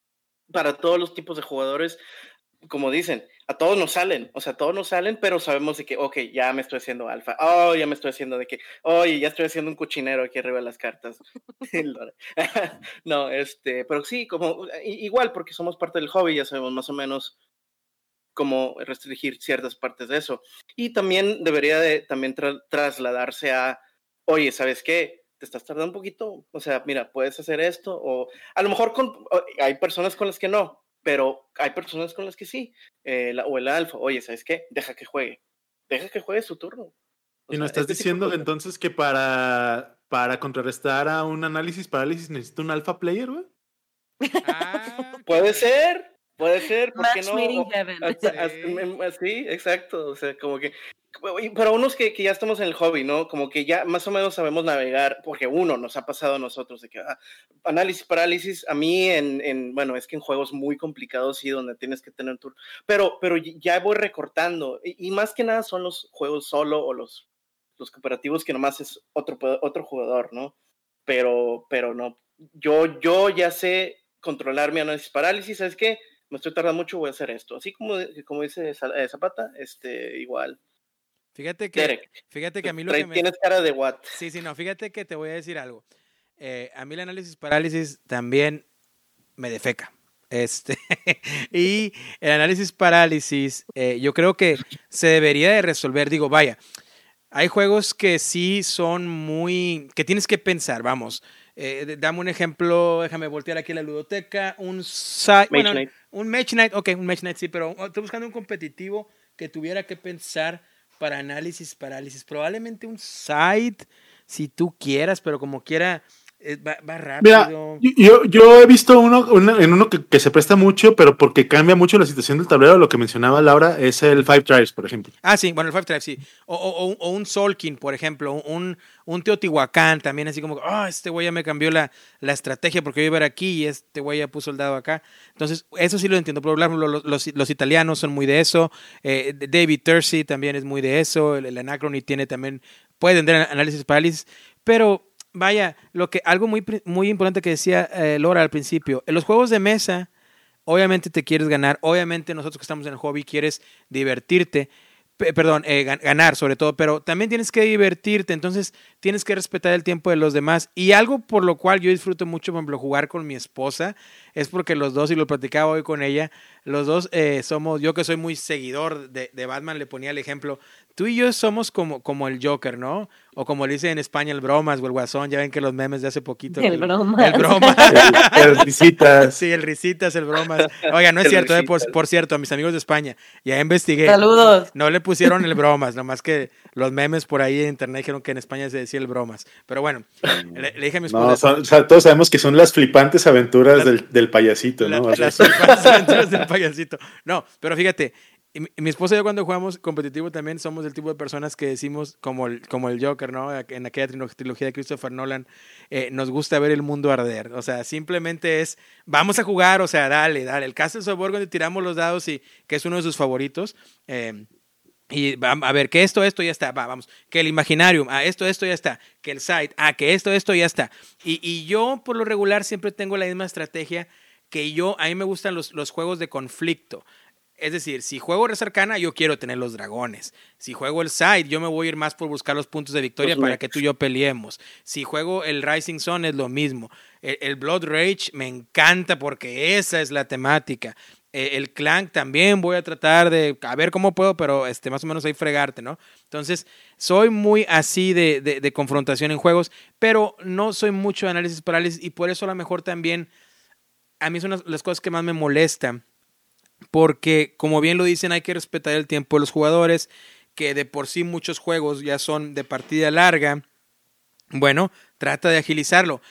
para todos los tipos de jugadores como dicen, a todos nos salen, o sea, todos nos salen, pero sabemos de que, ok, ya me estoy haciendo alfa, oh, ya me estoy haciendo de que, oye, ya estoy haciendo un cochinero aquí arriba de las cartas. [LAUGHS] [LAUGHS] [LAUGHS] no, este, pero sí, como, igual, porque somos parte del hobby, ya sabemos más o menos cómo restringir ciertas partes de eso. Y también debería de también trasladarse a, oye, ¿sabes qué? Te estás tardando un poquito, o sea, mira, puedes hacer esto, o a lo mejor con, hay personas con las que no, pero hay personas con las que sí, eh, o el alfa, oye, ¿sabes qué? Deja que juegue, deja que juegue su turno. y nos estás diciendo entonces que para, para contrarrestar a un análisis parálisis necesita un alfa player, güey. Ah, [LAUGHS] puede ser, puede ser, ¿por qué no? sí, exacto, o sea, como que para unos que, que, ya estamos en el hobby, ¿no? Como que ya más o menos sabemos navegar, porque uno nos ha pasado a nosotros de que ah, análisis, parálisis, a mí en, en, bueno, es que en juegos muy complicados, sí, donde tienes que tener tour, pero, pero ya voy recortando, y, más que nada son los juegos solo o los, los cooperativos que nomás es otro, otro jugador, ¿no? Pero, pero no, yo, yo ya sé controlar mi análisis parálisis, ¿sabes qué? Me estoy tardando mucho, voy a hacer esto. Así como, como dice eh, Zapata, este, igual Fíjate que, fíjate que a mí lo que me... Tienes cara de what. Sí, sí, no, fíjate que te voy a decir algo. Eh, a mí el análisis parálisis también me defeca. Este, [LAUGHS] y el análisis parálisis, eh, yo creo que se debería de resolver. Digo, vaya, hay juegos que sí son muy, que tienes que pensar, vamos. Eh, dame un ejemplo, déjame voltear aquí la ludoteca, un site, un Match Night, ok, un Match Night sí, pero estoy buscando un competitivo que tuviera que pensar para análisis parálisis. Probablemente un site, si tú quieras, pero como quiera, Va, rápido. yo, yo he visto uno, en uno que, se presta mucho, pero porque cambia mucho la situación del tablero. Lo que mencionaba Laura es el Five Tribes, por ejemplo. Ah, sí, bueno, el Five Tribes, sí. O, o, o un Solkin, por ejemplo. Un, un Teotihuacán también, así como, ah, este güey ya me cambió la, la estrategia porque yo iba a ver aquí y este güey ya puso el dado acá. Entonces, eso sí lo entiendo. Por ejemplo, los, los, italianos son muy de eso. Eh, David Terzi también es muy de eso. El, el Anacrony tiene también, puede tener análisis parálisis, pero vaya, lo que algo muy, muy importante que decía eh, Laura al principio, en los juegos de mesa, obviamente te quieres ganar, obviamente nosotros que estamos en el hobby quieres divertirte, perdón, eh, ganar sobre todo, pero también tienes que divertirte, entonces tienes que respetar el tiempo de los demás. Y algo por lo cual yo disfruto mucho, por ejemplo, jugar con mi esposa, es porque los dos, y lo platicaba hoy con ella, los dos eh, somos, yo que soy muy seguidor de, de, Batman, le ponía el ejemplo, tú y yo somos como, como el Joker, ¿no? O como le dicen en España, el bromas o el guasón, ya ven que los memes de hace poquito. El, bromas. El bromas. [LAUGHS] el, risitas. Sí, el risitas, el bromas. Oiga, no es cierto, eh, por, cierto, a mis amigos de España, ya investigué. Saludos. No le pusieron el bromas, nomás que los memes por ahí en internet dijeron que en España se decía el bromas. Pero bueno, le, dije a mi esposa. No, o sea, todos sabemos que son las flipantes aventuras del, del, payasito, ¿no? las flipantes [LAUGHS] aventuras del payasito. No, pero fíjate, mi, esposa y yo cuando jugamos competitivo también somos el tipo de personas que decimos, como el, como el Joker, ¿no? En aquella trilogía de Christopher Nolan, eh, nos gusta ver el mundo arder. O sea, simplemente es, vamos a jugar, o sea, dale, dale. El Castle of donde tiramos los dados y que es uno de sus favoritos. Eh, y a ver, que esto, esto ya está, va, vamos, que el Imaginarium, ah, esto, esto ya está, que el site, ah, que esto, esto ya está. Y, y yo por lo regular siempre tengo la misma estrategia que yo, a mí me gustan los, los juegos de conflicto. Es decir, si juego Res Arcana, yo quiero tener los dragones. Si juego el Side, yo me voy a ir más por buscar los puntos de victoria para que tú y yo peleemos. Si juego el Rising Sun, es lo mismo. El, Blood Rage me encanta porque esa es la temática. E, el Clank también voy a tratar de, a ver cómo puedo, pero este, más o menos ahí fregarte, ¿no? Entonces, soy muy así de, de confrontación en juegos, pero no soy mucho de análisis parálisis y por eso a lo mejor también a mí son las cosas que más me molestan porque como bien lo dicen hay que respetar el tiempo de los jugadores, que de por sí muchos juegos ya son de partida larga. Bueno, trata de agilizarlo.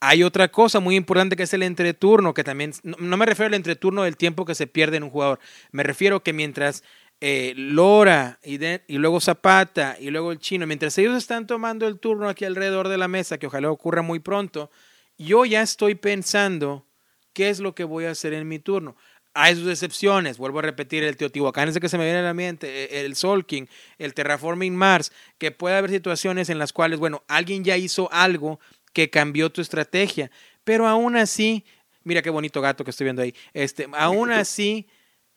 Hay otra cosa muy importante que es el entreturno, que también, no, me refiero al entreturno del tiempo que se pierde en un jugador, me refiero que mientras eh, Lora y, y, luego Zapata y luego el chino, mientras ellos están tomando el turno aquí alrededor de la mesa, que ojalá ocurra muy pronto, yo ya estoy pensando qué es lo que voy a hacer en mi turno. Hay sus excepciones, vuelvo a repetir, el Teotihuacán es el que se me viene a la mente, e, el Solking, el Terraforming Mars, que puede haber situaciones en las cuales, bueno, alguien ya hizo algo que cambió tu estrategia, pero aún así, mira qué bonito gato que estoy viendo ahí, este, aún así,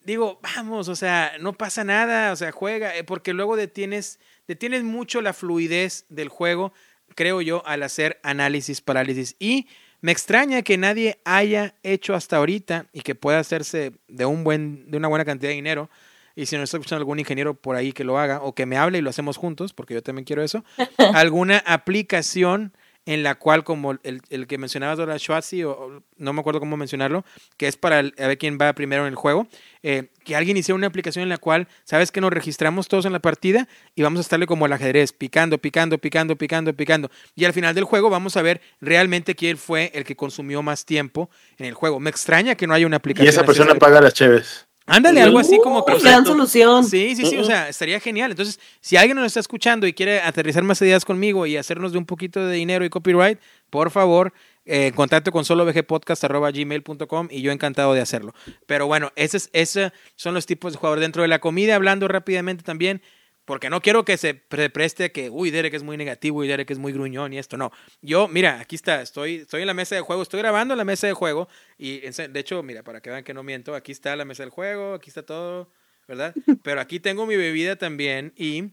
digo, vamos, o sea, no pasa nada, o sea, juega, eh, porque luego detienes, detienes mucho la fluidez del juego, creo yo, al hacer análisis, parálisis. Y me extraña que nadie haya hecho hasta ahorita y que pueda hacerse de, un buen, de una buena cantidad de dinero. Y si no está escuchando algún ingeniero por ahí que lo haga o que me hable y lo hacemos juntos, porque yo también quiero eso, [LAUGHS] alguna aplicación en la cual, como el, el que mencionabas ahora, Schwartzy, o, no me acuerdo cómo mencionarlo, que es para a ver quién va primero en el juego, eh, que alguien hiciera una aplicación en la cual, sabes que nos registramos todos en la partida y vamos a estarle como el ajedrez, picando, picando, picando, picando, picando. Y al final del juego vamos a ver realmente quién fue el que consumió más tiempo en el juego. Me extraña que no haya una aplicación. Y esa persona paga las cheves. Ándale, algo así como que. dan solución. Sí, sí, sí, o sea, estaría genial. Entonces, si alguien nos está escuchando y quiere aterrizar más ideas conmigo y hacernos de un poquito de dinero y copyright, por favor, eh, contacto con solovgpodcast.gmail.com y yo encantado de hacerlo. Pero bueno, esos, esos son los tipos de jugadores. Dentro de la comida, hablando rápidamente también, porque no quiero que se preste que, uy, Derek es muy negativo y Derek es muy gruñón y esto, no. Yo, mira, aquí está, estoy, estoy en la mesa de juego, estoy grabando en la mesa de juego y, de hecho, mira, para que vean que no miento, aquí está la mesa del juego, aquí está todo, ¿verdad? [LAUGHS] Pero aquí tengo mi bebida también y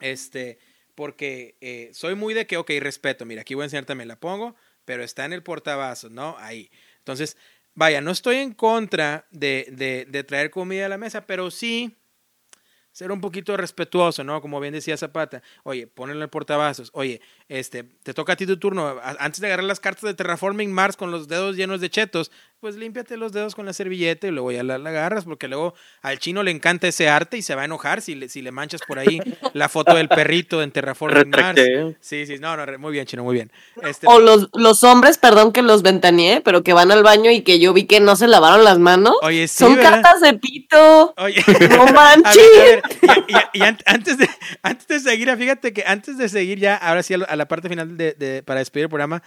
Este, porque eh, soy muy de que, ok, respeto, mira, aquí voy a enseñar también, la pongo, pero está en el portavasos, ¿no? Ahí. Entonces, vaya, no estoy en contra de, de, de traer comida a la mesa, pero sí ser un poquito respetuoso, ¿no? Como bien decía Zapata. Oye, ponle el portavasos. Oye, este, te toca a ti tu turno. Antes de agarrar las cartas de Terraforming Mars con los dedos llenos de chetos, pues límpiate los dedos con la servilleta y luego ya la, agarras, porque luego al chino le encanta ese arte y se va a enojar si le, si le manchas por ahí [LAUGHS] la foto del perrito en Terraforming Mars. Sí, sí, no, no, muy bien, chino, muy bien. Este o los, los hombres, perdón que los ventaneé, pero que van al baño y que yo vi que no se lavaron las manos. Oye, sí, Son cartas de pito. Oye, no [LAUGHS] manches y, antes, de, antes de seguir, fíjate que antes de seguir ya, ahora sí a la parte final de, para despedir el programa,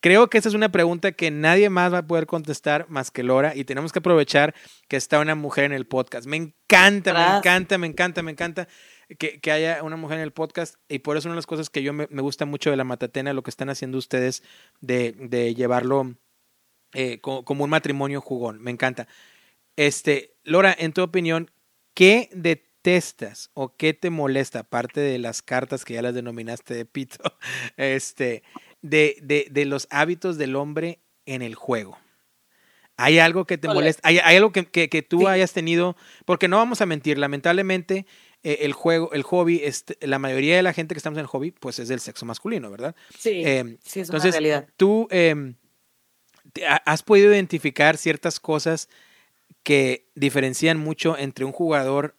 creo que esa es una pregunta que nadie más va a poder contestar más que Lora y tenemos que aprovechar que está una mujer en el podcast. Me encanta, me encanta, me encanta, me encanta que, que, haya una mujer en el podcast y por eso una de las cosas que yo me, gusta mucho de la Matatena, lo que están haciendo ustedes de, de llevarlo eh, como, como, un matrimonio jugón. Me encanta. Este, Lora, en tu opinión, ¿qué de detestas o qué te molesta, aparte de las cartas que ya las denominaste de pito, [LAUGHS] este, de, de, de los hábitos del hombre en el juego? ¿Hay algo que te molesta? ¿Hay, algo que, que, tú hayas tenido? Porque no vamos a mentir, lamentablemente eh, el juego, el hobby, este, la mayoría de la gente que estamos en el hobby, pues es del sexo masculino, ¿verdad? Sí, em, sí es entonces, una realidad. Tú em, has podido identificar ciertas cosas que diferencian mucho entre un jugador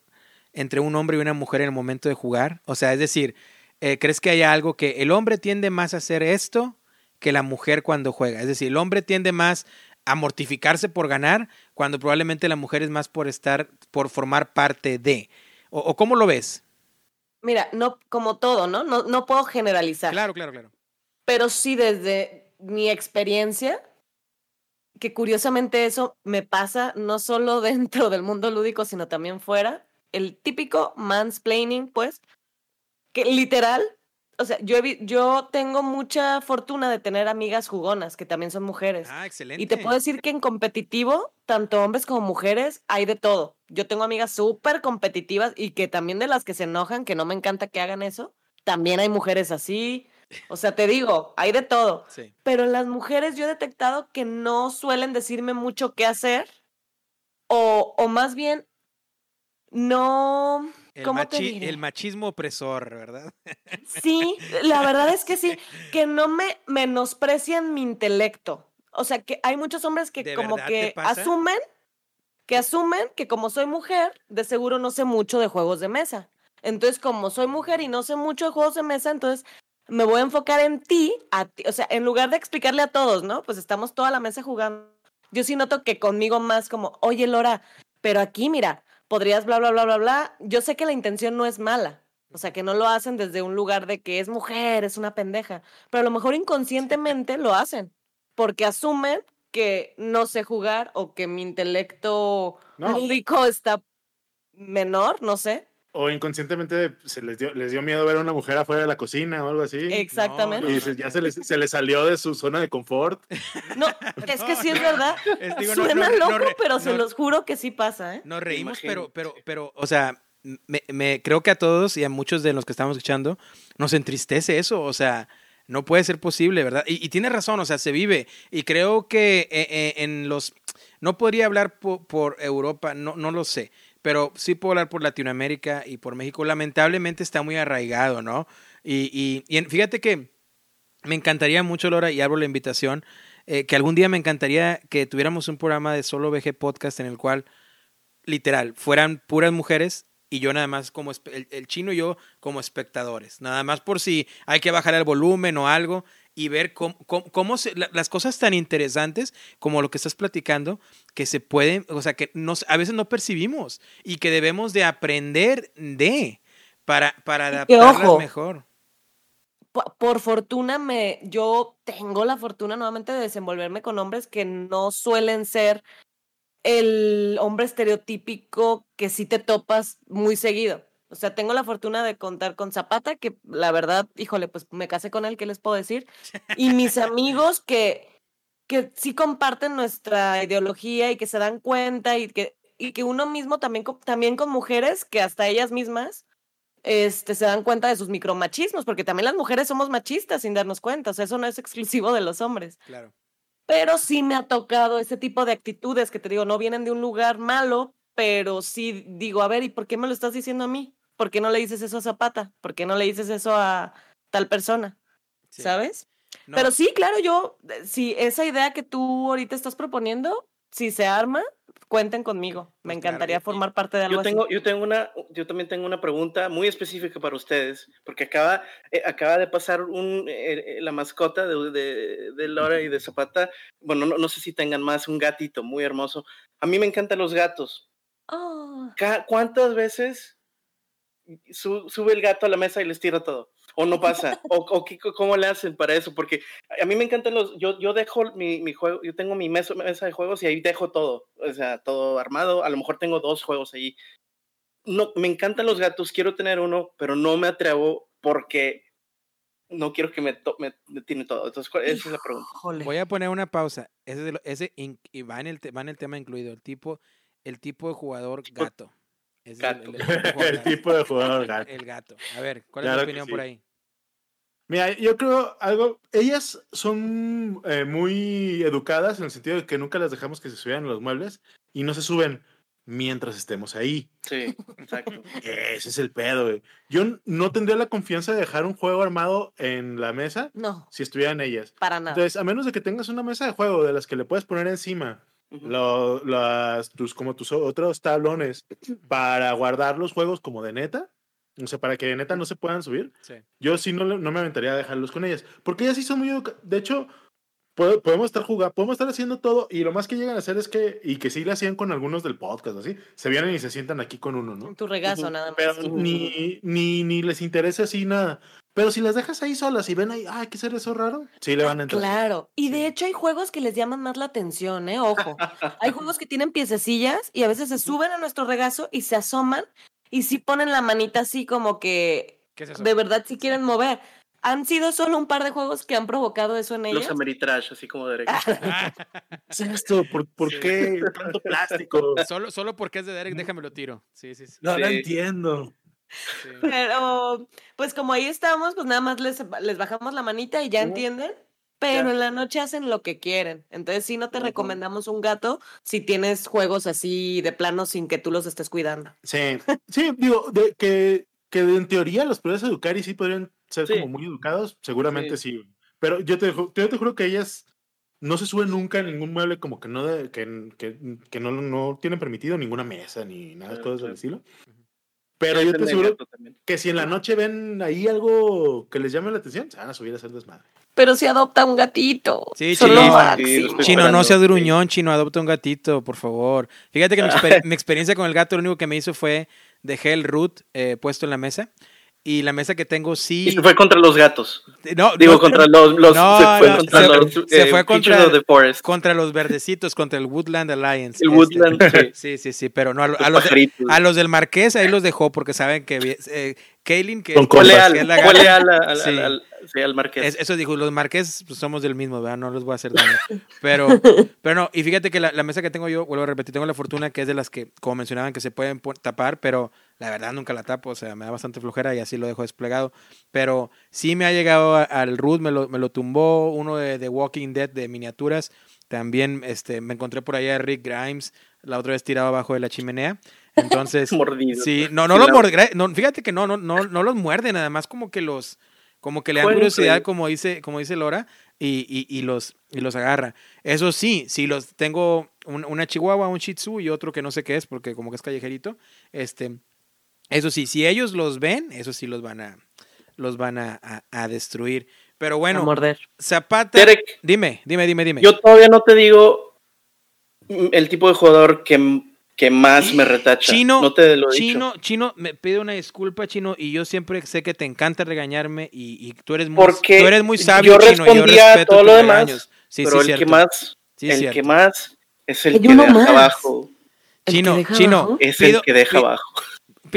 entre un hombre y una mujer en el momento de jugar? O sea, es decir, eh, ¿crees que hay algo que el hombre tiende más a hacer esto que la mujer cuando juega? Es decir, el hombre tiende más a mortificarse por ganar cuando probablemente la mujer es más por estar, por formar parte de. ¿O, cómo lo ves? Mira, no como todo, ¿no? ¿no? No puedo generalizar. Claro, claro, claro. Pero sí desde mi experiencia, que curiosamente eso me pasa no solo [LAUGHS] dentro del mundo lúdico, sino también fuera, el típico mansplaining, pues, que literal, o sea, yo, yo tengo mucha fortuna de tener amigas jugonas que también son mujeres. Ah, excelente. Y te puedo decir que en competitivo, tanto hombres como mujeres, hay de todo. Yo tengo amigas súper competitivas y que también de las que se enojan, que no me encanta que hagan eso, también hay mujeres así. O sea, te digo, hay de todo. Sí. Pero las mujeres yo he detectado que no suelen decirme mucho qué hacer. O, o más bien no... El, el machismo opresor, ¿verdad? [LAUGHS] Sí, la verdad es que sí, [LAUGHS] que no me menosprecian mi intelecto. O sea, que hay muchos hombres que como que asumen, que asumen que como soy mujer, de seguro no sé mucho de juegos de mesa. Entonces, como soy mujer y no sé mucho de juegos de mesa, entonces me voy a enfocar en ti, a ti, o sea, en lugar de explicarle a todos, ¿no? Pues estamos toda la mesa jugando. Yo sí noto que conmigo más como, oye, Lora, pero aquí, mira, podrías bla, bla, bla, bla, bla. Yo sé que la intención no es mala. O sea, que no lo hacen desde un lugar de que es mujer, es una pendeja. Pero a lo mejor inconscientemente lo hacen. Porque asumen que no sé jugar o que mi intelecto lúdico está menor, no sé. O inconscientemente se les dio, les dio miedo ver a una mujer afuera de la cocina o algo así. Exactamente. y ya se les, se les salió de su zona de confort. No, es que sí es verdad. [LAUGHS] Suena loco, pero se los juro que sí pasa, ¿eh? Nos reímos, pero, pero, pero, o sea, me, me, creo que a todos y a muchos de los que estamos escuchando nos entristece eso. O sea, no puede ser posible, ¿verdad? Y, tiene razón, o sea, se vive. Y creo que eh, eh, en los... No podría hablar por, por Europa, no, no lo sé pero sí puedo hablar por Latinoamérica y por México. Lamentablemente está muy arraigado, ¿no? Y, y, fíjate que me encantaría mucho, Laura, y abro la invitación, eh, que algún día me encantaría que tuviéramos un programa de solo VG Podcast en el cual, literal, fueran puras mujeres y yo nada más como el, el, chino y yo como espectadores, nada más por si hay que bajar el volumen o algo y ver cómo, cómo, se, las cosas tan interesantes como lo que estás platicando, que se pueden, o sea, que nos, a veces no percibimos y que debemos de aprender de para, para adaptarlas mejor. Por, fortuna me, yo tengo la fortuna nuevamente de desenvolverme con hombres que no suelen ser el hombre estereotípico que sí te topas muy seguido. O sea, tengo la fortuna de contar con Zapata, que la verdad, híjole, pues me casé con él, ¿qué les puedo decir? Y mis amigos que, que sí comparten nuestra ideología y que se dan cuenta y que, y que uno mismo también, también con mujeres, que hasta ellas mismas este, se dan cuenta de sus micromachismos, porque también las mujeres somos machistas sin darnos cuenta, o sea, eso no es exclusivo de los hombres. Claro. Pero sí me ha tocado ese tipo de actitudes que te digo, no vienen de un lugar malo, pero sí digo, a ver, ¿y por qué me lo estás diciendo a mí? ¿Por qué no le dices eso a Zapata? ¿Por qué no le dices eso a tal persona? ¿Sabes? Pero sí, claro, yo, eh, si esa idea que tú ahorita estás proponiendo, si se arma, cuenten conmigo. Me pues encantaría formar parte de algo yo tengo, Yo tengo una, yo también tengo una pregunta muy específica para ustedes, porque acaba, eh, acaba de pasar un, eh, la mascota de, de, de, Laura y de Zapata. Bueno, no, no, sé si tengan más, un gatito muy hermoso. A mí me encantan los gatos. Oh. ¿Cuántas veces sube el gato a la mesa y les tira todo? o no pasa, [LAUGHS] o, o cómo le hacen para eso, porque a mí me encantan los, yo, yo dejo mi, mi juego, yo tengo mi mesa, mesa, de juegos y ahí dejo todo, o sea, todo armado, a lo mejor tengo dos juegos ahí. No, me encantan los gatos, quiero tener uno, pero no me atrevo porque no quiero que me, me, tiene todo. Entonces, esa es la pregunta. Voy a poner una pausa. Ese, ese y va en, el, va en el tema incluido, el tipo, el tipo de jugador gato. El, [LAUGHS] tipo de jugador gato. El gato. A ver, ¿cuál es tu opinión por ahí? Mira, yo creo algo, ellas son eh, muy educadas en el sentido de que nunca las dejamos que se subieran los muebles y no se suben mientras estemos ahí. Sí, exacto. Ese es el pedo, güey. Yo no tendría la confianza de dejar un juego armado en la mesa no. si estuvieran ellas. Para nada. Entonces, a menos de que tengas una mesa de juego de las que le puedes poner encima lo, las, tus, como tus otros tablones para guardar los juegos como de neta. O sea, para que de neta no se puedan subir. Yo sí no, no me aventaría a dejarlos con ellas. Porque ellas sí son muy De hecho, podemos estar jugando, podemos estar haciendo todo. Y lo más que llegan a hacer es que, y que sí le hacían con algunos del podcast, así, se vienen y se sientan aquí con uno, ¿no? Tu regazo, nada más. Pero ni, ni, ni les interesa así nada. Pero si las dejas ahí solas y ven ahí, ay, ¿qué ser eso raro? Sí, le van a entrar. Claro. Y de hecho hay juegos que les llaman más la atención, ¿eh? Ojo. hay [LAUGHS] juegos que tienen piececillas y a veces se suben a nuestro regazo y se asoman y sí ponen la manita así como que de verdad si quieren mover. Han sido solo un par de juegos que han provocado eso en ellos. Los Ameritrash, así como Derek. [LAUGHS] ¿Es esto? ¿Por, por qué tanto plástico? Solo, solo porque es de Derek, déjame lo tiro. Sí, sí, sí. No, lo entiendo. Pero, pues como ahí estamos, pues nada más les, les bajamos la manita y ya entienden. Pero en la noche hacen lo que quieren. Entonces sí no te recomendamos un gato si tienes juegos así de plano sin que tú los estés cuidando. Sí, sí, digo, de, que, que en teoría los puedes educar y sí podrían ser como muy educados, seguramente sí. Pero yo te, yo te juro que ellas no se suben nunca en ningún mueble como que no que, que, que no, no, tienen permitido ninguna mesa ni nada, de cosas del estilo. Pero yo te aseguro que si en la noche ven ahí algo que les llame la atención, se van a subir a hacer desmadre. Pero si adopta un gatito. Sí, chino, no sea gruñón, chino, adopta un gatito, por favor. Fíjate que mi, [LAUGHS] mi, experiencia con el gato lo único que me hizo fue dejé el root eh, puesto en la mesa y la mesa que tengo sí. Y se fue contra los gatos. No, digo contra los, no, se fue contra los se fue contra, contra los verdecitos, contra el Woodland Alliance. El este, Woodland, [LAUGHS] sí. sí, sí, pero no a, los, a los del Marqués ahí los dejó porque saben que eh, Kaylin que, fue leal, que fue leal al, al, Marqués. eso dijo, los Marqués pues, somos del mismo, ¿verdad? No les voy a hacer daño. [LAUGHS] Pero, pero no, y fíjate que la, la mesa que tengo yo, vuelvo a repetir, tengo la fortuna que es de las que, como mencionaban, que se pueden tapar, pero la verdad nunca la tapo, o sea, me da bastante flojera y así lo dejo desplegado. Pero sí me ha llegado al root, me lo, me lo tumbó uno de, de, Walking Dead de miniaturas. También este, me encontré por allá a Rick Grimes, la otra vez tirado abajo de la chimenea. Entonces, [LAUGHS] Mordido. sí, no, no los muerde, no, fíjate que no, no, no, no los muerde, nada más como que los, como que le dan curiosidad, como dice, como dice Lora, y, y, y, los, y los agarra. Eso sí, si los tengo una chihuahua, un shih tzu y otro que no sé qué es, porque como que es callejerito, este, eso sí, si ellos los ven, eso sí los van a, los van a, a, destruir. Pero bueno, morder. Zapata. dime, dime, dime, dime. Yo todavía no te digo el tipo de jugador que, que más me retacha. Chino, no te lo he Chino, dicho. Chino, me pide una disculpa, Chino, y yo siempre sé que te encanta regañarme y, y tú eres muy, Porque tú eres muy sabio, yo Chino, respondía yo a todo lo demás, sí, pero el que más, sí, el que más es el que deja abajo. Chino, Chino, es el que deja abajo.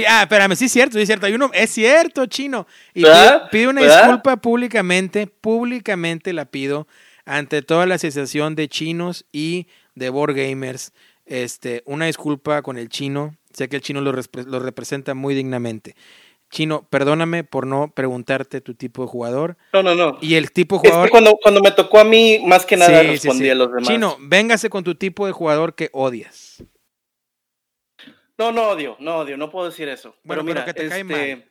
Ah, espérame, sí es cierto, sí es cierto. Hay uno, es cierto, chino. Y pide, una disculpa públicamente, públicamente la pido ante toda la asociación de chinos y de board gamers. Este, una disculpa con el chino. Sé que el chino lo, lo representa muy dignamente. Chino, perdóname por no preguntarte tu tipo de jugador. No, no, no. Y el tipo de jugador. cuando, cuando me tocó a mí, más que nada respondí a los demás. Chino, véngase con tu tipo de jugador que odias. No, no odio, no odio, no puedo decir eso. Bueno, pero, mira, que te cae mal. Este,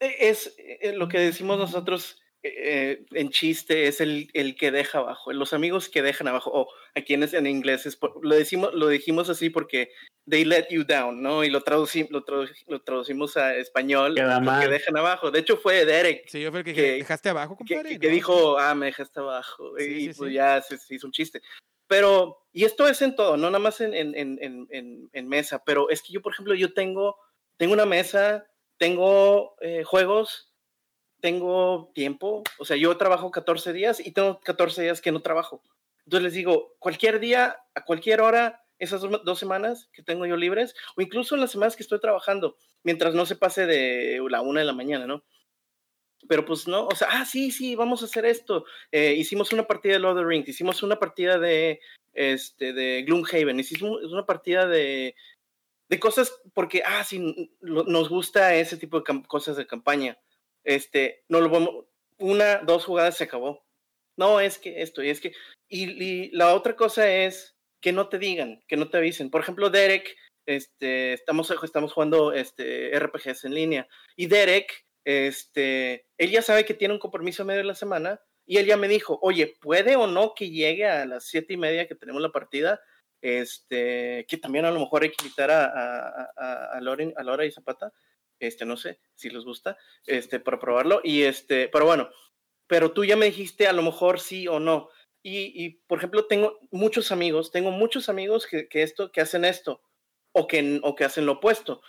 e, es, e, lo que decimos nosotros eh, en chiste es el, el, que deja abajo, los amigos que dejan abajo, o a quienes en inglés es lo, decimos, lo dijimos así porque they let you down, ¿no? Y lo, traducimos lo, lo traducimos a español, que dejan abajo. De hecho fue Derek. Sí, yo el que, dejaste abajo, compadre. Que, dijo, ah, me dejaste abajo. y pues ya se, hizo un chiste. Pero, y esto es en todo, no nada más en, en, en, en, mesa, pero es que yo, por ejemplo, yo tengo, tengo una mesa, tengo eh, juegos tengo tiempo, o sea, yo trabajo 14 días y tengo 14 días que no trabajo. Entonces les digo, cualquier día, a cualquier hora, esas dos semanas que tengo yo libres, o incluso en las semanas que estoy trabajando, mientras no se pase de la una de la mañana, ¿no? Pero pues no, o sea, ah, sí, sí, vamos a hacer esto. Eh, hicimos una partida de Lord of the Rings, hicimos una partida de, este, de Gloomhaven, hicimos una partida de, de cosas porque, ah, sí, nos gusta ese tipo de cosas de campaña este, no lo vamos, una, dos jugadas se acabó. No, es que esto, y es que, y, la otra cosa es que no te digan, que no te avisen. Por ejemplo, Derek, este, estamos, estamos jugando este, RPGs en línea, y Derek, este, él ya sabe que tiene un compromiso a medio de la semana, y él ya me dijo, oye, ¿puede o no que llegue a las siete y media que tenemos la partida? Este, que también a lo mejor hay que invitar a, a, a, a, Loren, a Laura y Zapata este, no sé si les gusta, este, para probarlo, y este, pero bueno, pero tú ya me dijiste a lo mejor sí o no, y, por ejemplo, tengo muchos amigos, tengo muchos amigos que, que, esto, que hacen esto, o que, o que hacen lo opuesto,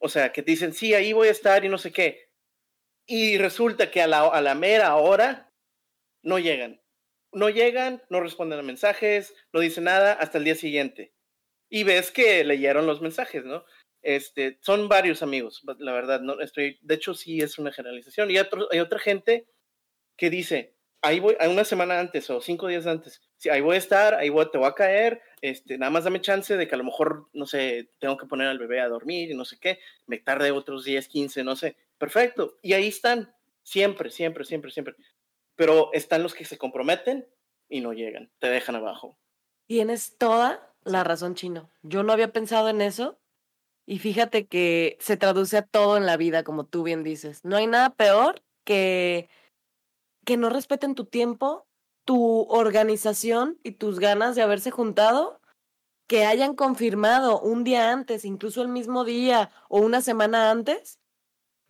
o sea, que dicen, sí, ahí voy a estar y no sé qué, y resulta que a la, a la mera hora no llegan, no llegan, no responden a mensajes, no dicen nada hasta el día siguiente. Y ves que leyeron los mensajes, ¿no? Este, son varios amigos, la verdad, no estoy, de hecho sí es una generalización. Y hay otra gente que dice, ahí voy, una semana antes o cinco días antes, si ahí voy a estar, ahí voy, te voy a caer, este, nada más dame chance de que a lo mejor, no sé, tengo que poner al bebé a dormir y no sé qué, me tarde otros 10, 15, no sé, perfecto. Y ahí están, siempre, siempre, siempre, siempre. Pero están los que se comprometen y no llegan, te dejan abajo. Tienes toda la razón, Chino. Yo no había pensado en eso y fíjate que se traduce a todo en la vida, como tú bien dices. No hay nada peor que que no respeten tu tiempo, tu organización y tus ganas de haberse juntado, que hayan confirmado un día antes, incluso el mismo día o una semana antes,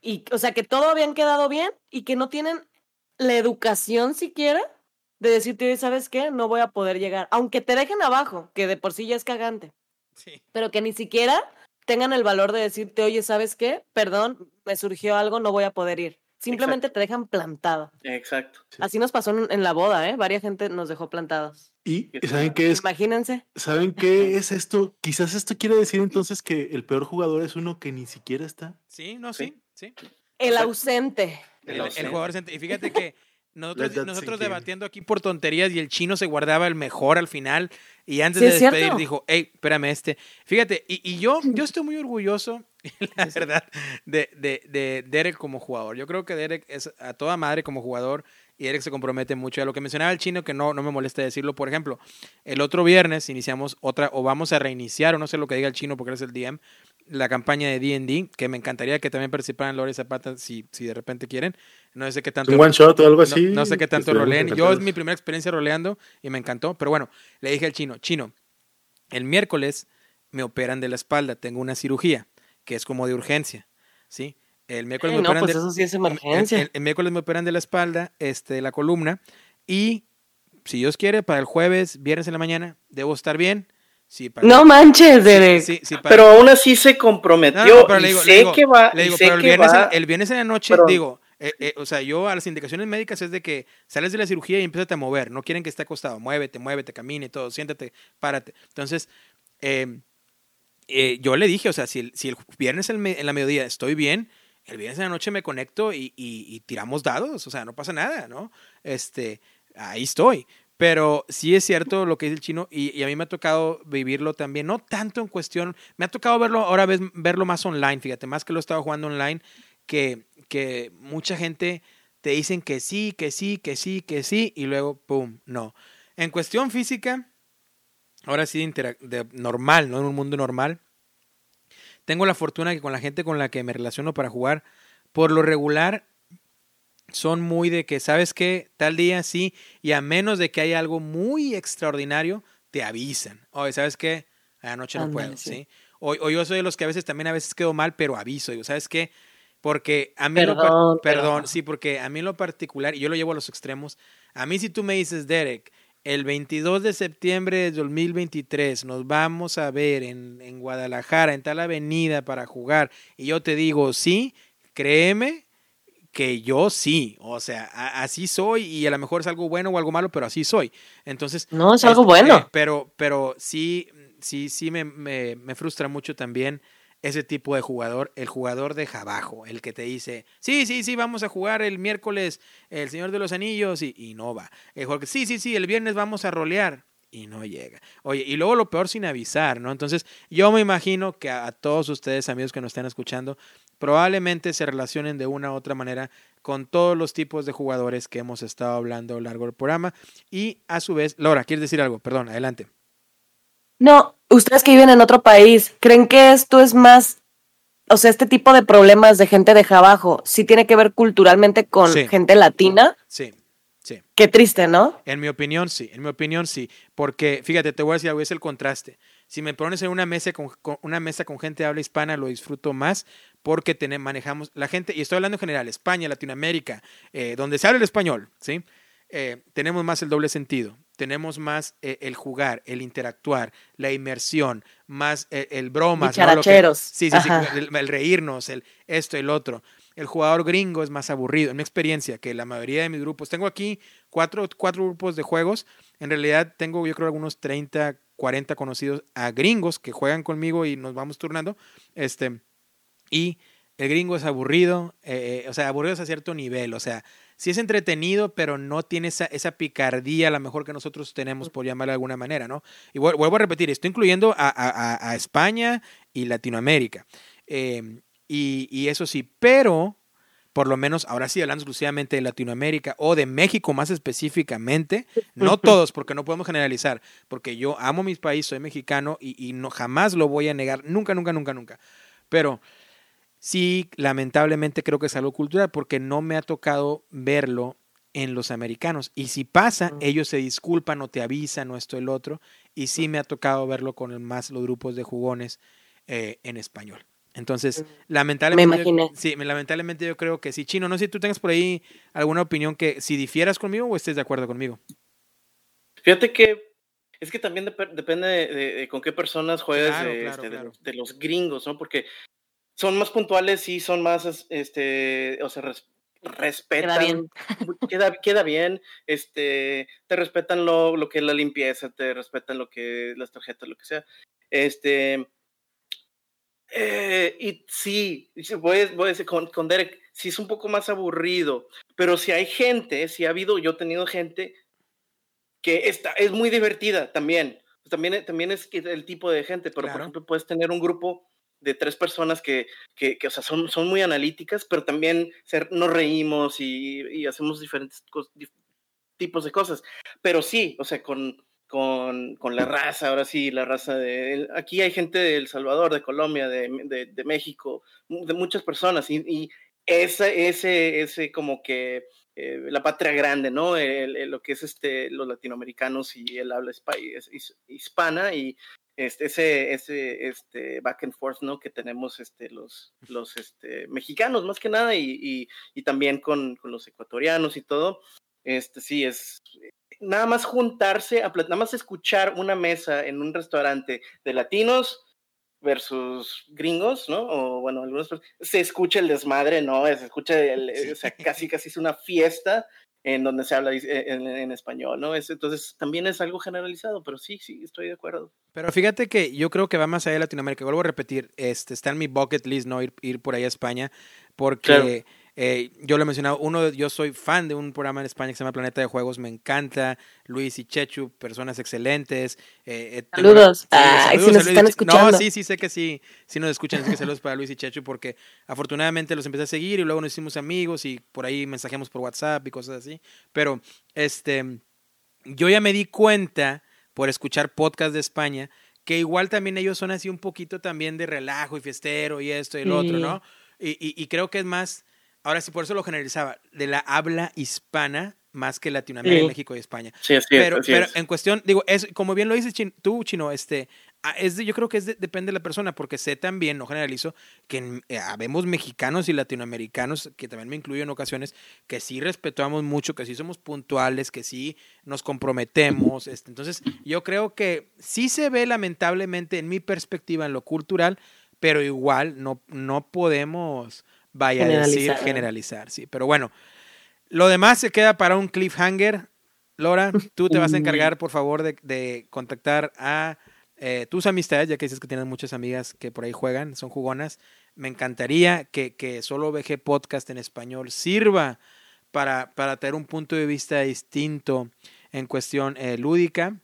y o sea que todo habían quedado bien y que no tienen la educación siquiera de decirte, ¿sabes qué? No voy a poder llegar, aunque te dejen abajo, que de por sí ya es cagante. Sí. Pero que ni siquiera tengan el valor de decirte, oye, ¿sabes qué? Perdón, me surgió algo, no voy a poder ir. Simplemente te dejan plantado. Exacto. Así nos pasó en, la boda, ¿eh? Varia gente nos dejó plantados. ¿Y saben qué es? Imagínense. ¿Saben qué es esto? Quizás esto quiere decir entonces que el peor jugador es uno que ni siquiera está. Sí, no, sí, sí. El ausente. El, el jugador ausente. Y fíjate [LAUGHS] que nosotros, debatiendo aquí por tonterías y el chino se guardaba el mejor al final y antes de despedir dijo, hey, espérame este. Fíjate, y, yo, yo estoy muy orgulloso, [LAUGHS] la verdad, de, de, de, Derek como jugador. Yo creo que Derek es a toda madre como jugador y Derek se compromete mucho. A lo que mencionaba el chino, que no, no me molesta decirlo, por ejemplo, el otro viernes iniciamos otra, o vamos a reiniciar, o no sé lo que diga el chino porque es el DM, la campaña de D&D, que me encantaría que también participaran Lore Zapata si, si de repente quieren. No sé qué tanto... Un one shot o algo así. No, sé qué tanto roleen. Yo es mi primera experiencia roleando y me encantó. Pero bueno, le dije al chino, chino, el miércoles me operan de la espalda, tengo una cirugía, que es como de urgencia, ¿sí? El miércoles me operan pues de, eso sí es emergencia. El, miércoles me operan de la espalda, este, de la columna, y si Dios quiere, para el jueves, viernes en la mañana, debo estar bien no manches, Derek. Pero aún así se comprometió. pero le digo, sé que va. Le digo, pero el viernes, el viernes, en la noche, digo, eh, eh, o sea, yo a las indicaciones médicas es de que sales de la cirugía y empiezas a mover. No quieren que esté acostado. Muévete, muévete, camine, todo. Siéntate, párate. Entonces, em, eh, yo le dije, o sea, si el, si el viernes en la mediodía estoy bien, el viernes en la noche me conecto y, y, y tiramos dados. O sea, no pasa nada, ¿no? Este, ahí estoy. Pero sí es cierto lo que dice el chino y, a mí me ha tocado vivirlo también, no tanto en cuestión, me ha tocado verlo ahora vez, verlo más online, fíjate, más que lo he estado jugando online que, que mucha gente te dicen que sí, que sí, que sí, que sí, y luego, ¡pum!, no. En cuestión física, ahora sí de, normal, ¿no? En un mundo normal, tengo la fortuna que con la gente con la que me relaciono para jugar, por lo regular, son muy de que, ¿sabes qué? Tal día sí, y a menos de que haya algo muy extraordinario, te avisan. Oye, ¿sabes qué? Anoche no puedo, ¿sí? O, yo soy de los que a veces también a veces quedo mal, pero aviso. Digo, ¿sabes qué? Porque a mí perdón, perdón, sí, porque a mí en lo particular, y yo lo llevo a los extremos, a mí si tú me dices, Derek, el 22 de septiembre de 2023 nos vamos a ver en, en Guadalajara, en tal avenida para jugar, y yo te digo, sí, créeme que yo sí, o sea, así soy y a lo mejor es algo bueno o algo malo, pero así soy. Entonces... No, es algo bueno. Eh, pero, pero sí, sí, sí me, me, me, frustra mucho también ese tipo de jugador, el jugador de abajo, el que te dice, sí, sí, sí, vamos a jugar el miércoles El Señor de los Anillos y, y no va. El jugador que, sí, sí, sí, el viernes vamos a rolear y no llega. Oye, y luego lo peor sin avisar, ¿no? Entonces, yo me imagino que a, a, todos ustedes, amigos que nos están escuchando, probablemente se relacionen de una u otra manera con todos los tipos de jugadores que hemos estado hablando a lo largo del programa. Y a su vez, Laura, ¿quieres decir algo? Perdón, adelante. No, ustedes que viven en otro país, ¿creen que esto es más, o sea, este tipo de problemas de gente de abajo, sí tiene que ver culturalmente con Sí. gente latina? Sí, sí. Qué triste, ¿no? En mi opinión, sí. En mi opinión, sí. Porque, fíjate, te voy a decir algo, es el contraste. Si me pones en una mesa con, con una mesa con gente de habla hispana, lo disfruto más porque manejamos la gente, y estoy hablando en general, España, Latinoamérica, eh, donde se habla el español, ¿sí? Eh, tenemos más el doble sentido, tenemos más eh, el jugar, el interactuar, la inmersión, más el, el bromas. ¿no? Lo que- Dicharacheros. sí, sí, sí, Ajá. el, el reírnos, el esto, el otro. El jugador gringo es más aburrido. En mi experiencia, que la mayoría de mis grupos, tengo aquí cuatro, cuatro grupos de juegos. En realidad tengo yo creo algunos 30, 40 conocidos a gringos que juegan conmigo y nos vamos turnando. Este, y el gringo es aburrido, eh, o sea, aburrido es a cierto nivel. O sea, sí es entretenido, pero no tiene esa, esa picardía a lo mejor que nosotros tenemos, por llamarla de alguna manera, ¿no? Y vuel- vuelvo a repetir, estoy incluyendo a- a España y Latinoamérica. Eh, y, y eso sí, pero por lo menos ahora sí hablando exclusivamente de Latinoamérica o de México más específicamente, no todos, porque no podemos generalizar, porque yo amo mi país, soy mexicano y, y no jamás lo voy a negar, nunca, nunca, nunca, nunca. Pero sí, lamentablemente creo que es algo cultural porque no me ha tocado verlo en los americanos. Y si pasa, ellos se disculpan o te avisan o esto el otro. Y sí me ha tocado verlo con el más los grupos de jugones eh, en español. Entonces, lamentablemente, yo- imaginé. sí, me- lamentablemente yo creo que sí. Chino, no sé si tú tengas por ahí alguna opinión que si difieras conmigo o estés de acuerdo conmigo. Fíjate que es que también dep- depende de, de- de con qué personas juegas Claro, de, claro, este, de claro. los- de los gringos, ¿no? Porque son más puntuales y son más, es- este, o sea, res- respetan. Queda bien. Queda, queda bien, este, te respetan lo, lo que es la limpieza, te respetan lo que las tarjetas, lo que sea. Este, eh, y sí, voy, a- voy a decir con, con Derek, sí es un poco más aburrido, pero si hay gente, si ha habido, yo he tenido gente que está, es muy divertida también. También, también es el tipo de gente, pero Claro. por ejemplo puedes tener un grupo de tres personas que, que, que, o sea, son, son muy analíticas, pero también se- nos reímos y, y hacemos diferentes tipos de cosas. Pero sí, o sea, con, con, con la raza, ahora sí, la raza de... Aquí hay gente de El Salvador, de Colombia, de, de, de México, de muchas personas, y, y ese, ese, ese como que eh, la patria grande, ¿no? El- el- lo que es este, los latinoamericanos y el habla hispa- his- his- hispana y este, ese, ese este, back and forth, ¿no? Que tenemos este, los, los este, mexicanos más que nada y, y, y también con, con los ecuatorianos y todo. Este, sí, es nada más juntarse, a nada más escuchar una mesa en un restaurante de latinos versus gringos, ¿no? O bueno, algunos se escucha el desmadre, ¿no? Se escucha, el, Sí. o sea, casi casi es una fiesta en donde se habla en, en español, ¿no? Es, entonces también es algo generalizado, pero sí, sí, estoy de acuerdo. Pero fíjate que yo creo que va más allá de Latinoamérica. Vuelvo a repetir, este, está en mi bucket list, ¿no? Ir, ir por ahí a España, porque Claro. Eh, yo lo he mencionado, uno, yo soy fan de un programa en España que se llama Planeta de Juegos, me encanta. Luis y Chechu, personas excelentes. Eh, saludos. ah, si nos están escuchando. No, sí, sí, sé que sí, sí nos escuchan. Así que saludos para Luis y Chechu porque afortunadamente los empecé a seguir y luego nos hicimos amigos y por ahí mensajemos por WhatsApp y cosas así. Pero, este, yo ya me di cuenta por escuchar podcast de España que igual también ellos son así un poquito también de relajo y fiestero y esto y lo otro, ¿no? Y, y, y creo que es más Ahora sí, por eso lo generalizaba, de la habla hispana más que Latinoamérica, México y España. Sí, así pero, es, pero en cuestión, digo, es como bien lo dices tú, Chino, este, ah, es de, yo creo que es depende de la persona, porque sé también, no generalizo, que eh, habemos mexicanos y latinoamericanos, que también me incluyo en ocasiones, que sí respetamos mucho, que sí somos puntuales, que sí nos comprometemos. Este, entonces, yo creo que sí se ve lamentablemente en mi perspectiva en lo cultural, pero igual no, no podemos vaya a decir generalizar, sí. Pero bueno, lo demás se queda para un cliffhanger. Laura, tú te vas a encargar, por favor, de, contactar a eh, tus amistades, ya que dices que tienes muchas amigas que por ahí juegan, son jugonas. Me encantaría que, que solo VG Podcast en español sirva para, para tener un punto de vista distinto en cuestión eh, lúdica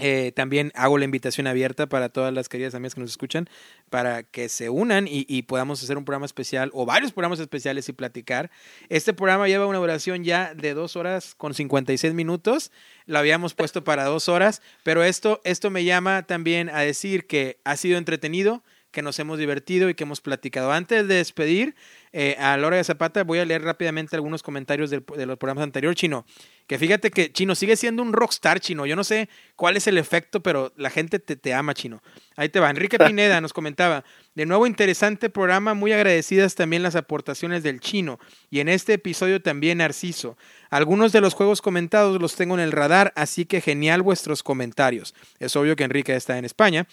eh, también hago la invitación abierta para todas las queridas amigas que nos escuchan para que se unan y, podamos hacer un programa especial o varios programas especiales y platicar. Este programa lleva una duración ya de dos horas con 56 minutos. Lo habíamos puesto para dos horas, pero esto, esto me llama también a decir que ha sido entretenido, que nos hemos divertido y que hemos platicado. Antes de despedir eh, a Laura de Zapata, voy a leer rápidamente algunos comentarios de los programas anteriores. Chino, que fíjate que Chino sigue siendo un rockstar, Chino. Yo no sé cuál es el efecto, pero la gente te, te ama, Chino. Ahí te va. Enrique [LAUGHS] Pineda nos comentaba, de nuevo interesante programa, muy agradecidas también las aportaciones del Chino. Y en este episodio también Narciso. Algunos de los juegos comentados los tengo en el radar, así que genial vuestros comentarios. Es obvio que Enrique está en España.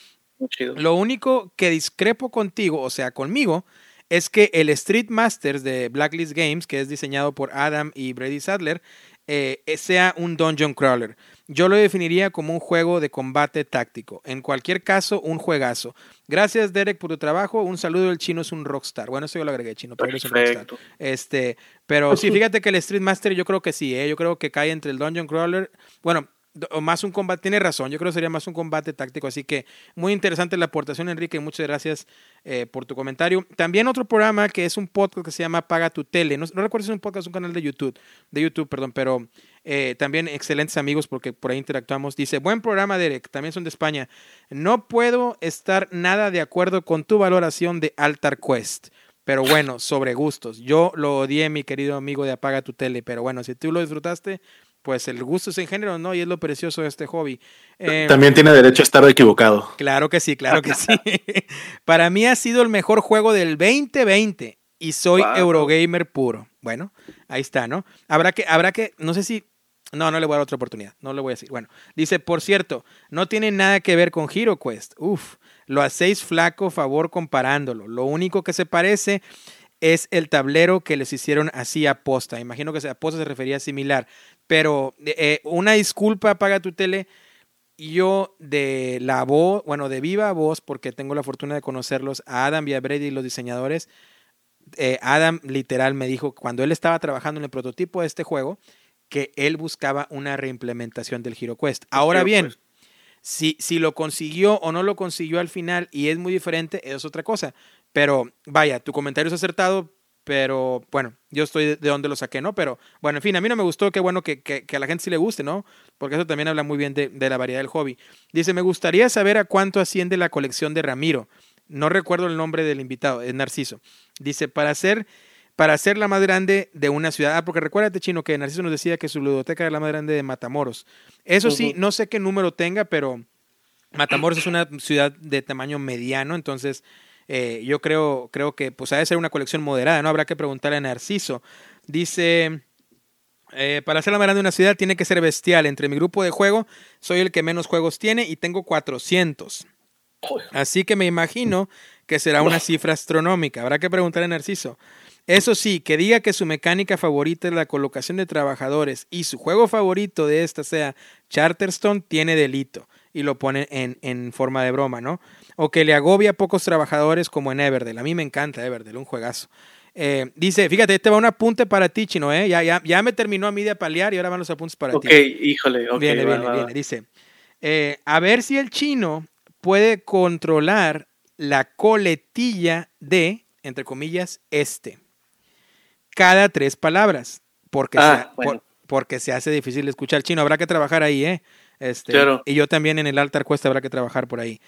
Lo único que discrepo contigo, o sea, conmigo, es que el Street Masters de Blacklist Games, que es diseñado por Adam y Brady Sadler, eh, sea un dungeon crawler. Yo lo definiría como un juego de combate táctico. En cualquier caso, un juegazo. Gracias, Derek, por tu trabajo. Un saludo. El chino es un rockstar. Bueno, eso yo lo agregué, chino, pero es un rockstar. Este, pero sí, fíjate que el Street Master yo creo que sí, ¿eh? yo creo que cae entre el dungeon crawler. Bueno, o más un combate, tiene razón, yo creo que sería más un combate táctico, así que muy interesante la aportación Enrique, muchas gracias eh, por tu comentario. También otro programa que es un podcast que se llama Paga tu tele, no, recuerdo si es un podcast, un canal de YouTube, de YouTube, perdón, pero eh, también excelentes amigos porque por ahí interactuamos. Dice, buen programa Derek, también son de España. No puedo estar nada de acuerdo con tu valoración de Altar Quest. Pero bueno, sobre gustos. Yo lo odié, mi querido amigo de Apaga tu tele. Pero bueno, si tú lo disfrutaste, pues el gusto es en género, ¿no? Y es lo precioso de este hobby. Eh, También tiene derecho a estar equivocado. Claro que sí, claro que sí. [LAUGHS] [LAUGHS] Para mí ha sido el mejor juego del 2020 y soy Eurogamer puro. Bueno, ahí está, ¿no? Habrá que, habrá que, no sé si no, no le voy a dar otra oportunidad. No le voy a decir. Bueno, dice, por cierto, no tiene nada que ver con HeroQuest. Uf, lo hacéis flaco favor comparándolo. Lo único que se parece es el tablero que les hicieron así a posta. Imagino que a posta se refería similar. Pero eh, una disculpa, paga tu tele. Yo de la voz, bueno, de viva voz, porque tengo la fortuna de conocerlos, a Adam y a Brady, los diseñadores. Eh, Adam literal me dijo cuando él estaba trabajando en el prototipo de este juego que él buscaba una reimplementación del HeroQuest. Ahora bien, si, si lo consiguió o no lo consiguió al final y es muy diferente, es otra cosa. Pero vaya, tu comentario es acertado, pero bueno, yo estoy de, donde lo saqué, ¿no? Pero bueno, en fin, a mí no me gustó, qué bueno que, que, a la gente sí le guste, ¿no? Porque eso también habla muy bien de, de, la variedad del hobby. Dice, me gustaría saber a cuánto asciende la colección de Ramiro. No recuerdo el nombre del invitado, es Narciso. Dice, para ser, para ser la más grande de una ciudad. Ah, porque recuérdate, Chino, que Narciso nos decía que su ludoteca era la más grande de Matamoros. Eso sí, no sé qué número tenga, pero Matamoros es una ciudad de tamaño mediano, entonces eh, yo creo, creo que pues ha de ser una colección moderada, ¿no? Habrá que preguntarle a Narciso. Dice, eh, para ser la más grande de una ciudad tiene que ser bestial. Entre mi grupo de juego soy el que menos juegos tiene y tengo 400. Así que me imagino que será una cifra astronómica. Habrá que preguntarle a Narciso. Eso sí, que diga que su mecánica favorita es la colocación de trabajadores y su juego favorito de esta sea Charterstone, tiene delito. Y lo pone en, en forma de broma, ¿no? O que le agobia a pocos trabajadores como en Everdell. A mí me encanta Everdell, un juegazo. Eh, dice, fíjate, este va un apunte para ti, chino, ¿eh? Ya, ya, ya me terminó a mí de paliar y ahora van los apuntes para ti. Ok, híjole, ok. Viene, viene, viene. Dice, eh, a ver si el chino puede controlar la coletilla de, entre comillas, este. Cada tres palabras. Porque, Ah, se, bueno. por- porque se hace difícil escuchar chino. Habrá que trabajar ahí, ¿eh? Este, Claro. Y yo también en el altar cuesta habrá que trabajar por ahí.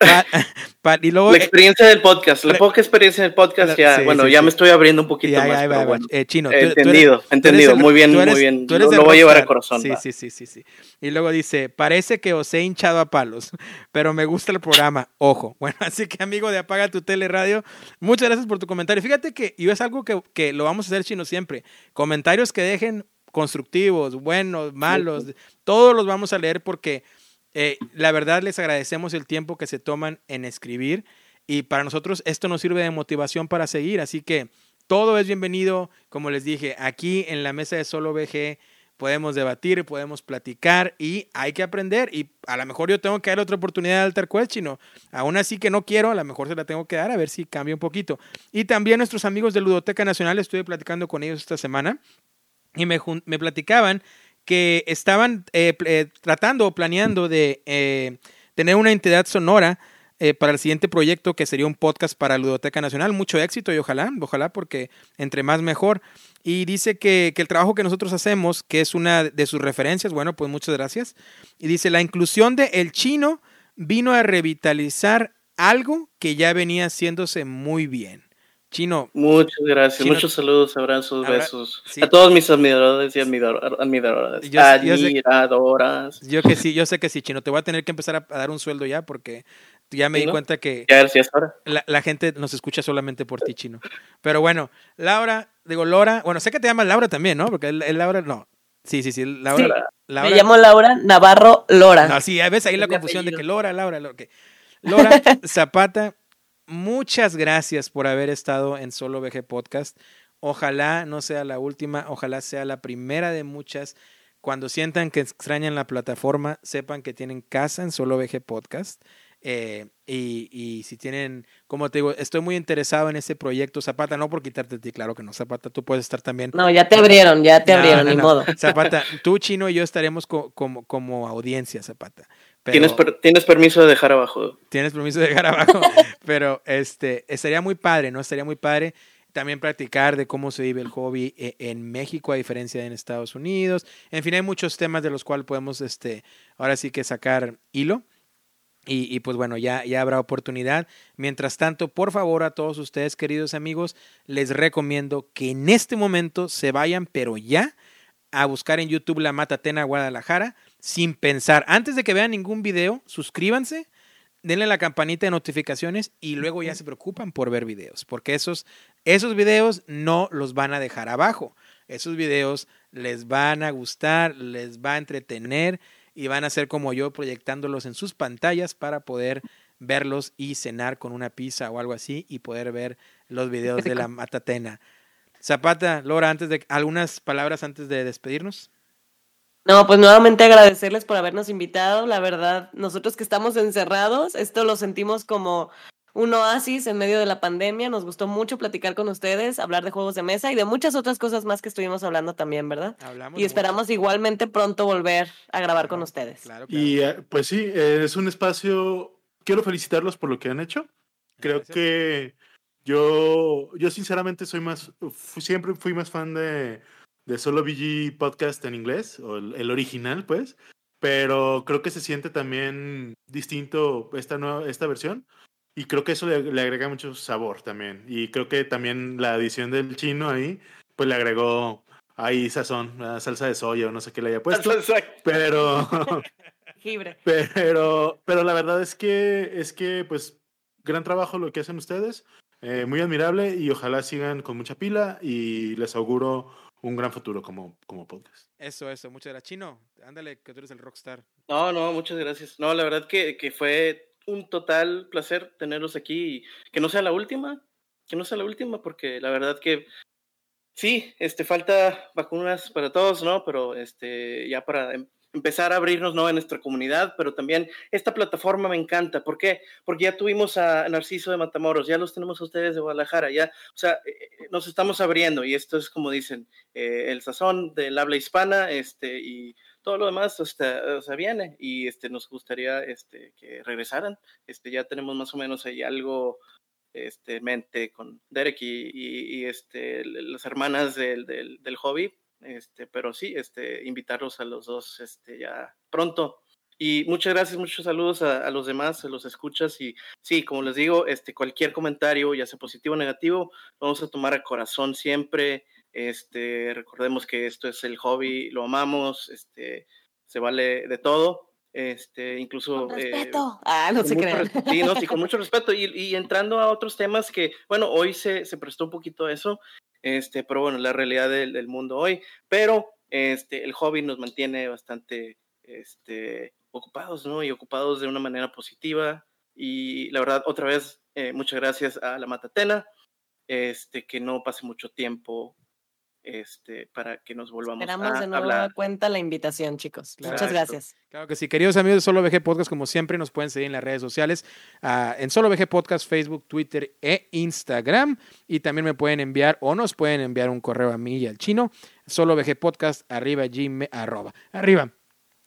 [LAUGHS] Y luego, La experiencia del podcast, la la- poca experiencia del podcast, ya, Sí, bueno, sí, ya sí. me estoy abriendo un poquito Ya, ya, más, va, pero bueno. Eh, chino, tú entendido, tú eres entendido, muy bien, eres- muy bien. tú eres Lo, voy a llevar a corazón. Sí, va. sí, sí, sí, sí. Y luego dice, parece que os he hinchado a palos, [LAUGHS] pero me gusta el programa. Ojo. [LAUGHS] Bueno, así que amigo de Apaga tu Tele Radio, muchas gracias por tu comentario. Fíjate que yo es algo que, que lo vamos a hacer chino siempre. Comentarios que dejen constructivos, buenos, malos, todos los vamos a leer porque eh, la verdad les agradecemos el tiempo que se toman en escribir y para nosotros esto nos sirve de motivación para seguir, así que todo es bienvenido, como les dije, aquí en la mesa de Solo BG podemos debatir, podemos platicar y hay que aprender y a lo mejor yo tengo que dar otra oportunidad al Quest, chino. Aún así que no quiero, a lo mejor se la tengo que dar a ver si cambia un poquito. Y también nuestros amigos de Ludoteca Nacional, estuve platicando con ellos esta semana y me, me platicaban que estaban eh, eh, tratando o planeando de eh, tener una entidad sonora eh, para el siguiente proyecto que sería un podcast para Ludoteca Nacional. Mucho éxito y ojalá, ojalá porque entre más mejor. Y dice que, que el trabajo que nosotros hacemos, que es una de sus referencias, bueno, pues muchas gracias. Y dice, la inclusión de El Chino vino a revitalizar algo que ya venía haciéndose muy bien. Chino, Muchas gracias, Chino- muchos saludos, abrazos, Abra- besos. sí. A todos mis admiradores y admirador- admiradoras. Yo sé- yo sé- admiradoras. Yo que sí, yo sé que sí, Chino. Te voy a tener que empezar a, a dar un sueldo ya porque ya me Sí, di ¿no? cuenta que Ya gracias ahora. la, la gente nos escucha solamente por ti, Chino. Pero bueno, Laura, digo Laura, bueno, sé que te llamas Laura también, ¿no? Porque el, el Laura, no. Sí, sí, sí, Laura. Sí. Laura Me llamo Laura Navarro Lora. no, sí, ves ahí la confusión de que Laura, Laura, Laura. [LAUGHS] ok. Laura Zapata, muchas gracias por haber estado en Solo VG Podcast. Ojalá no sea la última, ojalá sea la primera de muchas. Cuando sientan que extrañan la plataforma, sepan que tienen casa en Solo VG Podcast. Eh, y, y si tienen, como te digo, estoy muy interesado en ese proyecto Zapata, no por quitarte de ti, claro que no, Zapata, tú puedes estar también No, ya te abrieron, ya te No, abrieron, no, ni modo. Zapata, tú, Chino y yo estaremos co- como, como audiencia, Zapata. Pero ¿Tienes, per- tienes permiso de dejar abajo. tienes permiso de dejar abajo, [LAUGHS] pero este, estaría muy padre, ¿no? Estaría muy padre también practicar de cómo se vive el hobby e- en México a diferencia de en Estados Unidos. En fin, hay muchos temas de los cuales podemos, este, ahora sí que sacar hilo. Y, y, pues bueno, ya, ya habrá oportunidad. Mientras tanto, por favor, a todos ustedes, queridos amigos, les recomiendo que en este momento se vayan, pero ya, a buscar en YouTube La Matatena Guadalajara, sin pensar. Antes de que vean ningún video, suscríbanse, denle la campanita de notificaciones y luego ya se preocupan por ver videos, porque esos, esos videos no los van a dejar abajo. Esos videos les van a gustar, les va a entretener y van a ser como yo proyectándolos en sus pantallas para poder verlos y cenar con una pizza o algo así y poder ver los videos de la Matatena. Zapata, Laura, antes de algunas palabras antes de despedirnos. No, pues nuevamente agradecerles por habernos invitado. La verdad, nosotros que estamos encerrados, esto lo sentimos como un oasis en medio de la pandemia. Nos gustó mucho platicar con ustedes, hablar de juegos de mesa y de muchas otras cosas más que estuvimos hablando también, ¿verdad? Hablamos Y esperamos mucho. igualmente pronto volver a grabar con Claro, ustedes. Claro, claro. Y eh, pues sí, eh, es un espacio. Quiero felicitarlos por lo que han hecho. Creo Gracias. que yo, yo sinceramente soy más, siempre fui más fan de, de solo VG Podcast en inglés, o el, el original, pues. Pero creo que se siente también distinto esta nueva, esta versión. Y creo que eso le, le agrega mucho sabor también. Y creo que también la edición del chino ahí, pues le agregó ahí sazón, la salsa de soya o no sé qué le haya puesto. Pero, [LAUGHS] pero, pero la verdad es que, es que, pues, gran trabajo lo que hacen ustedes. eh, muy admirable y ojalá sigan con mucha pila y les auguro un gran futuro como, como podcast. Eso, eso, muchas gracias. Chino, ándale, que tú eres el rockstar. No, no, muchas gracias. No, la verdad que, que fue un total placer tenerlos aquí y que no sea la última, que no sea la última, porque la verdad que sí, este, falta vacunas para todos, ¿no? Pero este, ya para em- empezar a abrirnos ¿no? en nuestra comunidad, pero también esta plataforma me encanta. ¿Por qué? Porque ya tuvimos a Narciso de Matamoros, ya los tenemos a ustedes de Guadalajara, ya, o sea, eh, eh, nos estamos abriendo y esto es como dicen, eh, el sazón del habla hispana, este, y todo lo demás, este, o sea, viene y este, nos gustaría este, que regresaran. Este, ya tenemos más o menos ahí algo este, mente con Derek y, este, las hermanas del, del, del hobby este, pero sí, este, invitarlos a los dos este, ya pronto. Y muchas gracias, muchos saludos a, los demás, a los escuchas. Y sí, como les digo, este, cualquier comentario, ya sea positivo o negativo, vamos a tomar a corazón siempre. Este, recordemos que esto es el hobby, lo amamos, este, se vale de todo. Este, incluso. Con eh, respeto. ah, no se crean. Sí, no, sí, con mucho respeto. Y, y, entrando a otros temas que, bueno, hoy se, se prestó un poquito a eso este, pero bueno, la realidad del, mundo hoy, pero este, el hobby nos mantiene bastante este, ocupados, ¿no? Y ocupados de una manera positiva. Y la verdad, otra vez, eh, muchas gracias a la Matatena, este, que no pase mucho tiempo este, para que nos volvamos Esperamos a de nuevo hablar. cuenta la invitación, chicos. Muchas gracias. Claro que sí. Queridos amigos de Solo VG Podcast, como siempre, nos pueden seguir en las redes sociales, uh, en Solo VG Podcast, Facebook, Twitter e Instagram. Y también me pueden enviar o nos pueden enviar un correo a mí y al chino, Solo VG Podcast, arriba, gmail, arroba, arriba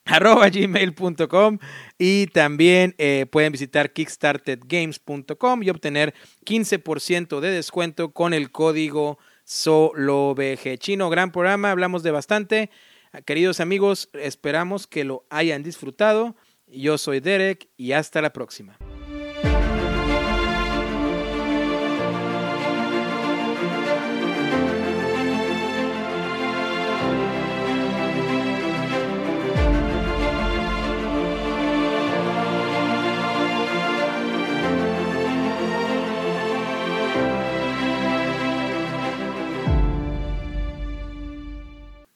arroba gmail.com y también eh, pueden visitar kickstartedgames.com y obtener 15% de descuento con el código Solo VG. Chino, gran programa, hablamos de bastante. Queridos amigos, esperamos que lo hayan disfrutado. Yo soy Derek y hasta la próxima.